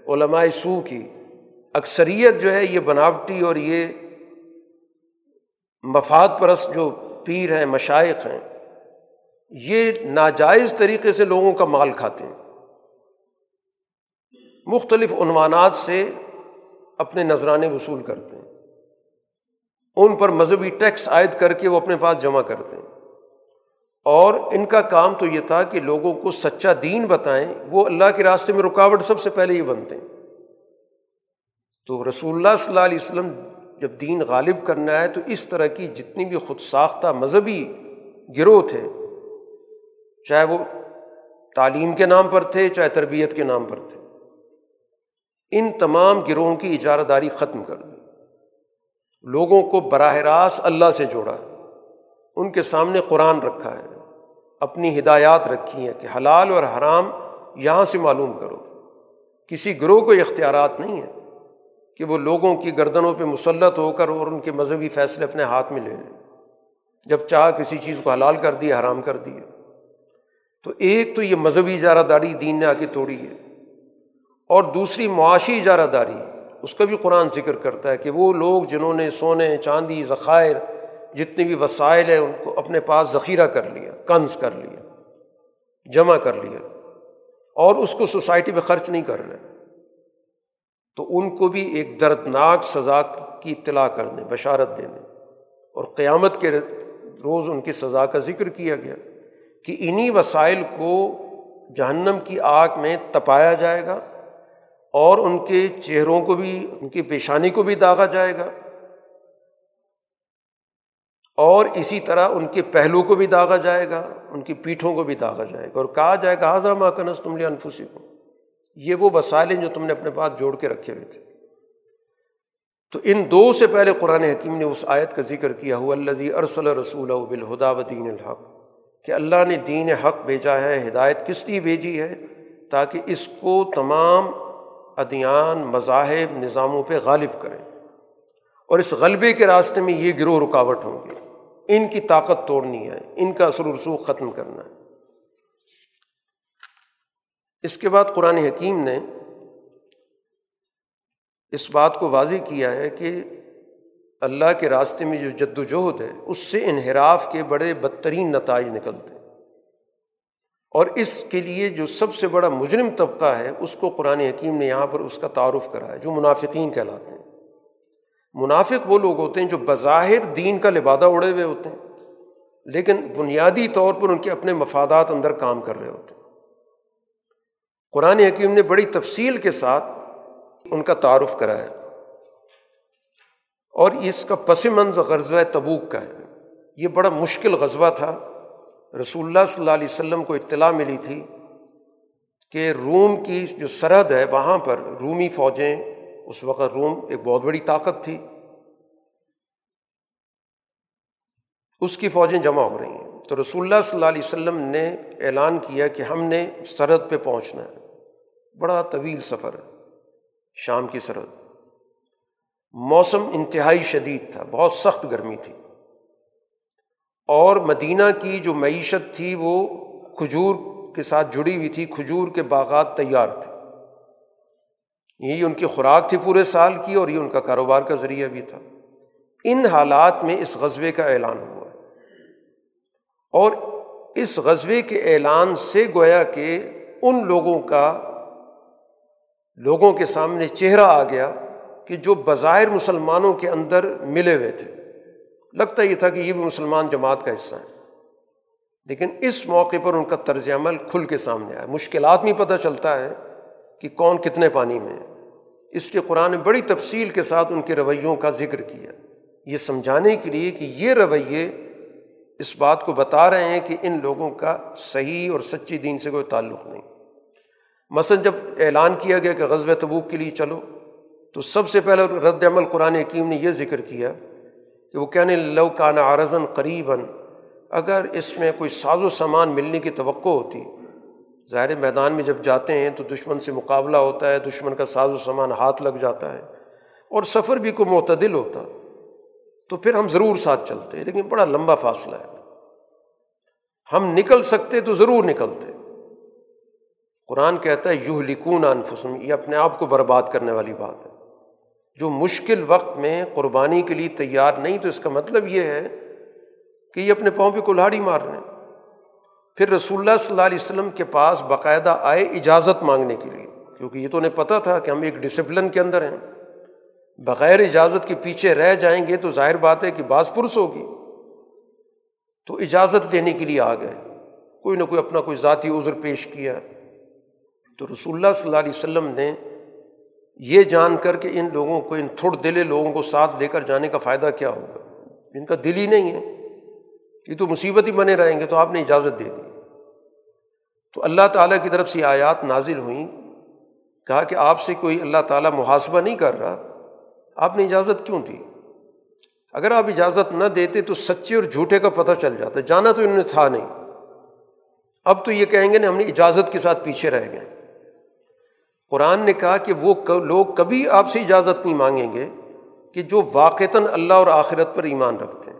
علماء سو کی اکثریت جو ہے، یہ بناوٹی اور یہ مفاد پرست جو پیر ہیں، مشائق ہیں، یہ ناجائز طریقے سے لوگوں کا مال کھاتے ہیں۔ مختلف عنوانات سے اپنے نذرانے وصول کرتے ہیں۔ ان پر مذہبی ٹیکس عائد کر کے وہ اپنے پاس جمع کرتے ہیں۔ اور ان کا کام تو یہ تھا کہ لوگوں کو سچا دین بتائیں، وہ اللہ کے راستے میں رکاوٹ سب سے پہلے یہ بنتے ہیں۔ تو رسول اللہ صلی اللہ علیہ وسلم جب دین غالب کرنا ہے تو اس طرح کی جتنی بھی خود ساختہ مذہبی گروہ تھے، چاہے وہ تعلیم کے نام پر تھے، چاہے تربیت کے نام پر تھے۔ ان تمام گروہوں کی اجارہ داری ختم کر دی۔ لوگوں کو براہ راست اللہ سے جوڑا۔ ہے ان کے سامنے قرآن رکھا ہے۔ اپنی ہدایات رکھی ہیں کہ حلال اور حرام یہاں سے معلوم کرو۔ کسی گروہ کو اختیارات نہیں ہے کہ وہ لوگوں کی گردنوں پہ مسلط ہو کر اور ان کے مذہبی فیصلے اپنے ہاتھ میں لے لیں۔ جب چاہ کسی چیز کو حلال کر دیا حرام کر دیے تو ایک تو یہ مذہبی اجارہ داری دین نے آ کے توڑی ہے۔ اور دوسری معاشی اجارہ داری اس کا بھی قرآن ذکر کرتا ہے کہ وہ لوگ جنہوں نے سونے، چاندی، ذخائر جتنے بھی وسائل ہیں، ان کو اپنے پاس ذخیرہ کر لیا، کنز کر لیا، جمع کر لیا۔ اور اس کو سوسائٹی میں خرچ نہیں کر رہے۔ تو ان کو بھی ایک دردناک سزا کی اطلاع کر دیں بشارت دے دیں اور قیامت کے روز ان کی سزا کا ذکر کیا گیا کہ انہیں وسائل کو جہنم کی آگ میں تپایا جائے گا۔ اور ان کے چہروں کو بھی، ان کی پیشانی کو بھی داغا جائے گا۔ اور اسی طرح ان کے پہلو کو بھی داغا جائے گا، ان کی پیٹھوں کو بھی داغا جائے گا۔ اور کہا جائے گا حاضہ ماکنس تم لے انفسی کو یہ وہ وسائل ہیں جو تم نے اپنے پاس جوڑ کے رکھے ہوئے تھے۔ تو ان دو سے پہلے قرآن حکیم نے اس آیت کا ذکر کیا، ہوا الزی ارسل رسول بالہدا و دین الحق کہ اللہ نے دین حق بھیجا ہے، ہدایت کس لیے بھیجی ہے؟ تاکہ اس کو تمام ادیان مذاہب نظاموں پہ غالب کریں۔ اور اس غلبے کے راستے میں یہ گروہ رکاوٹ ہوں گے۔ ان کی طاقت توڑنی ہے، ان کا اثر و رسوخ ختم کرنا ہے۔ اس کے بعد قرآن حکیم نے اس بات کو واضح کیا ہے کہ اللہ کے راستے میں جو جد وجہد ہے، اس سے انحراف کے بڑے بدترین نتائج نکلتے ہیں۔ اور اس کے لیے جو سب سے بڑا مجرم طبقہ ہے، اس کو قرآن حکیم نے یہاں پر اس کا تعارف کرا ہے جو منافقین کہلاتے ہیں۔ منافق وہ لوگ ہوتے ہیں جو بظاہر دین کا لبادہ اڑے ہوئے ہوتے ہیں، لیکن بنیادی طور پر ان کے اپنے مفادات اندر کام کر رہے ہوتے ہیں۔ قرآن حکیم نے بڑی تفصیل کے ساتھ ان کا تعارف کرایا۔ اور اس کا پس منظر غزوہ تبوک کا ہے۔ یہ بڑا مشکل غزوہ تھا۔ رسول اللہ صلی اللہ علیہ وسلم کو اطلاع ملی تھی کہ روم کی جو سرحد ہے وہاں پر رومی فوجیں اس وقت روم ایک بہت بڑی طاقت تھی۔ اس کی فوجیں جمع ہو رہی ہیں۔ تو رسول اللہ صلی اللہ علیہ وسلم نے اعلان کیا کہ ہم نے سرحد پہ پہنچنا ہے۔ بڑا طویل سفر ہے۔ شام کی سرحد۔ موسم انتہائی شدید تھا۔ بہت سخت گرمی تھی۔ اور مدینہ کی جو معیشت تھی وہ کھجور کے ساتھ جڑی ہوئی تھی، کھجور کے باغات تیار تھے۔ یہی ان کی خوراک تھی پورے سال کی اور یہ ان کا کاروبار کا ذریعہ بھی تھا۔ ان حالات میں اس غزبے کا اعلان ہوا۔ اور اس غزبے کے اعلان سے گویا کہ ان لوگوں کا، لوگوں کے سامنے چہرہ آ گیا کہ جو بظاہر مسلمانوں کے اندر ملے ہوئے تھے۔ لگتا یہ تھا کہ یہ بھی مسلمان جماعت کا حصہ ہے۔ لیکن اس موقع پر ان کا طرز عمل کھل کے سامنے آیا۔ مشکلات میں پتہ چلتا ہے کہ کون کتنے پانی میں ہے۔ اس کے قرآن بڑی تفصیل کے ساتھ ان کے رویوں کا ذکر کیا۔ یہ سمجھانے کے لیے کہ یہ رویے اس بات کو بتا رہے ہیں کہ ان لوگوں کا صحیح اور سچی دین سے کوئی تعلق نہیں۔ مثلاً جب اعلان کیا گیا کہ غزب تبوک کے لیے چلو، تو سب سے پہلے رد عمل قرآن حکیم نے یہ ذکر کیا کہ وہ کہنے لو کان عرضن قریباً، اگر اس میں کوئی ساز و سامان ملنے کی توقع ہوتی۔ ظاہر میدان میں جب جاتے ہیں تو دشمن سے مقابلہ ہوتا ہے، دشمن کا ساز و سامان ہاتھ لگ جاتا ہے اور سفر بھی کوئی معتدل ہوتا۔ تو پھر ہم ضرور ساتھ چلتے ہیں، لیکن بڑا لمبا فاصلہ ہے۔ ہم نکل سکتے تو ضرور نکلتے۔ قرآن کہتا ہے یوہ لکون انفسم یہ اپنے آپ کو برباد کرنے والی بات ہے۔ جو مشکل وقت میں قربانی کے لیے تیار نہیں، تو اس کا مطلب یہ ہے کہ یہ اپنے پاؤں پہ کلہاڑی مار رہے ہیں۔ پھر رسول اللہ صلی اللہ علیہ وسلم کے پاس باقاعدہ آئے اجازت مانگنے کے لیے، کیونکہ یہ تو انہیں پتہ تھا کہ ہم ایک ڈسپلن کے اندر ہیں۔ بغیر اجازت کے پیچھے رہ جائیں گے تو ظاہر بات ہے کہ بعض پرس ہوگی۔ تو اجازت دینے کے لیے آ گئے۔ کوئی نہ کوئی اپنا کوئی ذاتی عذر پیش کیا۔ تو رسول اللہ صلی اللہ علیہ وسلم نے یہ جان کر کے ان لوگوں کو، ان تھوڑ دلے لوگوں کو ساتھ دے کر جانے کا فائدہ کیا ہوگا؟ ان کا دل ہی نہیں ہے۔ یہ تو مصیبت ہی بنے رہیں گے تو آپ نے اجازت دے دی۔ تو اللہ تعالیٰ کی طرف سے آیات نازل ہوئیں۔ کہا کہ آپ سے کوئی اللہ تعالیٰ محاسبہ نہیں کر رہا۔ آپ نے اجازت کیوں دی؟ اگر آپ اجازت نہ دیتے تو سچے اور جھوٹے کا پتہ چل جاتا۔ جانا تو انہوں نے تھا نہیں۔ اب تو یہ کہیں گے نا ہم نے اجازت کے ساتھ پیچھے رہ گئے۔ قرآن نے کہا کہ وہ لوگ کبھی آپ سے اجازت نہیں مانگیں گے کہ جو واقعتاً اللہ اور آخرت پر ایمان رکھتے ہیں۔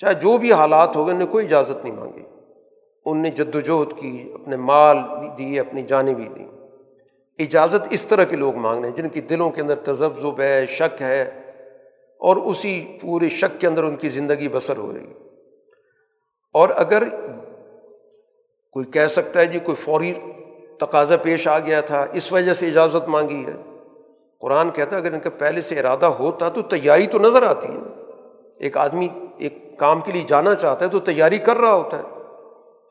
چاہے جو بھی حالات ہو گئے، انہیں کوئی اجازت نہیں مانگی ان نے جد وجہد کی، اپنے مال دیے، اپنی جانیں بھی دی اجازت اس طرح کے لوگ مانگ رہے ہیں جن کی دلوں کے اندر تذبذب ہے، شک ہے، اور اسی پورے شک کے اندر ان کی زندگی بسر ہو رہی اور اگر کوئی کہہ سکتا ہے جی کوئی فوری تقاضا پیش آ گیا تھا، اس وجہ سے اجازت مانگی ہے۔ قرآن کہتا ہے، اگر ان کا پہلے سے ارادہ ہوتا تو تیاری تو نظر آتی ہے۔ ایک آدمی ایک کام کے لیے جانا چاہتا ہے تو تیاری کر رہا ہوتا ہے۔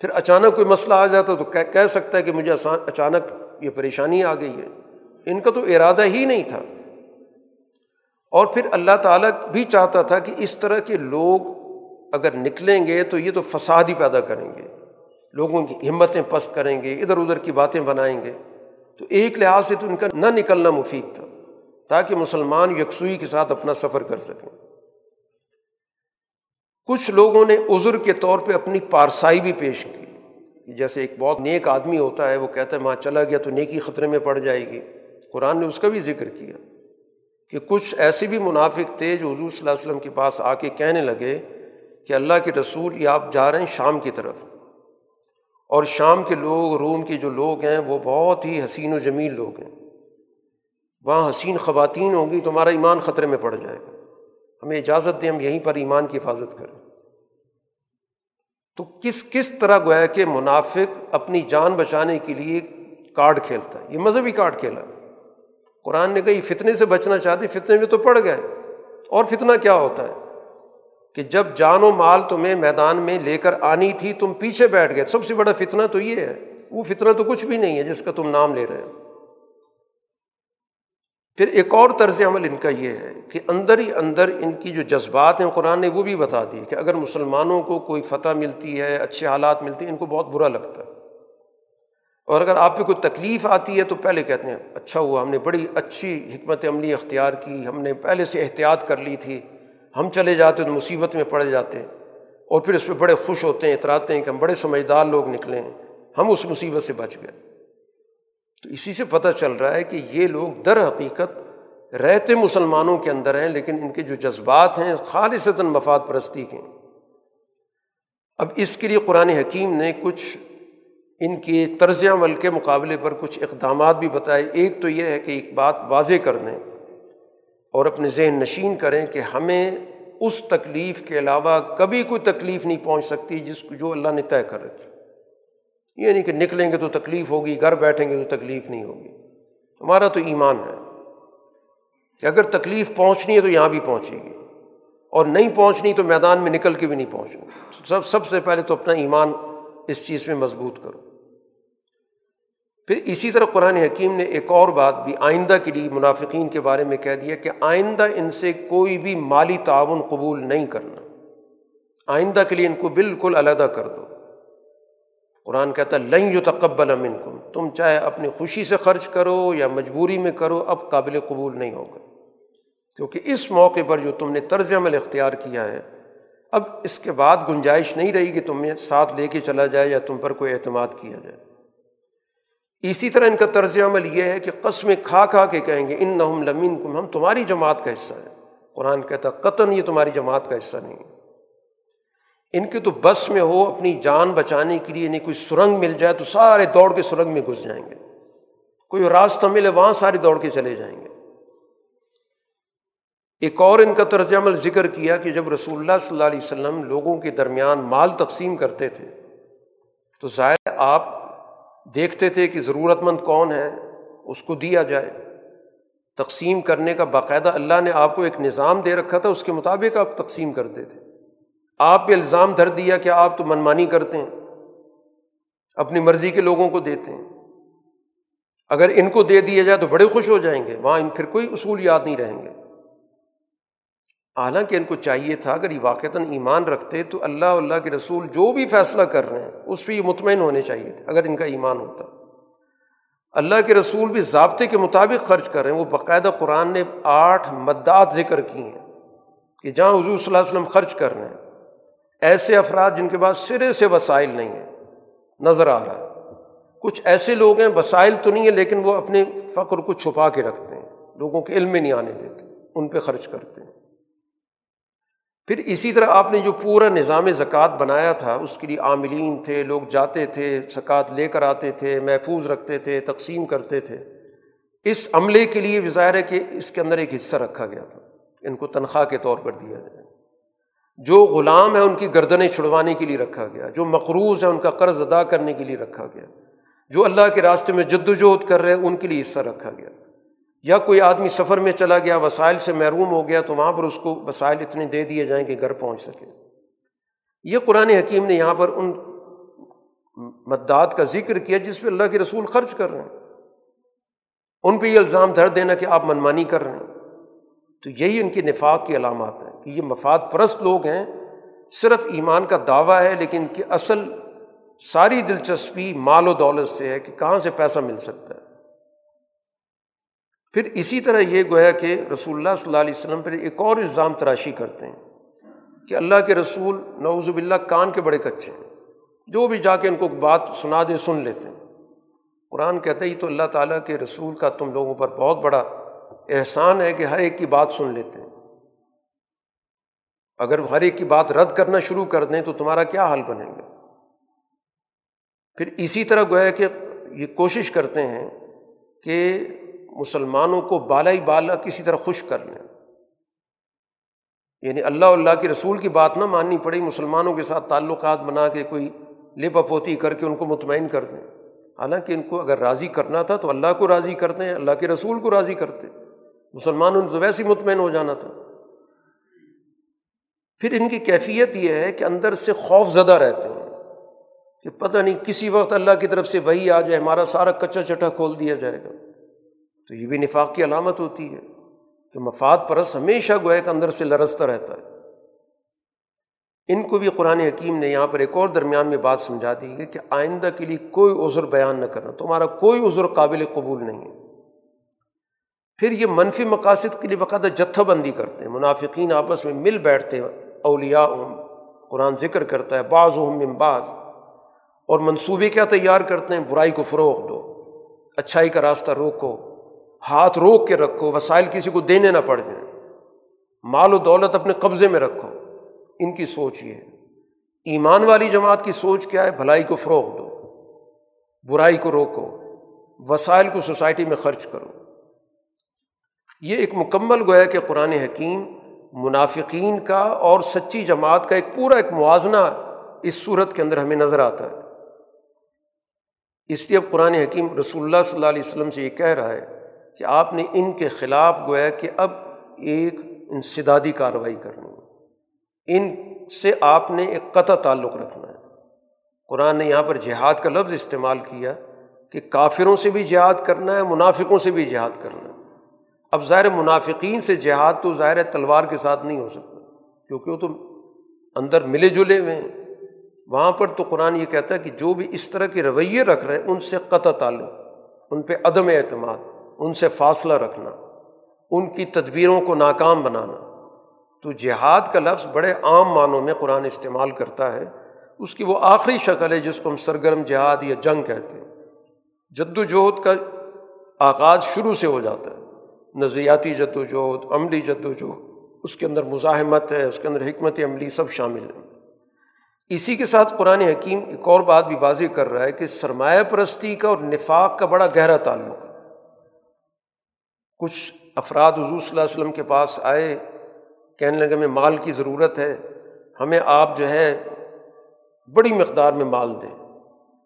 پھر اچانک کوئی مسئلہ آ جاتا ہے تو کہہ سکتا ہے کہ مجھے اچانک یہ پریشانی آ گئی ہے۔ ان کا تو ارادہ ہی نہیں تھا۔ اور پھر اللہ تعالیٰ بھی چاہتا تھا کہ اس طرح کے لوگ اگر نکلیں گے تو یہ تو فساد ہی پیدا کریں گے۔ لوگوں کی ہمتیں پست کریں گے، ادھر ادھر کی باتیں بنائیں گے۔ تو ایک لحاظ سے تو ان کا نہ نکلنا مفید تھا، تاکہ مسلمان یکسوئی کے ساتھ اپنا سفر کر سکیں۔ کچھ لوگوں نے عذر کے طور پہ اپنی پارسائی بھی پیش کی۔ جیسے ایک بہت نیک آدمی ہوتا ہے، وہ کہتا ہے، ماں، چلا گیا تو نیکی خطرے میں پڑ جائے گی۔ قرآن نے اس کا بھی ذکر کیا کہ کچھ ایسے بھی منافق تھے جو حضور صلی اللہ علیہ وسلم کے پاس آ کے کہنے لگے کہ اللہ کے رسول، یہ آپ جا رہے ہیں شام کی طرف۔ اور شام کے لوگ، روم کے جو لوگ ہیں، وہ بہت ہی حسین و جمیل لوگ ہیں۔ وہاں حسین خواتین ہوں گی تو ہمارا ایمان خطرے میں پڑ جائے گا۔ ہمیں اجازت دیں، ہم یہیں پر ایمان کی حفاظت کریں۔ تو کس کس طرح گویا کہ منافق اپنی جان بچانے کے لیے کارڈ کھیلتا ہے؟ یہ مذہبی کارڈ کھیلا۔ قرآن نے کہا، یہ فتنے سے بچنا چاہتے، فتنے میں تو پڑ گئے۔ اور فتنہ کیا ہوتا ہے؟ کہ جب جان و مال تمہیں میدان میں لے کر آنی تھی، تم پیچھے بیٹھ گئے۔ سب سے بڑا فتنہ تو یہ ہے، وہ فتنہ تو کچھ بھی نہیں ہے جس کا تم نام لے رہے ہو۔ پھر ایک اور طرز عمل ان کا یہ ہے کہ اندر ہی اندر ان کی جو جذبات ہیں، قرآن نے وہ بھی بتا دی کہ اگر مسلمانوں کو کوئی فتح ملتی ہے، اچھے حالات ملتے ہیں، ان کو بہت برا لگتا ہے۔ اور اگر آپ پہ کوئی تکلیف آتی ہے تو پہلے کہتے ہیں اچھا ہوا، ہم نے بڑی اچھی حکمت عملی اختیار کی، ہم نے پہلے سے احتیاط کر لی تھی۔ ہم چلے جاتے تو مصیبت میں پڑ جاتے ہیں اور پھر اس پہ بڑے خوش ہوتے ہیں، اتراتے ہیں کہ ہم بڑے سمجھدار لوگ نکلے ہیں۔ ہم اس مصیبت سے بچ گئے۔ تو اسی سے پتہ چل رہا ہے کہ یہ لوگ در حقیقت رہتے مسلمانوں کے اندر ہیں، لیکن ان کے جو جذبات ہیں خالصتاً مفاد پرستی کے اب اس کے لیے قرآن حکیم نے کچھ ان کے طرز عمل کے مقابلے پر کچھ اقدامات بھی بتائے۔ ایک تو یہ ہے کہ ایک بات واضح کر دیں۔ اور اپنے ذہن نشین کریں کہ ہمیں اس تکلیف کے علاوہ کبھی کوئی تکلیف نہیں پہنچ سکتی جس کو جو اللہ نے طے کر رکھی۔ یہ نہیں کہ نکلیں گے تو تکلیف ہوگی، گھر بیٹھیں گے تو تکلیف نہیں ہوگی۔ ہمارا تو ایمان ہے کہ اگر تکلیف پہنچنی ہے تو یہاں بھی پہنچے گی۔ اور نہیں پہنچنی تو میدان میں نکل کے بھی نہیں پہنچنی سب سب سے پہلے تو اپنا ایمان اس چیز میں مضبوط کرو۔ پھر اسی طرح قرآن حکیم نے ایک اور بات بھی آئندہ کے لیے منافقین کے بارے میں کہہ دیا کہ آئندہ ان سے کوئی بھی مالی تعاون قبول نہیں کرنا۔ آئندہ کے لیے ان کو بالکل علیحدہ کر دو۔ قرآن کہتا ہے، لن یو تقبل امن کم تم چاہے اپنی خوشی سے خرچ کرو یا مجبوری میں کرو، اب قابل قبول نہیں ہوگا۔ کیونکہ اس موقع پر جو تم نے طرز عمل اختیار کیا ہے، اب اس کے بعد گنجائش نہیں رہی کہ تمہیں ساتھ لے کے چلا جائے یا تم پر کوئی اعتماد کیا جائے۔ اسی طرح ان کا طرز عمل یہ ہے کہ قسمیں کھا کھا کے کہیں گے ان نہ لمین کم ہم تمہاری جماعت کا حصہ ہیں۔ قرآن کہتا قطن یہ تمہاری جماعت کا حصہ نہیں۔ ہے ان کے تو بس میں ہو اپنی جان بچانے کے لیے انہیں کوئی سرنگ مل جائے تو سارے دوڑ کے سرنگ میں گھس جائیں گے۔ کوئی راستہ ملے وہاں سارے دوڑ کے چلے جائیں گے۔ ایک اور ان کا طرز عمل ذکر کیا کہ جب رسول اللہ صلی اللہ علیہ وسلم لوگوں کے درمیان مال تقسیم کرتے تھے، تو ظاہر آپ دیکھتے تھے کہ ضرورت مند کون ہے، اس کو دیا جائے۔ تقسیم کرنے کا باقاعدہ اللہ نے آپ کو ایک نظام دے رکھا تھا، اس کے مطابق آپ تقسیم کرتے تھے۔ آپ پہ الزام دھر دیا کہ آپ تو منمانی کرتے ہیں، اپنی مرضی کے لوگوں کو دیتے ہیں۔ اگر ان کو دے دیا جائے تو بڑے خوش ہو جائیں گے، وہاں ان پھر کوئی اصول یاد نہیں رہیں گے۔ حالانکہ ان کو چاہیے تھا اگر یہ واقعتاً ایمان رکھتے تو اللہ اللہ کے رسول جو بھی فیصلہ کر رہے ہیں، اس پہ یہ مطمئن ہونے چاہیے تھے، اگر ان کا ایمان ہوتا۔ اللہ کے رسول بھی ضابطے کے مطابق خرچ کر رہے ہیں، وہ باقاعدہ قرآن نے آٹھ مدات ذکر کی ہیں کہ جہاں حضور صلی اللہ علیہ وسلم خرچ کر رہے ہیں۔ ایسے افراد جن کے پاس سرے سے وسائل نہیں ہیں، نظر آ رہا ہے۔ کچھ ایسے لوگ ہیں، وسائل تو نہیں ہیں، لیکن وہ اپنے فخر کو چھپا کے رکھتے ہیں، لوگوں کے علم میں نہیں آنے دیتے، ان پہ خرچ کرتے ہیں۔ پھر اسی طرح آپ نے جو پورا نظام زکوٰۃ بنایا تھا، اس کے لیے عاملین تھے، لوگ جاتے تھے، زکوٰۃ لے کر آتے تھے، محفوظ رکھتے تھے، تقسیم کرتے تھے۔ اس عملے کے لیے بھی ظاہر ہے کہ اس کے اندر ایک حصہ رکھا گیا تھا۔ ان کو تنخواہ کے طور پر دیا جائے۔ جو غلام ہے، ان کی گردنیں چھڑوانے کے لیے رکھا گیا۔ جو مقروض ہے، ان کا قرض ادا کرنے کے لیے رکھا گیا۔ جو اللہ کے راستے میں جد وجہد کر رہے ہیں، ان کے لیے حصہ رکھا گیا۔ یا کوئی آدمی سفر میں چلا گیا، وسائل سے محروم ہو گیا، تو وہاں پر اس کو وسائل اتنے دے دیے جائیں کہ گھر پہنچ سکے۔ یہ قرآن حکیم نے یہاں پر ان مداد کا ذکر کیا جس پہ اللہ کے رسول خرچ کر رہے ہیں۔ ان پہ یہ الزام دھر دینا کہ آپ منمانی کر رہے ہیں۔ تو یہی ان کے نفاق کی علامات ہیں کہ یہ مفاد پرست لوگ ہیں۔ صرف ایمان کا دعویٰ ہے، لیکن ان کی اصل ساری دلچسپی مال و دولت سے ہے کہ کہاں سے پیسہ مل سکتا ہے۔ پھر اسی طرح یہ گویا کہ رسول اللہ صلی اللہ علیہ وسلم پھر ایک اور الزام تراشی کرتے ہیں کہ اللہ کے رسول نوز باللہ کان کے بڑے کچے ہیں۔ جو بھی جا کے ان کو بات سنا دے، سن لیتے ہیں۔ قرآن کہتے ہی تو اللہ تعالیٰ کے رسول کا تم لوگوں پر بہت بڑا احسان ہے کہ ہر ایک کی بات سن لیتے ہیں۔ اگر ہر ایک کی بات رد کرنا شروع کر دیں تو تمہارا کیا حال بنے گا؟ پھر اسی طرح گویا کہ یہ کوشش کرتے ہیں کہ مسلمانوں کو بالا ہی بالا کسی طرح خوش کر لیں۔ یعنی اللہ اللہ کے رسول کی بات نہ ماننی پڑی، مسلمانوں کے ساتھ تعلقات بنا کے کوئی لپ اپوتی کر کے ان کو مطمئن کر دیں۔ حالانکہ ان کو اگر راضی کرنا تھا تو اللہ کو راضی کرتے ہیں، اللہ کے رسول کو راضی کرتے۔ مسلمانوں نے تو ویسے ہی مطمئن ہو جانا تھا۔ پھر ان کی کیفیت یہ ہے کہ اندر سے خوف زدہ رہتے ہیں کہ پتہ نہیں کسی وقت اللہ کی طرف سے وہی آ جائے، ہمارا سارا کچا چٹا کھول دیا جائے گا۔ تو یہ بھی نفاق کی علامت ہوتی ہے کہ مفاد پرست ہمیشہ گوئے کے اندر سے لرستا رہتا ہے۔ ان کو بھی قرآن حکیم نے یہاں پر ایک اور درمیان میں بات سمجھا دی ہے کہ آئندہ کے لیے کوئی عذر بیان نہ کرنا، تمہارا کوئی عذر قابل قبول نہیں ہے۔ پھر یہ منفی مقاصد کے لیے باقاعدہ جتھا بندی کرتے ہیں۔ منافقین آپس میں مل بیٹھتے ہیں۔ اولیاء قرآن ذکر کرتا ہے بعض من بعض۔ اور منصوبے کیا تیار کرتے ہیں؟ برائی کو فروغ دو، اچھائی کا راستہ روکو۔ ہاتھ روک کے رکھو، وسائل کسی کو دینے نہ پڑ جائیں۔ مال و دولت اپنے قبضے میں رکھو۔ ان کی سوچ یہ ہے۔ ایمان والی جماعت کی سوچ کیا ہے؟ بھلائی کو فروغ دو، برائی کو روکو، وسائل کو سوسائٹی میں خرچ کرو۔ یہ ایک مکمل گویا کہ قرآن حکیم منافقین کا اور سچی جماعت کا ایک پورا ایک موازنہ اس صورت کے اندر ہمیں نظر آتا ہے۔ اس لیے اب قرآن حکیم رسول اللہ صلی اللہ علیہ وسلم سے یہ کہہ رہا ہے کہ آپ نے ان کے خلاف گویا کہ اب ایک انسدادی کارروائی کرنی ہے۔ ان سے آپ نے ایک قطع تعلق رکھنا ہے۔ قرآن نے یہاں پر جہاد کا لفظ استعمال کیا کہ کافروں سے بھی جہاد کرنا ہے، منافقوں سے بھی جہاد کرنا ہے۔ اب ظاہر منافقین سے جہاد تو ظاہر تلوار کے ساتھ نہیں ہو سکتا، کیونکہ وہ تو اندر ملے جلے ہوئے ہیں۔ وہاں پر تو قرآن یہ کہتا ہے کہ جو بھی اس طرح کے رویے رکھ رہے ہیں، ان سے قطع تعلق، ان پہ عدم اعتماد۔ ان سے فاصلہ رکھنا، ان کی تدبیروں کو ناکام بنانا۔ تو جہاد کا لفظ بڑے عام معنوں میں قرآن استعمال کرتا ہے، اس کی وہ آخری شکل ہے جس کو ہم سرگرم جہاد یا جنگ کہتے ہیں۔ جد وجہد کا آغاز شروع سے ہو جاتا ہے۔ نظریاتی جد وجہد عملی جد وجہد اس کے اندر مزاحمت ہے، اس کے اندر حکمت عملی سب شامل ہیں۔ اسی کے ساتھ قرآن حکیم ایک اور بات بھی واضح کر رہا ہے کہ سرمایہ پرستی کا اور نفاق کا بڑا گہرا تعلق ہے۔ کچھ افراد حضور صلی اللہ علیہ وسلم کے پاس آئے، کہنے لگے، ہمیں مال کی ضرورت ہے، ہمیں آپ جو ہے بڑی مقدار میں مال دیں۔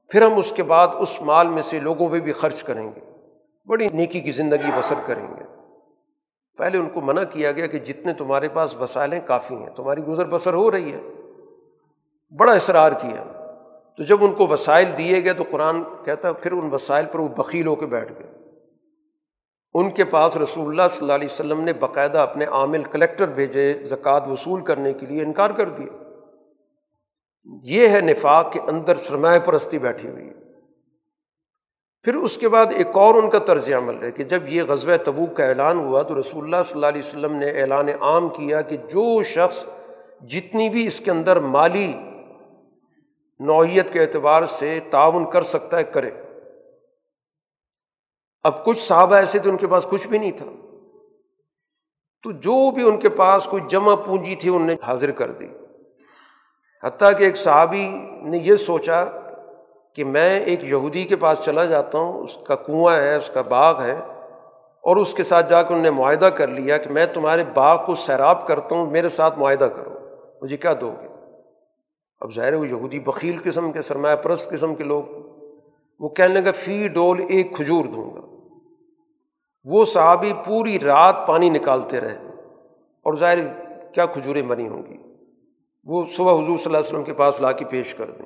پھر ہم اس کے بعد اس مال میں سے لوگوں پہ بھی خرچ کریں گے، بڑی نیکی کی زندگی بسر کریں گے۔ پہلے ان کو منع کیا گیا کہ جتنے تمہارے پاس وسائل ہیں، کافی ہیں، تمہاری گزر بسر ہو رہی ہے۔ بڑا اصرار کیا۔ تو جب ان کو وسائل دیے گئے تو قرآن کہتا، پھر ان وسائل پر وہ بخیل ہو کے بیٹھ گئے۔ ان کے پاس رسول اللہ صلی اللہ علیہ وسلم نے باقاعدہ اپنے عامل کلیکٹر بھیجے، زکوٰۃ وصول کرنے کے لیے انکار کر دیا۔ یہ ہے نفاق کے اندر سرمایہ پرستی بیٹھی ہوئی۔ ہے پھر اس کے بعد ایک اور ان کا طرز عمل ہے کہ جب یہ غزوہ طبوق کا اعلان ہوا تو رسول اللہ صلی اللہ علیہ وسلم نے اعلان عام کیا کہ جو شخص جتنی بھی اس کے اندر مالی نوعیت کے اعتبار سے تعاون کر سکتا ہے، کرے۔ اب کچھ صحابہ ایسے تھے ان کے پاس کچھ بھی نہیں تھا۔ تو جو بھی ان کے پاس کوئی جمع پونجی تھی ان نے حاضر کر دی۔ حتیٰ کہ ایک صحابی نے یہ سوچا کہ میں ایک یہودی کے پاس چلا جاتا ہوں، اس کا کنواں ہے، اس کا باغ ہے، اور اس کے ساتھ جا کے انہوں نے معاہدہ کر لیا کہ میں تمہارے باغ کو سیراب کرتا ہوں، میرے ساتھ معاہدہ کرو۔ مجھے کیا دو گے؟ اب ظاہر ہے وہ یہودی بکیل قسم کے، سرمایہ پرست قسم کے لوگ۔ وہ کہنے لگا فی ڈول ایک کھجور دوں گا۔ وہ صحابی پوری رات پانی نکالتے رہے اور ظاہر کیا کھجوریں بنی ہوں گی۔ وہ صبح حضور صلی اللہ علیہ وسلم کے پاس لا کے پیش کر دیں۔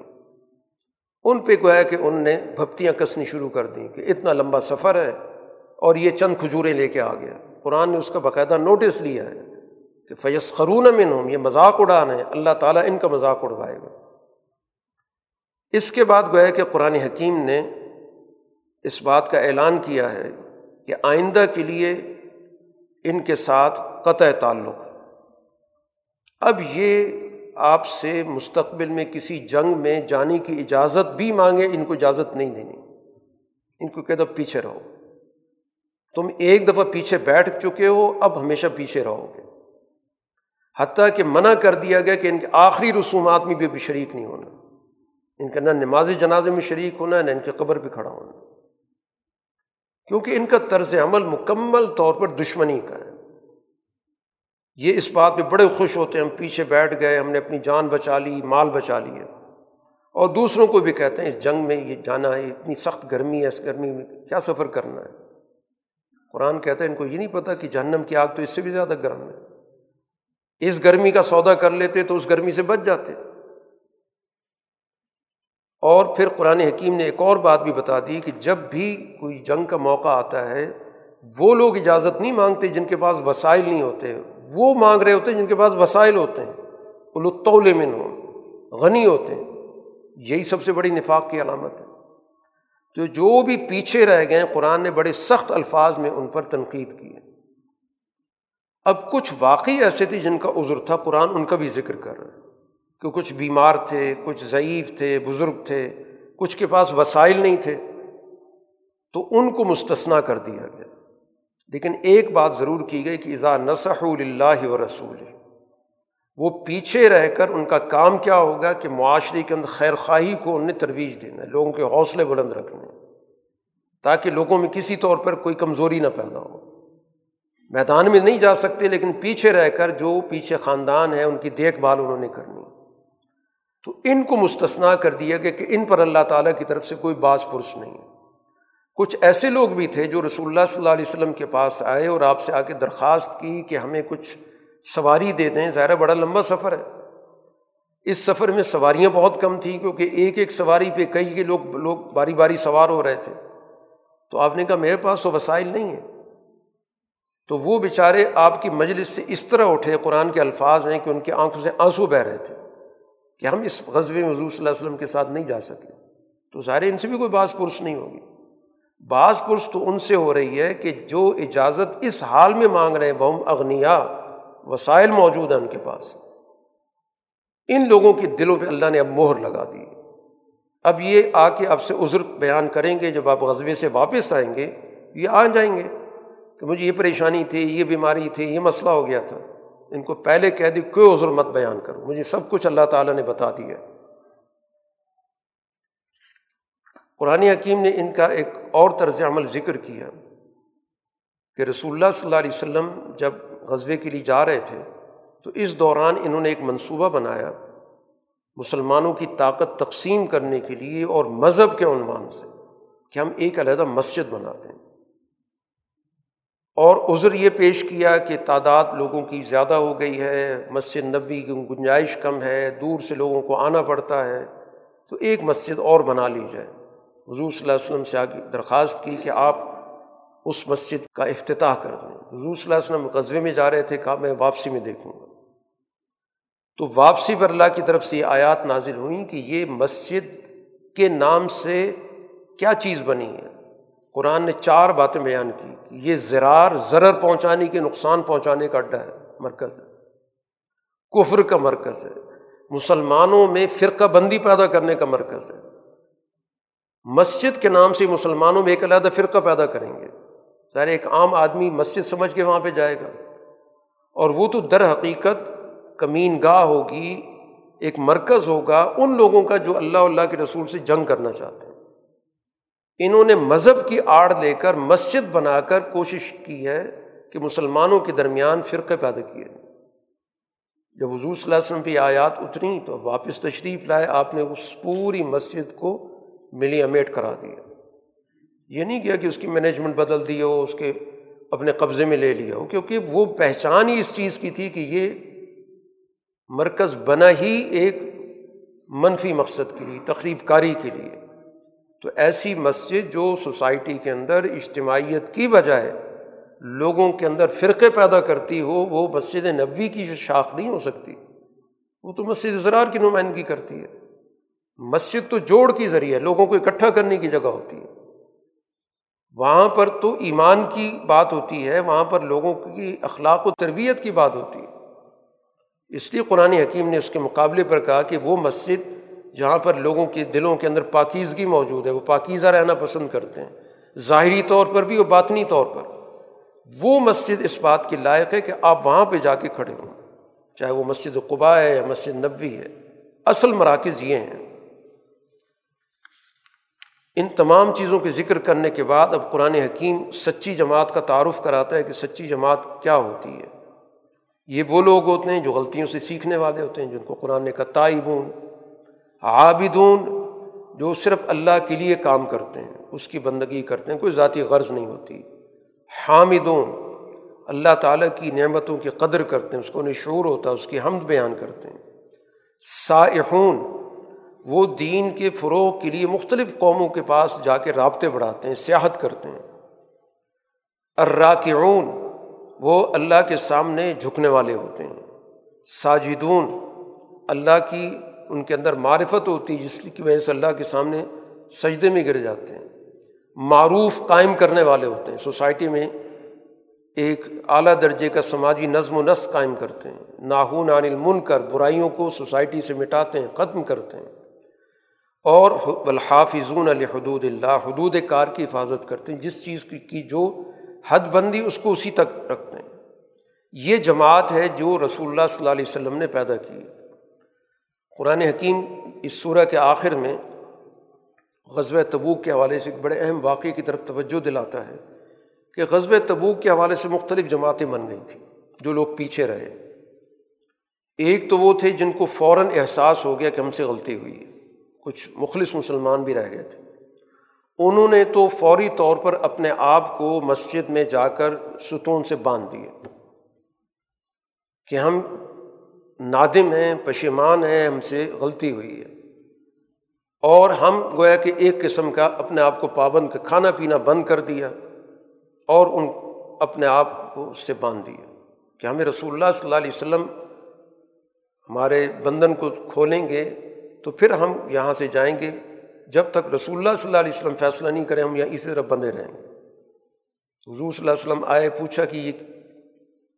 ان پہ گویا کہ ان نے بھپتیاں کسنی شروع کر دیں کہ اتنا لمبا سفر ہے اور یہ چند کھجوریں لے کے آ گیا۔ قرآن نے اس کا باقاعدہ نوٹس لیا ہے کہ فیص خرون من ہوں یہ مذاق اڑانا ہے، اللہ تعالیٰ ان کا مذاق اڑوائے گا۔ اس کے بعد گویا کہ قرآن حکیم نے اس بات کا اعلان کیا ہے کہ آئندہ کے لیے ان کے ساتھ قطع تعلق۔ اب یہ آپ سے مستقبل میں کسی جنگ میں جانے کی اجازت بھی مانگے، ان کو اجازت نہیں دینی۔ ان کو کہہ دو پیچھے رہو۔ تم ایک دفعہ پیچھے بیٹھ چکے ہو، اب ہمیشہ پیچھے رہو گے۔ حتیٰ کہ منع کر دیا گیا کہ ان کے آخری رسومات میں بھی شریک نہیں ہونا۔ ان کا نہ نماز جنازے میں شریک ہونا ہے نہ ان کے قبر پہ کھڑا ہونا۔ کیونکہ ان کا طرز عمل مکمل طور پر دشمنی کا ہے۔ یہ اس بات پہ بڑے خوش ہوتے ہیں، ہم پیچھے بیٹھ گئے، ہم نے اپنی جان بچا لی، مال بچا لیے اور دوسروں کو بھی کہتے ہیں، اس جنگ میں یہ جانا ہے، اتنی سخت گرمی ہے، اس گرمی میں کیا سفر کرنا ہے۔ قرآن کہتا ہے، ان کو یہ نہیں پتا کہ جہنم کی آگ تو اس سے بھی زیادہ گرم ہے۔ اس گرمی کا سودا کر لیتے تو اس گرمی سے بچ جاتے۔ اور پھر قرآن حکیم نے ایک اور بات بھی بتا دی کہ جب بھی کوئی جنگ کا موقع آتا ہے، وہ لوگ اجازت نہیں مانگتے جن کے پاس وسائل نہیں ہوتے۔ وہ مانگ رہے ہوتے ہیں جن کے پاس وسائل ہوتے۔ ہیں الطول من ہوں غنی ہوتے۔ ہیں یہی سب سے بڑی نفاق کی علامت ہے۔ تو جو بھی پیچھے رہ گئے، قرآن نے بڑے سخت الفاظ میں ان پر تنقید کی ہے۔ اب کچھ واقعی ایسے تھے جن کا عذر تھا، قرآن ان کا بھی ذکر کر رہا ہے۔ کہ کچھ بیمار تھے، کچھ ضعیف تھے، بزرگ تھے، کچھ کے پاس وسائل نہیں تھے، تو ان کو مستثنا کر دیا گیا۔ لیکن ایک بات ضرور کی گئی کہ اذا نسح اللہ و رسول وہ پیچھے رہ کر ان کا کام کیا ہوگا کہ معاشرے کے اندر خیر خواہی کو انہیں ترویج دینا ہے لوگوں کے حوصلے بلند رکھنے، تاکہ لوگوں میں کسی طور پر کوئی کمزوری نہ پیدا ہو۔ میدان میں نہیں جا سکتے، لیکن پیچھے رہ کر جو پیچھے خاندان ہے ان کی دیکھ بھال انہوں نے کرنی۔ تو ان کو مستثنا کر دیا گیا کہ ان پر اللہ تعالیٰ کی طرف سے کوئی بعض پرس نہیں۔ کچھ ایسے لوگ بھی تھے جو رسول اللہ صلی اللہ علیہ وسلم کے پاس آئے اور آپ سے آ کے درخواست کی کہ ہمیں کچھ سواری دے دیں۔ ظاہر بڑا لمبا سفر ہے۔ اس سفر میں سواریاں بہت کم تھیں کیونکہ ایک ایک سواری پہ کئی کے لوگ لوگ باری باری سوار ہو رہے تھے۔ تو آپ نے کہا میرے پاس تو وسائل نہیں ہیں۔ تو وہ بیچارے آپ کی مجلس سے اس طرح اٹھے، قرآن کے الفاظ ہیں کہ ان کی آنکھوں سے آنسو بہہ رہے تھے۔ کہ ہم اس غزبے میں حضور صلی اللہ علیہ وسلم کے ساتھ نہیں جا سکے تو ظاہر ان سے بھی کوئی بعض پرس نہیں ہوگی۔ بعض پرس تو ان سے ہو رہی ہے کہ جو اجازت اس حال میں مانگ رہے ہیں وہ اغنیا وسائل موجود ہیں ان کے پاس۔ ان لوگوں کے دلوں پہ اللہ نے اب مہر لگا دی۔ اب یہ آ کے اب سے عذر بیان کریں گے، جب آپ غزبے سے واپس آئیں گے، یہ آ جائیں گے کہ مجھے یہ پریشانی تھی، یہ بیماری تھی، یہ مسئلہ ہو گیا تھا۔ ان کو پہلے کہہ دی، کوئی عذر مت بیان کرو۔ مجھے سب کچھ اللہ تعالیٰ نے بتا دیا۔ قرآن حکیم نے ان کا ایک اور طرز عمل ذکر کیا کہ رسول اللہ صلی اللہ علیہ وسلم جب غزبے کے لیے جا رہے تھے، تو اس دوران انہوں نے ایک منصوبہ بنایا مسلمانوں کی طاقت تقسیم کرنے کے لیے اور مذہب کے عنوان سے کہ ہم ایک علیحدہ مسجد بناتے ہیں۔ اور عذر یہ پیش کیا کہ تعداد لوگوں کی زیادہ ہو گئی ہے، مسجد نبی کی گنجائش کم ہے، دور سے لوگوں کو آنا پڑتا ہے، تو ایک مسجد اور بنا لی جائے۔ حضور صلی اللہ علیہ وسلم سے آگے درخواست کی کہ آپ اس مسجد کا افتتاح کر دیں۔ حضور صلی اللہ علیہ وسلم قصبے میں جا رہے تھے، کہا میں واپسی میں دیکھوں گا۔ تو واپسی پر اللہ کی طرف سے یہ آیات نازل ہوئیں کہ یہ مسجد کے نام سے کیا چیز بنی ہے۔ قرآن نے چار باتیں بیان کی۔ یہ زرار زرر پہنچانے کے نقصان پہنچانے کا اڈا ہے مرکز ہے۔ کفر کا مرکز ہے۔ مسلمانوں میں فرقہ بندی پیدا کرنے کا مرکز ہے۔ مسجد کے نام سے مسلمانوں میں ایک علیحدہ فرقہ پیدا کریں گے۔ ظاہر ایک عام آدمی مسجد سمجھ کے وہاں پہ جائے گا۔ اور وہ تو در حقیقت کمین گاہ ہوگی، ایک مرکز ہوگا ان لوگوں کا جو اللہ اللہ کے رسول سے جنگ کرنا چاہتے ہیں۔ انہوں نے مذہب کی آڑ لے کر مسجد بنا کر کوشش کی ہے کہ مسلمانوں کے درمیان فرقے پیدا کیے۔ جب حضور صلی اللہ علیہ وسلم پہ آیات اتری تو واپس تشریف لائے، آپ نے اس پوری مسجد کو ملی امیٹ کرا دیا۔ یہ نہیں کیا کہ اس کی مینجمنٹ بدل دی ہو، اس کے اپنے قبضے میں لے لیا ہو، کیونکہ وہ پہچان ہی اس چیز کی تھی کہ یہ مرکز بنا ہی ایک منفی مقصد کے لیے تقریب کاری کے لیے۔ تو ایسی مسجد جو سوسائٹی کے اندر اجتماعیت کی بجائے لوگوں کے اندر فرقے پیدا کرتی ہو، وہ مسجد نبوی کی شاخ نہیں ہو سکتی، وہ تو مسجد زرار کی نمائندگی کرتی ہے۔ مسجد تو جوڑ کی ذریعہ لوگوں کو اکٹھا کرنے کی جگہ ہوتی ہے۔ وہاں پر تو ایمان کی بات ہوتی ہے، وہاں پر لوگوں کی اخلاق و تربیت کی بات ہوتی ہے۔ اس لیے قرآن حکیم نے اس کے مقابلے پر کہا کہ وہ مسجد جہاں پر لوگوں کے دلوں کے اندر پاکیزگی موجود ہے، وہ پاکیزہ رہنا پسند کرتے ہیں۔ ظاہری طور پر بھی اور باطنی طور پر۔ وہ مسجد اس بات کی لائق ہے کہ آپ وہاں پہ جا کے کھڑے ہوں۔ چاہے وہ مسجد قبا ہے یا مسجد نبوی ہے۔ اصل مراکز یہ ہیں۔ ان تمام چیزوں کے ذکر کرنے کے بعد اب قرآن حکیم سچی جماعت کا تعارف کراتا ہے کہ سچی جماعت کیا ہوتی ہے۔ یہ وہ لوگ ہوتے ہیں جو غلطیوں سے سیکھنے والے ہوتے ہیں، جن کو قرآن نے کا تائبون۔ عابدون جو صرف اللہ کے لیے کام کرتے ہیں، اس کی بندگی کرتے ہیں، کوئی ذاتی غرض نہیں ہوتی۔ حامدون، اللہ تعالیٰ کی نعمتوں کی قدر کرتے ہیں، اس کو انہیں شعور ہوتا ہے، اس کی حمد بیان کرتے ہیں۔ سائحون، وہ دین کے فروغ کے لیے مختلف قوموں کے پاس جا کے رابطے بڑھاتے ہیں، سیاحت کرتے ہیں۔ الراکعون، وہ اللہ کے سامنے جھکنے والے ہوتے ہیں۔ ساجدون، اللہ کی ان کے اندر معرفت ہوتی ہے، جس کی وجہ سے اللہ کے سامنے سجدے میں گر جاتے ہیں۔ معروف قائم کرنے والے ہوتے ہیں۔ سوسائٹی میں ایک اعلیٰ درجے کا سماجی نظم و نسق قائم کرتے ہیں۔ ناہون عن المن کر برائیوں کو سوسائٹی سے مٹاتے ہیں، ختم کرتے ہیں۔ اور الحافظون الحدود اللہ، حدود کار کی حفاظت کرتے ہیں۔ جس چیز کی جو حد بندی، اس کو اسی تک رکھتے ہیں۔ یہ جماعت ہے جو رسول اللہ صلی اللہ علیہ وسلم نے پیدا کی۔ قرآن حکیم اس صورح کے آخر میں غزب تبوک کے حوالے سے ایک بڑے اہم واقعے کی طرف توجہ دلاتا ہے کہ غزب تبوک کے حوالے سے مختلف جماعتیں بن گئی تھیں جو لوگ پیچھے رہے۔ ایک تو وہ تھے جن کو فوراً احساس ہو گیا کہ ہم سے غلطی ہوئی ہے۔ کچھ مخلص مسلمان بھی رہ گئے تھے۔ انہوں نے تو فوری طور پر اپنے آپ کو مسجد میں جا کر ستون سے باندھ دیے کہ ہم نادم ہیں، پشیمان ہیں، ہم سے غلطی ہوئی ہے۔ اور ہم گویا کہ ایک قسم کا اپنے آپ کو پابند کا کھانا پینا بند کر دیا اور ان اپنے آپ کو اس سے باندھ دیا۔ کہ ہمیں رسول اللہ صلی اللہ علیہ وسلم ہمارے بندن کو کھولیں گے تو پھر ہم یہاں سے جائیں گے۔ جب تک رسول اللہ صلی اللہ علیہ وسلم فیصلہ نہیں کریں، ہم یہاں اسی طرح بندے رہیں گے۔ حضور صلی اللہ علیہ وسلم آئے، پوچھا کہ یہ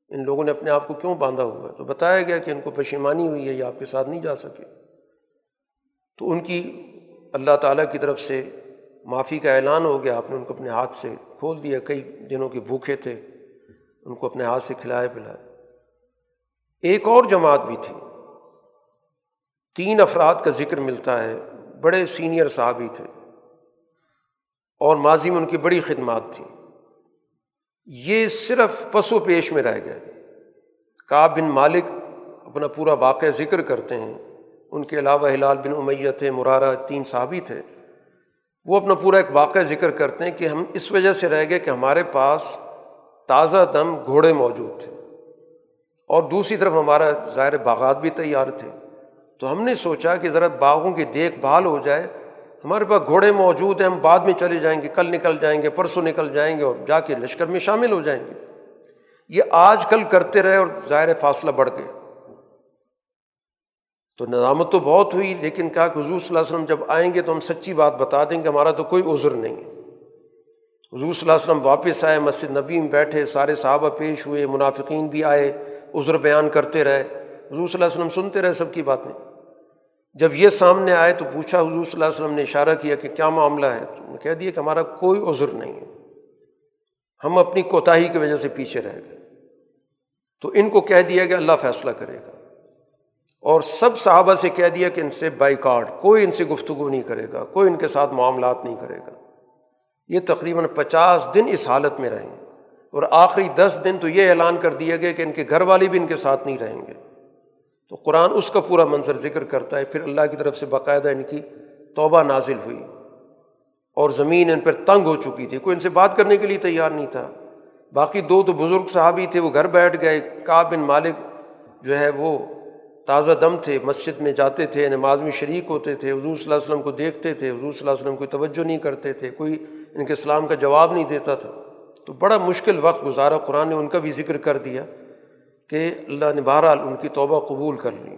ان لوگوں نے اپنے آپ کو کیوں باندھا ہوا ہے؟ تو بتایا گیا کہ ان کو پشیمانی ہوئی ہے، یہ آپ کے ساتھ نہیں جا سکے۔ تو ان کی اللہ تعالیٰ کی طرف سے معافی کا اعلان ہو گیا۔ آپ نے ان کو اپنے ہاتھ سے کھول دیا۔ کئی دنوں کے بھوکے تھے، ان کو اپنے ہاتھ سے کھلائے پلائے ایک اور جماعت بھی تھی۔ تین افراد کا ذکر ملتا ہے۔ بڑے سینئر صحابی تھے۔ اور ماضی میں ان کی بڑی خدمات تھیں۔ یہ صرف پس و پیش میں رہ گئے۔ کا بن مالک اپنا پورا واقعہ ذکر کرتے ہیں۔ ان کے علاوہ ہلال بن امیت تھے، مرارہ تین صحابی تھے۔ وہ اپنا پورا ایک واقعہ ذکر کرتے ہیں کہ ہم اس وجہ سے رہ گئے کہ ہمارے پاس تازہ دم گھوڑے موجود تھے۔ اور دوسری طرف ہمارا ظاہر باغات بھی تیار تھے۔ تو ہم نے سوچا کہ ذرا باغوں کی دیکھ بھال ہو جائے۔ ہمارے پاس گھوڑے موجود ہیں، ہم بعد میں چلے جائیں گے، کل نکل جائیں گے، پرسوں نکل جائیں گے اور جا کے لشکر میں شامل ہو جائیں گے۔ یہ آج کل کرتے رہے اور ظاہر فاصلہ بڑھ گئے تو نظامت تو بہت ہوئی، لیکن کہا کہ حضور صلی اللہ علیہ وسلم جب آئیں گے تو ہم سچی بات بتا دیں گے، ہمارا تو کوئی عذر نہیں ہے۔ حضور صلی اللہ علیہ وسلم واپس آئے، مسجد نبی میں بیٹھے، سارے صحابہ پیش ہوئے، منافقین بھی آئے، عذر بیان کرتے رہے۔ حضور صلی اللہ علیہ وسلم سنتے رہے سب کی باتیں۔ جب یہ سامنے آئے تو پوچھا حضور صلی اللہ علیہ وسلم نے اشارہ کیا کہ کیا معاملہ ہے؟ تو نے کہہ دیا کہ ہمارا کوئی عذر نہیں ہے۔ ہم اپنی کوتاہی کی وجہ سے پیچھے رہ گئے۔ تو ان کو کہہ دیا کہ اللہ فیصلہ کرے گا۔ اور سب صحابہ سے کہہ دیا کہ ان سے بائی کارڈ کوئی ان سے گفتگو نہیں کرے گا، کوئی ان کے ساتھ معاملات نہیں کرے گا۔ یہ تقریباً پچاس دن اس حالت میں رہیں اور آخری دس دن تو یہ اعلان کر دیا گیا کہ ان کے گھر والے بھی ان کے ساتھ نہیں رہیں گے۔ تو قرآن اس کا پورا منظر ذکر کرتا ہے، پھر اللہ کی طرف سے باقاعدہ ان کی توبہ نازل ہوئی اور زمین ان پر تنگ ہو چکی تھی، کوئی ان سے بات کرنے کے لیے تیار نہیں تھا۔ باقی دو تو بزرگ صحابی تھے، وہ گھر بیٹھ گئے۔ کا بن مالک جو ہے وہ تازہ دم تھے، مسجد میں جاتے تھے، نماز میں شریک ہوتے تھے۔ حضور صلی اللہ علیہ وسلم کو دیکھتے تھے، حضور صلی اللہ علیہ وسلم کوئی توجہ نہیں کرتے تھے، کوئی ان کے اسلام کا جواب نہیں دیتا تھا۔ تو بڑا مشکل وقت گزارا، قرآن نے ان کا بھی ذکر کر دیا۔ کہ اللہ نے بہرحال ان کی توبہ قبول کر لی۔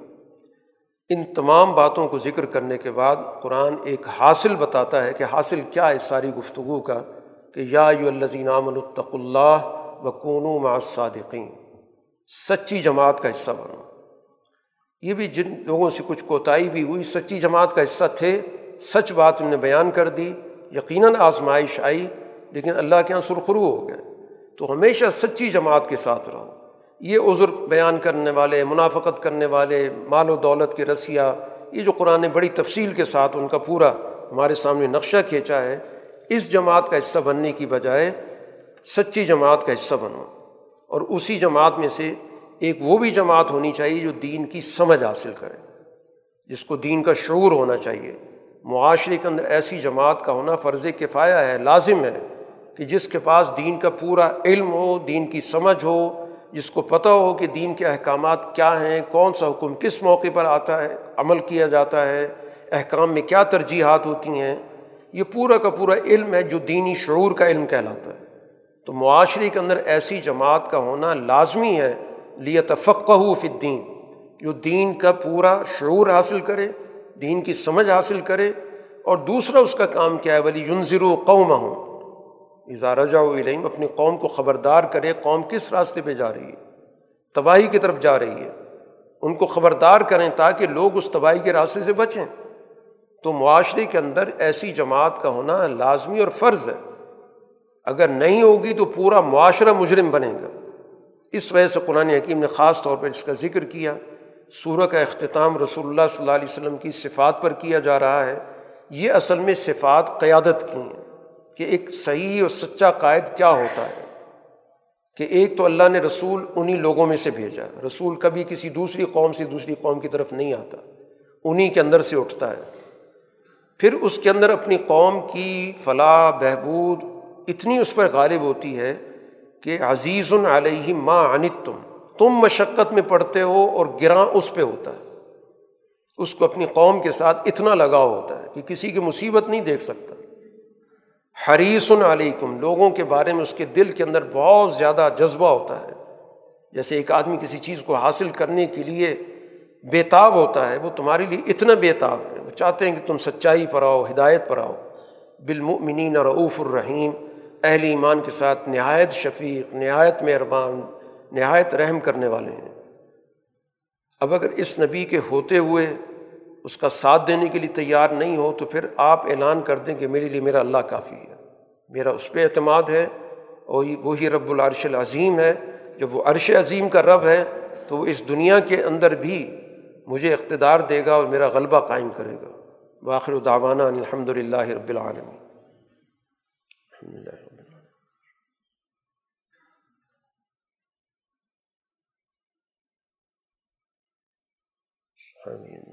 ان تمام باتوں کو ذکر کرنے کے بعد قرآن ایک حاصل بتاتا ہے کہ حاصل کیا ہے ساری گفتگو کا کہ یا یو الزین الطق اللہ و مع صادقین سچی جماعت کا حصہ بنو۔ یہ بھی جن لوگوں سے کچھ کوتاہی بھی ہوئی، سچی جماعت کا حصہ تھے، سچ بات انہیں بیان کر دی، یقیناً آزمائش آئی، لیکن اللہ کے یہاں سرخرو ہو گئے۔ تو ہمیشہ سچی جماعت کے ساتھ رہو۔ یہ عذر بیان کرنے والے، منافقت کرنے والے، مال و دولت کے رسیہ، یہ جو قرآن نے بڑی تفصیل کے ساتھ ان کا پورا ہمارے سامنے نقشہ کھینچا ہے، اس جماعت کا حصہ بننے کی بجائے سچی جماعت کا حصہ بنو۔ اور اسی جماعت میں سے ایک وہ بھی جماعت ہونی چاہیے جو دین کی سمجھ حاصل کرے۔ جس کو دین کا شعور ہونا چاہیے۔ معاشرے کے اندر ایسی جماعت کا ہونا فرض کفایا ہے، لازم ہے کہ جس کے پاس دین کا پورا علم ہو، دین کی سمجھ ہو جس کو پتہ ہو کہ دین کے احکامات کیا ہیں، کون سا حکم کس موقع پر آتا ہے، عمل کیا جاتا ہے، احکام میں کیا ترجیحات ہوتی ہیں، یہ پورا کا پورا علم ہے جو دینی شعور کا علم کہلاتا ہے۔ تو معاشرے کے اندر ایسی جماعت کا ہونا لازمی ہے لیتفقہ فی الدین، جو دین کا پورا شعور حاصل کرے، دین کی سمجھ حاصل کرے، اور دوسرا اس کا کام کیا ہے ولی ینظر و قوم ہوں اظہار علم اپنی قوم کو خبردار کرے قوم کس راستے پہ جا رہی ہے؟ تباہی کی طرف جا رہی ہے۔ ان کو خبردار کریں تاکہ لوگ اس تباہی کے راستے سے بچیں۔ تو معاشرے کے اندر ایسی جماعت کا ہونا لازمی اور فرض ہے۔ اگر نہیں ہوگی تو پورا معاشرہ مجرم بنے گا۔ اس وجہ سے قرآن حکیم نے خاص طور پر اس کا ذکر کیا۔ سورہ کا اختتام رسول اللہ صلی اللہ علیہ وسلم کی صفات پر کیا جا رہا ہے۔ یہ اصل میں صفات قیادت کی ہیں۔ کہ ایک صحیح اور سچا قائد کیا ہوتا ہے؟ کہ ایک تو اللہ نے رسول انہیں لوگوں میں سے بھیجا رسول کبھی کسی دوسری قوم سے دوسری قوم کی طرف نہیں آتا۔ انہیں کے اندر سے اٹھتا ہے۔ پھر اس کے اندر اپنی قوم کی فلاح، بہبود اتنی اس پر غالب ہوتی ہے کہ عزیز علیہ ماں انت تم تم مشقت میں پڑھتے ہو اور گراں اس پہ ہوتا ہے۔ اس کو اپنی قوم کے ساتھ اتنا لگاؤ ہوتا ہے کہ کسی کی مصیبت نہیں دیکھ سکتا۔ حریث علیکم، لوگوں کے بارے میں اس کے دل کے اندر بہت زیادہ جذبہ ہوتا ہے۔ جیسے ایک آدمی کسی چیز کو حاصل کرنے کے لیے بےتاب ہوتا ہے، وہ تمہارے لیے اتنا بےتاب ہے۔ وہ چاہتے ہیں کہ تم سچائی پر آؤ، ہدایت پر آؤ۔ بالمؤمنین رعوف الرحیم، اہل ایمان کے ساتھ نہایت شفیق، نہایت مہربان، نہایت رحم کرنے والے ہیں۔ اب اگر اس نبی کے ہوتے ہوئے اس کا ساتھ دینے کے لیے تیار نہیں ہو تو پھر آپ اعلان کر دیں کہ میرے لیے میرا اللہ کافی ہے۔ میرا اس پہ اعتماد ہے اور وہی رب العرش العظیم ہے۔ جب وہ عرش عظیم کا رب ہے تو وہ اس دنیا کے اندر بھی مجھے اقتدار دے گا اور میرا غلبہ قائم کرے گا۔ باخر الداوانہ الحمد للہ رب العالمین۔ الحمد للہ آمین۔